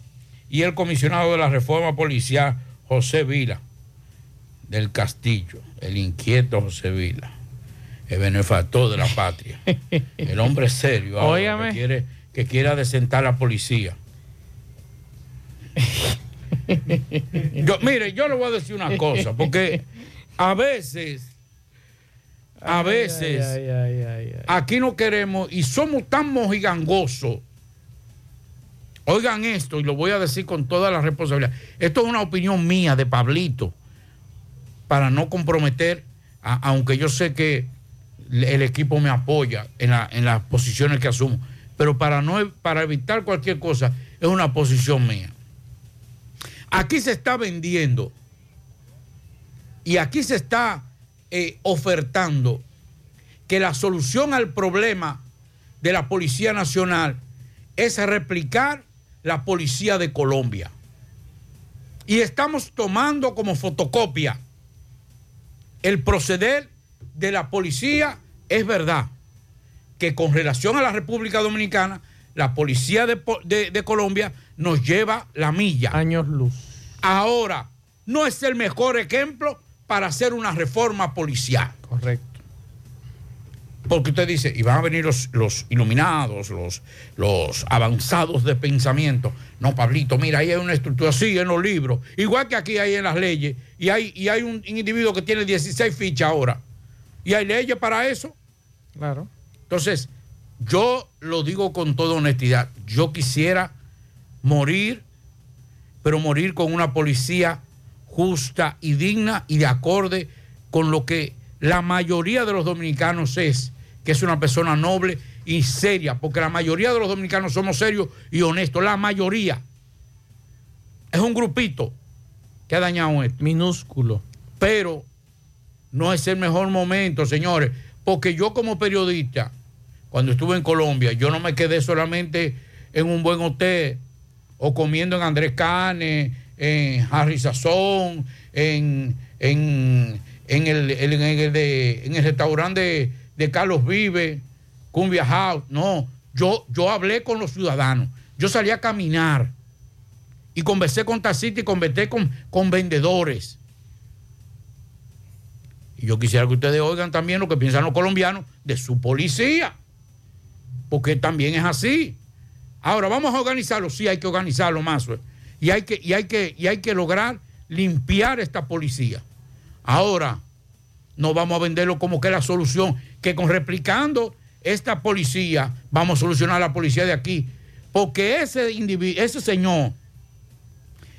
Speaker 9: y el comisionado de la reforma policial, José Vila, del Castillo, el inquieto José Vila, el benefactor de la patria, el hombre serio ahora, que quiere, que quiere adecentar a la policía. Yo, mire, yo le voy a decir una cosa, porque a veces, a veces,
Speaker 8: Ay, ay, ay, ay.
Speaker 9: aquí no queremos y somos tan mojigangosos. Oigan esto y lo voy a decir con toda la responsabilidad. Esto es una opinión mía de Pablito para no comprometer, a- aunque yo sé que el equipo me apoya en, la- en las posiciones que asumo, pero para, no, para evitar cualquier cosa es una posición mía. Aquí se está vendiendo y aquí se está eh, ofertando que la solución al problema de la Policía Nacional es replicar la Policía de Colombia. Y estamos tomando como fotocopia el proceder de la policía. Es verdad que con relación a la República Dominicana, la Policía de, Colombia nos lleva la milla.
Speaker 8: Años luz.
Speaker 9: Ahora, no es el mejor ejemplo para hacer una reforma policial.
Speaker 8: Correcto.
Speaker 9: Porque usted dice, y van a venir los, los iluminados, los, los avanzados de pensamiento. No, Pablito, mira, ahí hay una estructura así en los libros, igual que aquí hay en las leyes, y hay, y hay un individuo que tiene 16 fichas ahora. Y hay leyes para eso.
Speaker 8: Claro.
Speaker 9: Entonces, yo lo digo con toda honestidad, yo quisiera morir, pero morir con una policía justa y digna y de acorde con lo que la mayoría de los dominicanos es, que es una persona noble y seria, porque la mayoría de los dominicanos somos serios y honestos, la mayoría. Es un grupito que ha dañado esto.
Speaker 8: Minúsculo.
Speaker 9: Pero no es el mejor momento, señores, porque yo como periodista, cuando estuve en Colombia, yo no me quedé solamente en un buen hotel o comiendo en Andrés Cane, en Harry Sazón, en, en, en el, en el de- en el restaurante de, de Carlos Vive, Cumbia House. No, yo, yo hablé con los ciudadanos. Yo salí a caminar y conversé con taxistas y conversé con, con vendedores. Y yo quisiera que ustedes oigan también lo que piensan los colombianos de su policía, porque también es así. Ahora, vamos a organizarlo, sí hay que organizarlo más. Y hay que, y hay que, y hay que lograr limpiar esta policía. Ahora, no vamos a venderlo como que es la solución, que con replicando esta policía vamos a solucionar la policía de aquí. Porque ese individuo, ese señor,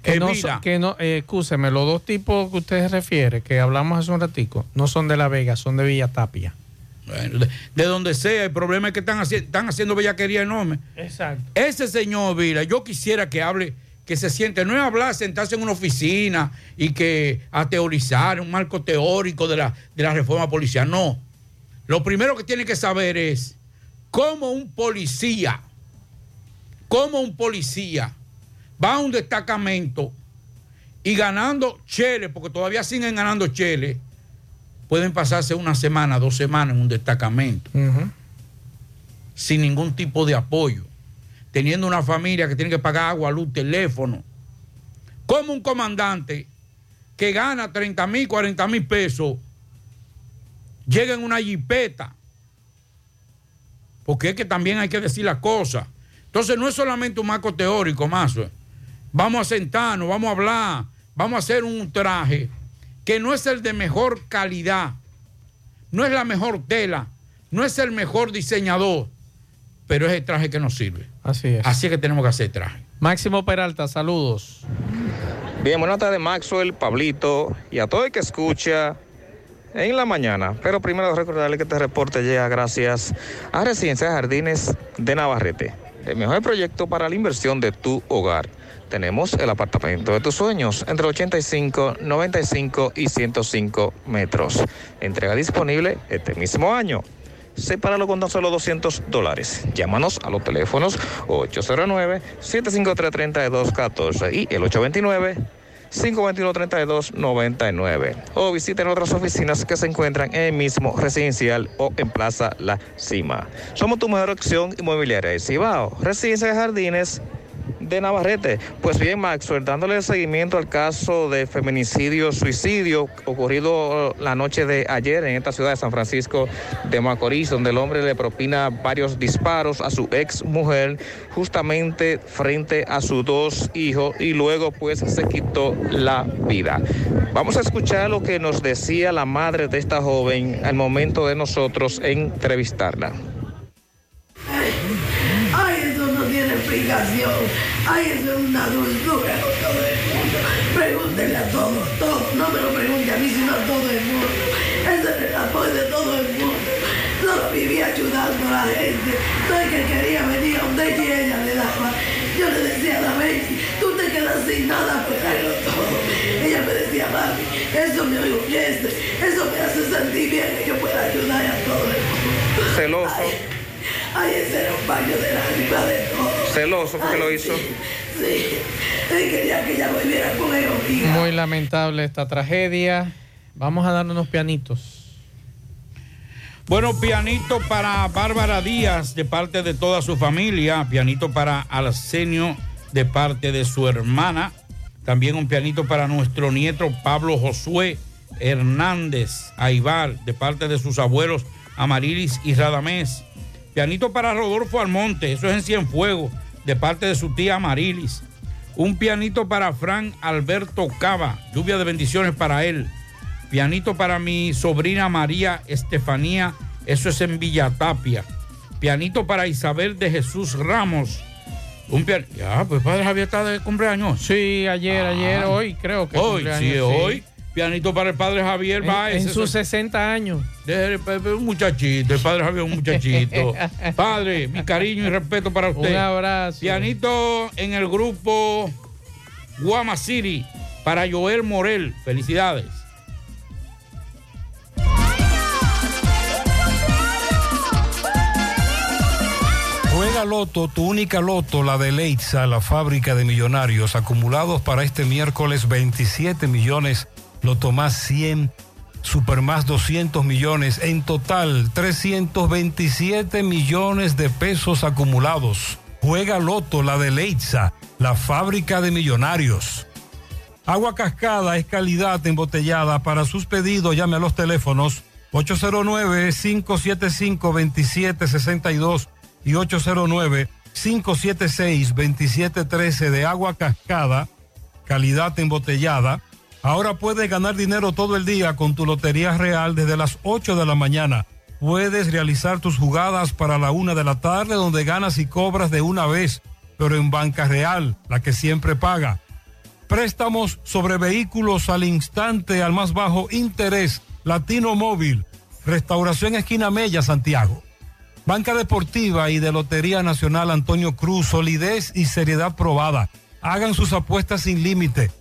Speaker 8: Que no,
Speaker 9: Evita.
Speaker 8: son- que no, eh, excúseme, los dos tipos que usted se refiere, que hablamos hace un ratico, no son de La Vega, son de Villa Tapia.
Speaker 9: Bueno, de, de donde sea, el problema es que están, haci- están haciendo bellaquería enorme.
Speaker 8: Exacto.
Speaker 9: Ese señor Vila, yo quisiera que hable, que se siente, no es hablar, sentarse en una oficina y que a teorizar un marco teórico de la, de la reforma policial. No. Lo primero que tiene que saber es cómo un policía, cómo un policía va a un destacamento y ganando chele, porque todavía siguen ganando chele, pueden pasarse una semana, dos semanas en un destacamento sin ningún tipo de apoyo, teniendo una familia que tiene que pagar agua, luz, teléfono. Como un comandante que gana 30 mil, 40 mil pesos, llega en una jipeta. Porque es que también hay que decir las cosas. Entonces no es solamente un marco teórico, más. Vamos a sentarnos, vamos a hablar, vamos a hacer un traje que no es el de mejor calidad, no es la mejor tela, no es el mejor diseñador, pero es el traje que nos sirve.
Speaker 8: Así es.
Speaker 9: Así es que tenemos que hacer traje.
Speaker 8: Máximo Peralta, saludos.
Speaker 65: Bien, buenas tardes, Maxwell, Pablito y a todo el que escucha en la mañana. Pero primero recordarle que este reporte llega gracias a Residencia de Jardines de Navarrete, el mejor proyecto para la inversión de tu hogar. Tenemos el apartamento de tus sueños entre 85, 95 y 105 metros. Entrega disponible este mismo año. Sepáralo con tan solo 200 dólares. Llámanos a los teléfonos 809-753-3214 y el 829-521-3299. O visiten otras oficinas que se encuentran en el mismo residencial o en Plaza La Cima. Somos tu mejor opción inmobiliaria de Cibao. Residencia de Jardines de Navarrete. Pues bien, Maxwell, dándole seguimiento al caso de feminicidio-suicidio ocurrido la noche de ayer en esta ciudad de San Francisco de Macorís, donde el hombre le propina varios disparos a su ex mujer justamente frente a sus dos hijos y luego pues se quitó la vida. Vamos a escuchar lo que nos decía la madre de esta joven al momento de nosotros entrevistarla.
Speaker 66: Explicación. Ay, eso es una dulzura con todo el mundo. Pregúntenle a todos, todos. No me lo pregunte a mí, sino a todo el mundo. Ese es el apoyo de todo el mundo. Solo vivía ayudando a la gente. No es que quería venir a donde ella, ella le daba. Yo le decía a la Betty, tú te quedas sin nada, pues hazlo todo. Ella me decía, mami, eso me orgullece, eso me hace sentir bien que yo pueda ayudar a todo el mundo.
Speaker 65: Celoso.
Speaker 66: Ay, ese era un baño de lágrimas de todo.
Speaker 65: Celoso porque
Speaker 66: Ay,
Speaker 65: lo hizo.
Speaker 66: Sí, él quería que ella volviera con él.
Speaker 67: Muy lamentable esta tragedia. Vamos a dar unos pianitos.
Speaker 9: Bueno, pianito para Bárbara Díaz de parte de toda su familia, pianito para Arsenio de parte de su hermana, también un pianito para nuestro nieto Pablo Josué Hernández Aibar de parte de sus abuelos Amarilis y Radamés, pianito para Rodolfo Almonte, eso es en Cienfuegos, de parte de su tía Amarilis, un pianito para Fran Alberto Cava, lluvia de bendiciones para él. Pianito para mi sobrina María Estefanía, eso es en Villatapia. Pianito para Isabel de Jesús Ramos. Un pian... Ya, pues padre Javier está de cumpleaños.
Speaker 67: Sí, ayer, ayer, hoy creo que
Speaker 9: Hoy, sí,
Speaker 67: sí.
Speaker 9: Pianito para el padre Javier
Speaker 67: En-
Speaker 9: Báez.
Speaker 67: en sus 60 años.
Speaker 9: de- Un muchachito, el padre Javier, un muchachito. Padre, mi cariño y respeto para usted.
Speaker 67: Un abrazo.
Speaker 9: Pianito en el grupo Guama City para Joel Morel. Felicidades.
Speaker 68: Juega Loto, tu única Loto, la de Leitza, la fábrica de millonarios, acumulados para este miércoles 27 millones, Loto más 100, Super más 200 millones, en total 327 millones de pesos acumulados. Juega Loto, la de Leitza, la fábrica de millonarios. Agua Cascada es calidad embotellada. Para sus pedidos, llame a los teléfonos 809-575-2762 y 809-576-2713 de Agua Cascada, calidad embotellada. Ahora puedes ganar dinero todo el día con tu Lotería Real desde las 8 de la mañana. Puedes realizar tus jugadas para la una de la tarde donde ganas y cobras de una vez, pero en Banca Real, la que siempre paga. Préstamos sobre vehículos al instante, al más bajo interés. Latino Móvil. Restauración Esquina Mella, Santiago. Banca Deportiva y de Lotería Nacional Antonio Cruz. Solidez y seriedad probada. Hagan sus apuestas sin límite.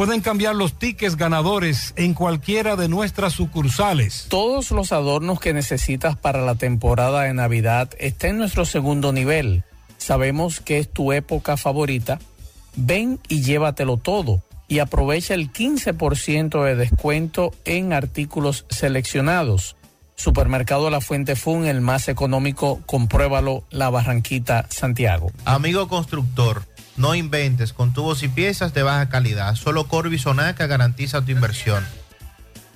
Speaker 68: Pueden cambiar los tickets ganadores en cualquiera de nuestras sucursales.
Speaker 8: Todos los adornos que necesitas para la temporada de Navidad están en nuestro segundo nivel. Sabemos que es tu época favorita. Ven y llévatelo todo y aprovecha el 15% de descuento en artículos seleccionados. Supermercado La Fuente Fun, el más económico, compruébalo, La Barranquita, Santiago.
Speaker 25: Amigo constructor, no inventes con tubos y piezas de baja calidad. Solo Corby Sonaca garantiza tu inversión.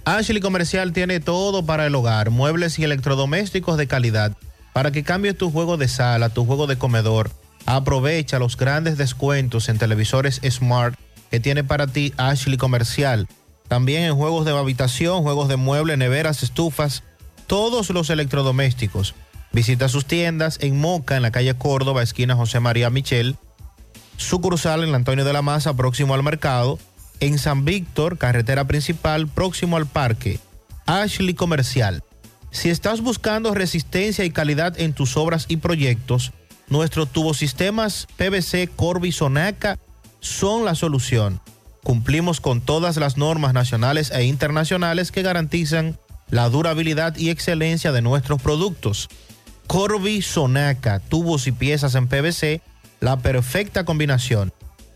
Speaker 25: Ashley Comercial tiene todo para el hogar, muebles y electrodomésticos de calidad. Para que cambies tu juego de sala, tu juego de comedor, aprovecha los grandes descuentos en televisores Smart que tiene para ti Ashley Comercial. También en juegos de habitación, juegos de muebles, neveras, estufas, todos los electrodomésticos. Visita sus tiendas en Moca, en la calle Córdoba, esquina José María Michel. Sucursal en Antonio de la Maza, próximo al mercado. En San Víctor, carretera principal, próximo al parque. Ashley Comercial. Si estás buscando resistencia y calidad en tus obras y proyectos, nuestros tubosistemas PVC Corby Sonaca son la solución. Cumplimos con todas las normas nacionales e internacionales que garantizan la durabilidad y excelencia de nuestros productos. Corby Sonaca, tubos y piezas en PVC, la perfecta combinación.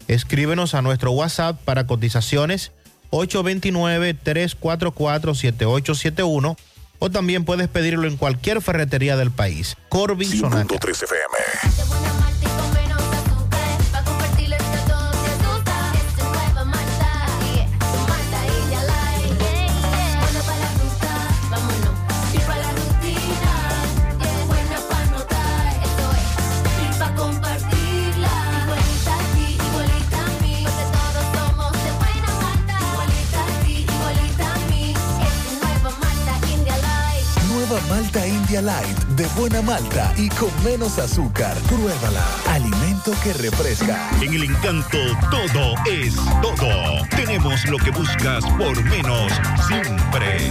Speaker 25: Escríbenos a nuestro WhatsApp para cotizaciones 829-344-7871 o también puedes pedirlo en cualquier ferretería del país. Corby Sonaca.
Speaker 50: FM.
Speaker 42: India Light de buena malta y con menos azúcar. Pruébala. Alimento que refresca.
Speaker 69: En el encanto todo es todo. Tenemos lo que buscas por menos siempre.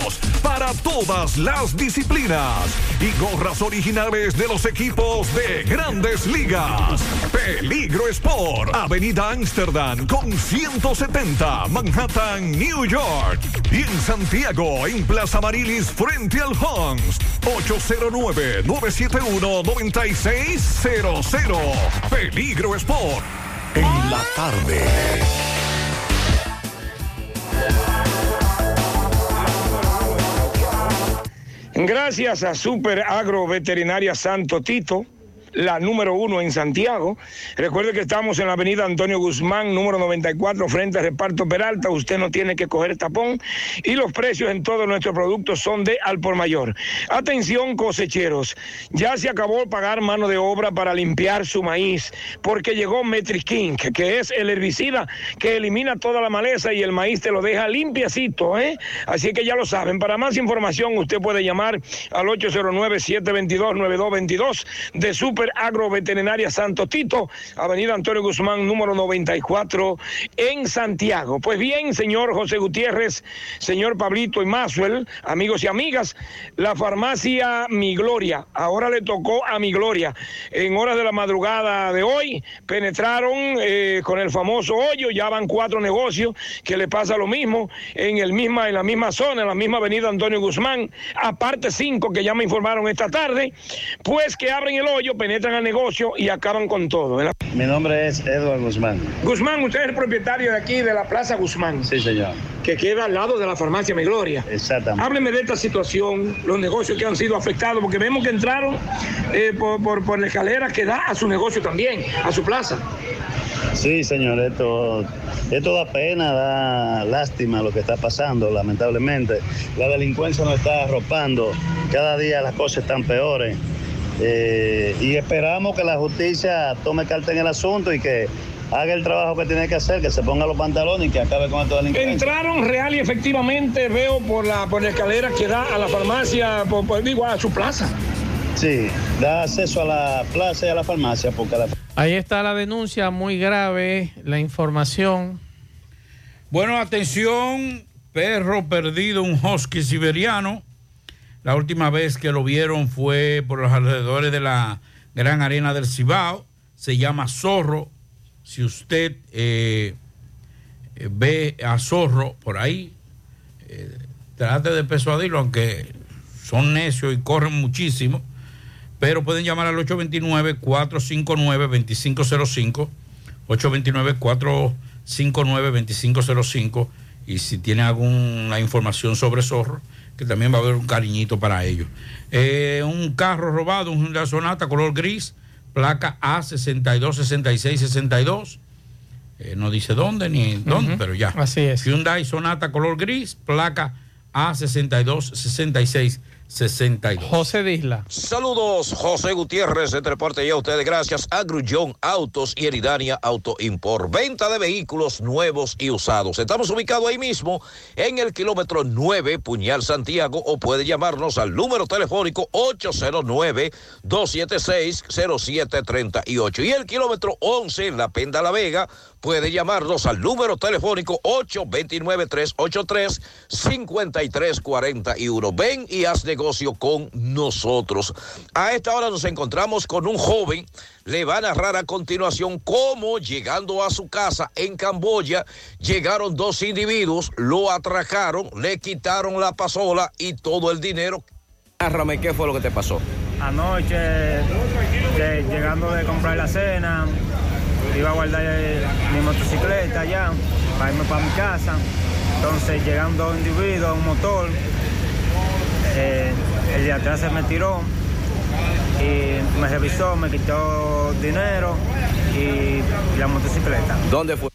Speaker 4: para todas las disciplinas y gorras originales de los equipos de grandes ligas. Peligro Sport, Avenida Amsterdam con 170, Manhattan, New York. Y en Santiago, en Plaza Marilis, frente al Hans, 809-971-9600. Peligro Sport. En la tarde.
Speaker 41: Gracias a Super Agro Veterinaria Santo Tito, la número uno en Santiago. Recuerde que estamos en la avenida Antonio Guzmán, número 94, frente al reparto Peralta. Usted no tiene que coger tapón y los precios en todos nuestros productos son de al por mayor. Atención cosecheros, ya se acabó pagar mano de obra para limpiar su maíz porque llegó Metriking, que es el herbicida que elimina toda la maleza y el maíz te lo deja limpiacito, ¿eh? Así que ya lo saben. Para más información usted puede llamar al 809-722-9222 de Super Agro Veterinaria Santo Tito, Avenida Antonio Guzmán, número 94, en Santiago. Pues bien, señor José Gutiérrez, señor Pablito y Maswell, amigos y amigas, la farmacia Mi Gloria, ahora le tocó a Mi Gloria. En horas de la madrugada de hoy, penetraron eh, con el famoso hoyo, ya van cuatro negocios que le pasa lo mismo en, el misma, en la misma zona, en la misma avenida Antonio Guzmán, aparte cinco que ya me informaron esta tarde, pues que abren el hoyo, penetran al negocio y acaban con todo. ¿verdad?
Speaker 70: Mi nombre es Edward Guzmán.
Speaker 41: Guzmán, usted es el propietario de aquí, de la Plaza Guzmán.
Speaker 70: Sí, señor.
Speaker 41: Que queda al lado de la farmacia Mi Gloria.
Speaker 70: Exactamente.
Speaker 41: Hábleme de esta situación, los negocios que han sido afectados, porque vemos que entraron eh, por, por, por la escalera que da a su negocio también, a su plaza.
Speaker 70: Sí, señor, esto, esto da pena, da lástima lo que está pasando, lamentablemente. La delincuencia nos está arropando, cada día las cosas están peores. Eh, y esperamos que la justicia tome carta en el asunto y que haga el trabajo que tiene que hacer, que se ponga los pantalones y que acabe con esta delincuencia.
Speaker 41: Entraron real y efectivamente, veo por la, por la escalera que da a la farmacia, por, por- digo, a su plaza.
Speaker 70: Sí, da acceso a la plaza y a la farmacia, porque la...
Speaker 8: Ahí está la denuncia, muy grave, la información.
Speaker 9: Bueno, atención, perro perdido, un husky siberiano. La última vez que lo vieron fue por los alrededores de la Gran Arena del Cibao. Se llama Zorro. Si usted eh, eh, ve a Zorro por ahí, eh, trate de persuadirlo, aunque son necios y corren muchísimo. Pero pueden llamar al 829-459-2505. 829-459-2505. Y si tiene alguna información sobre Zorro, que también va a haber un cariñito para ellos. Eh, un carro robado, un Hyundai Sonata color gris, placa A626662. Eh, no dice dónde ni dónde, pero ya.
Speaker 8: así es.
Speaker 9: Hyundai Sonata color gris, placa A626662.
Speaker 8: José Disla.
Speaker 60: Saludos, José Gutiérrez de Treporte y a ustedes gracias a Grullón Autos y Eridania Auto Import. Venta de vehículos nuevos y usados. Estamos ubicados ahí mismo en el kilómetro 9, Puñal Santiago, o puede llamarnos al número telefónico 809-276-0738. Y el kilómetro 11 en La Penda La Vega, puede llamarnos al número telefónico 829-383-5341. Ven y haz negocio con nosotros. A esta hora nos encontramos con un joven. Le va a narrar a continuación cómo llegando a su casa en Camboya llegaron dos individuos, lo atracaron, le quitaron la pasola y todo el dinero.
Speaker 71: Nárrame, ¿qué fue lo que te pasó?
Speaker 72: Anoche, que llegando de comprar la cena, iba a guardar eh, mi motocicleta allá para irme para mi casa. Entonces, llegando dos individuos a un motor, eh, el de atrás se me tiró y me revisó, me quitó dinero y la motocicleta.
Speaker 71: ¿Dónde fue?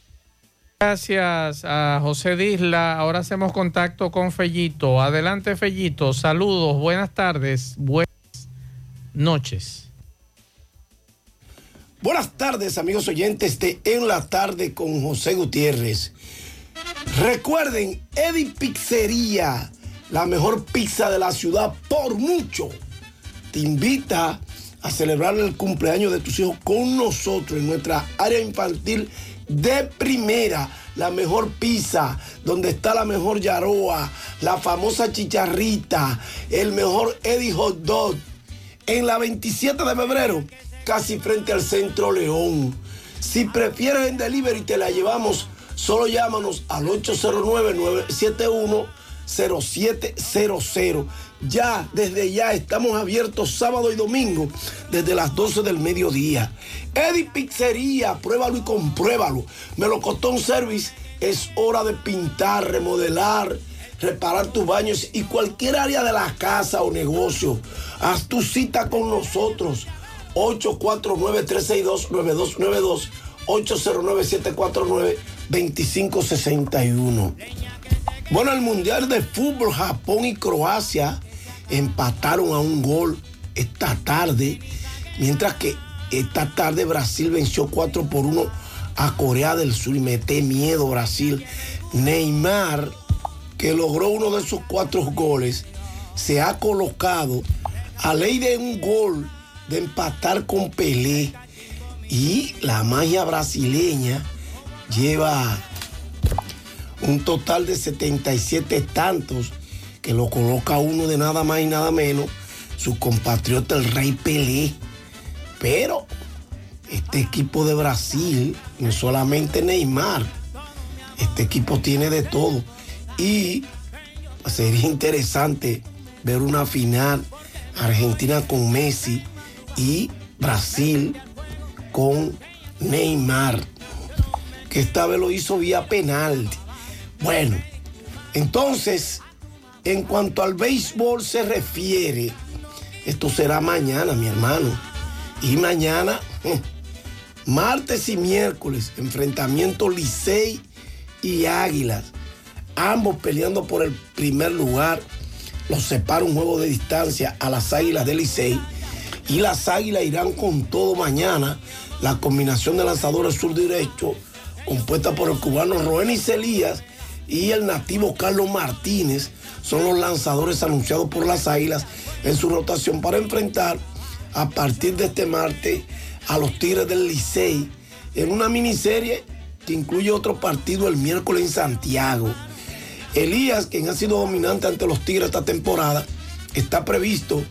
Speaker 8: Gracias a José Disla. Ahora hacemos contacto con Fellito. Adelante, Fellito. Saludos, buenas tardes, buenas noches.
Speaker 73: Buenas tardes, amigos oyentes de En la Tarde con José Gutiérrez. Recuerden, Eddie Pizzería, la mejor pizza de la ciudad por mucho, te invita a celebrar el cumpleaños de tus hijos con nosotros en nuestra área infantil de primera, la mejor pizza, donde está la mejor yaroa, la famosa chicharrita, el mejor Eddie Hot Dog, en la 27 de febrero, casi frente al Centro León. Si prefieres en delivery, te la llevamos, solo llámanos al 809-971-0700. Ya, desde ya, estamos abiertos sábado y domingo, desde las 12 del mediodía. Eddie Pizzería, pruébalo y compruébalo. Melocotón Service, es hora de pintar, remodelar, reparar tus baños y cualquier área de la casa o negocio. Haz tu cita con nosotros. 849-362-9292, 809-749-2561. Bueno, el Mundial de Fútbol, Japón y Croacia empataron a un gol esta tarde, mientras que esta tarde Brasil venció 4 por 1 a Corea del Sur y mete miedo Brasil. Neymar, que logró uno de esos cuatro goles, se ha colocado a ley de un gol de empatar con Pelé. Y la magia brasileña lleva un total de 77 tantos que lo coloca uno de nada más y nada menos, su compatriota el Rey Pelé. Pero este equipo de Brasil, no solamente Neymar, este equipo tiene de todo. Y sería interesante ver una final Argentina con Messi y Brasil con Neymar, que esta vez lo hizo vía penal. Bueno, entonces, en cuanto al béisbol se refiere, esto será mañana, mi hermano. Y mañana, martes y miércoles, enfrentamiento Licey y Águilas. Ambos peleando por el primer lugar. Los separa un juego de distancia a las Águilas de Licey. Y las Águilas irán con todo mañana. La combinación de lanzadores sur-derecho, compuesta por el cubano Roenis Celías y el nativo Carlos Martínez, son los lanzadores anunciados por las Águilas en su rotación para enfrentar a partir de este martes a los Tigres del Licey en una miniserie que incluye otro partido el miércoles en Santiago. Elías, quien ha sido dominante ante los Tigres esta temporada, está previsto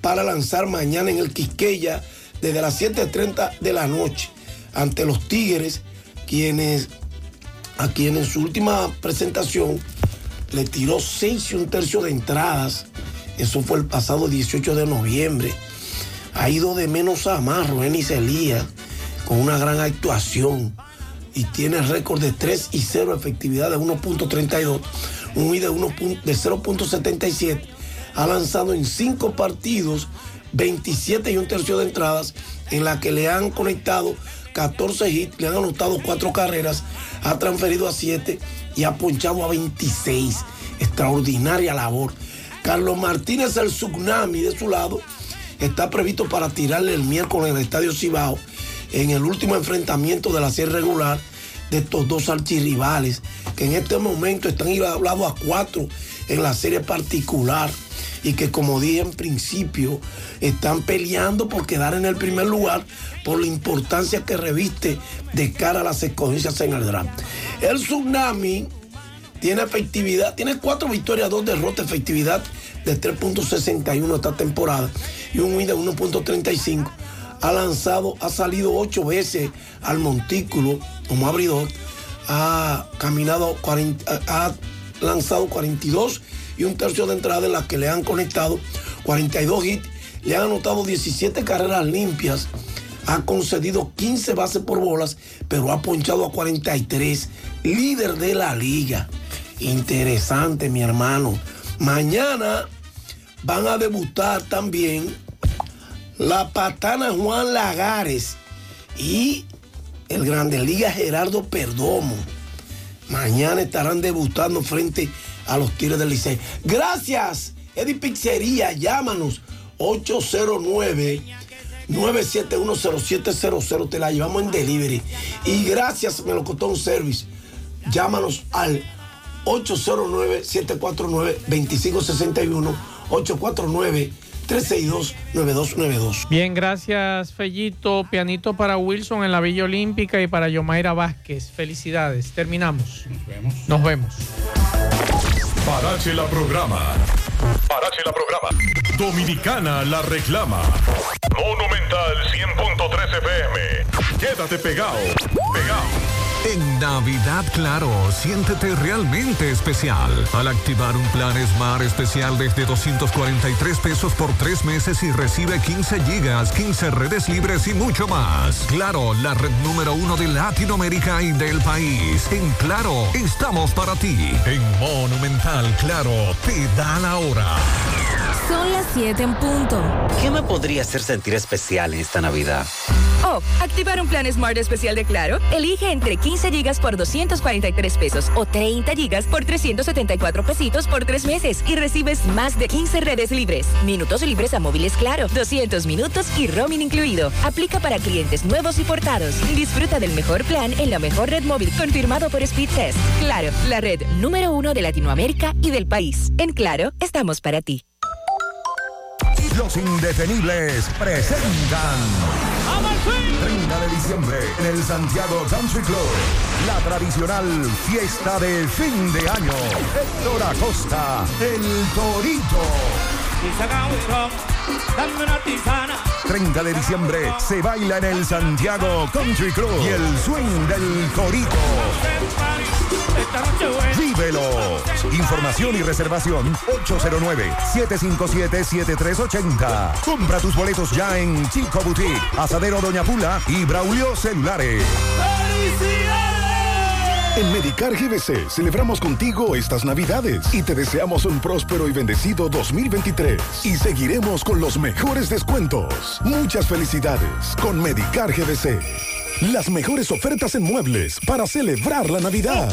Speaker 73: para lanzar mañana en el Quisqueya desde las 7.30 de la noche ante los Tigres, quienes a quien en su última presentación le tiró 6 y un tercio de entradas. Eso fue el pasado 18 de noviembre. Ha ido de menos a más Roenis Elías con una gran actuación y tiene récord de 3 y 0 efectividad de 1.32, un I de, 1 de 0.77. Ha lanzado en 5 partidos 27 y un tercio de entradas en la que le han conectado 14 hits, le han anotado 4 carreras, ha transferido a 7 y ha ponchado a 26. Extraordinaria labor. Carlos Martínez, el Tsunami de su lado, está previsto para tirarle el miércoles en el Estadio Cibao en el último enfrentamiento de la serie regular de estos dos archirrivales que en este momento están igualados a cuatro en la serie particular y que como dije en principio están peleando por quedar en el primer lugar por la importancia que reviste de cara a las escogencias en el draft. El Tsunami tiene efectividad, tiene cuatro victorias, dos derrotas, efectividad de 3.61 esta temporada y un WIN de 1.35. Ha lanzado, ha salido ocho veces al montículo como abridor. Ha caminado 40, ha lanzado 42 y un tercio de entrada en las que le han conectado 42 hits. Le han anotado 17 carreras limpias. Ha concedido 15 bases por bolas, pero ha ponchado a 43. Líder de la liga. Interesante, mi hermano. Mañana van a debutar también la patana Juan Lagares y el Grande Liga Gerardo Perdomo. Mañana estarán debutando frente a los Tigres del Licey. Gracias, Eddie Pizzería. Llámanos 809 9710700. Te la llevamos en delivery. Y gracias, Melocotón Service. Llámanos al 809-749-2561, 849-362-9292.
Speaker 8: Bien, gracias, Fellito. Pianito para Wilson en la Villa Olímpica y para Yomaira Vázquez. Felicidades. Terminamos. Nos vemos. Nos vemos.
Speaker 18: Parache la programa. Parache la programa. Dominicana la reclama. Monumental 100.13 FM. Quédate pegado. Pegado.
Speaker 4: En Navidad Claro, siéntete realmente especial al activar un plan Smart especial desde 243 pesos por tres meses y recibe 15 gigas, 15 redes libres y mucho más. Claro, la red número uno de Latinoamérica y del país. En Claro, estamos para ti. En Monumental Claro, te da la hora.
Speaker 7: Son las 7 en punto.
Speaker 70: ¿Qué me podría hacer sentir especial en esta Navidad?
Speaker 7: Oh, activar un plan Smart especial de Claro. Elige entre 15 gigas por 243 pesos o 30 gigas por 374 pesitos por tres meses y recibes más de 15 redes libres, minutos libres a móviles Claro, 200 minutos y roaming incluido. Aplica para clientes nuevos y portados. Disfruta del mejor plan en la mejor red móvil confirmado por Speedtest. Claro, la red número uno de Latinoamérica y del país. En Claro, estamos para ti.
Speaker 9: Los indetenibles presentan 30 de diciembre en el Santiago Country Club. La tradicional fiesta de fin de año. Héctor Acosta, el Torito. 30 de diciembre se baila en el Santiago Country Club y el swing del Corito. Vívelo. Información y reservación 809-757-7380. Compra tus boletos ya en Chico Boutique, Asadero Doña Pula y Braulio Celulares.
Speaker 18: En Medicar GBC celebramos contigo estas Navidades y te deseamos un próspero y bendecido 2023. Y seguiremos con los mejores descuentos. Muchas felicidades con Medicar GBC. Las mejores ofertas en muebles para celebrar la Navidad.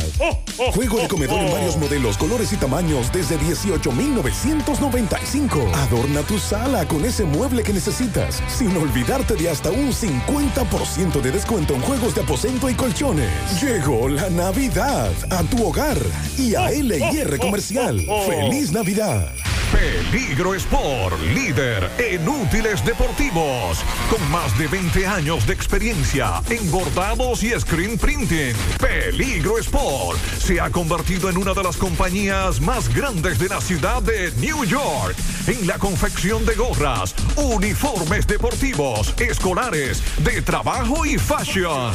Speaker 18: Juego de comedor en varios modelos, colores y tamaños desde 18,995. Adorna tu sala con ese mueble que necesitas, sin olvidarte de hasta un 50% de descuento en juegos de aposento y colchones. Llegó la Navidad a tu hogar y a LIR Comercial. ¡Feliz Navidad! Peligro Sport, líder en útiles deportivos, con más de 20 años de experiencia en bordados y screen printing. Peligro Sport se ha convertido en una de las compañías más grandes de la ciudad de New York en la confección de gorras, uniformes deportivos, escolares, de trabajo y fashion.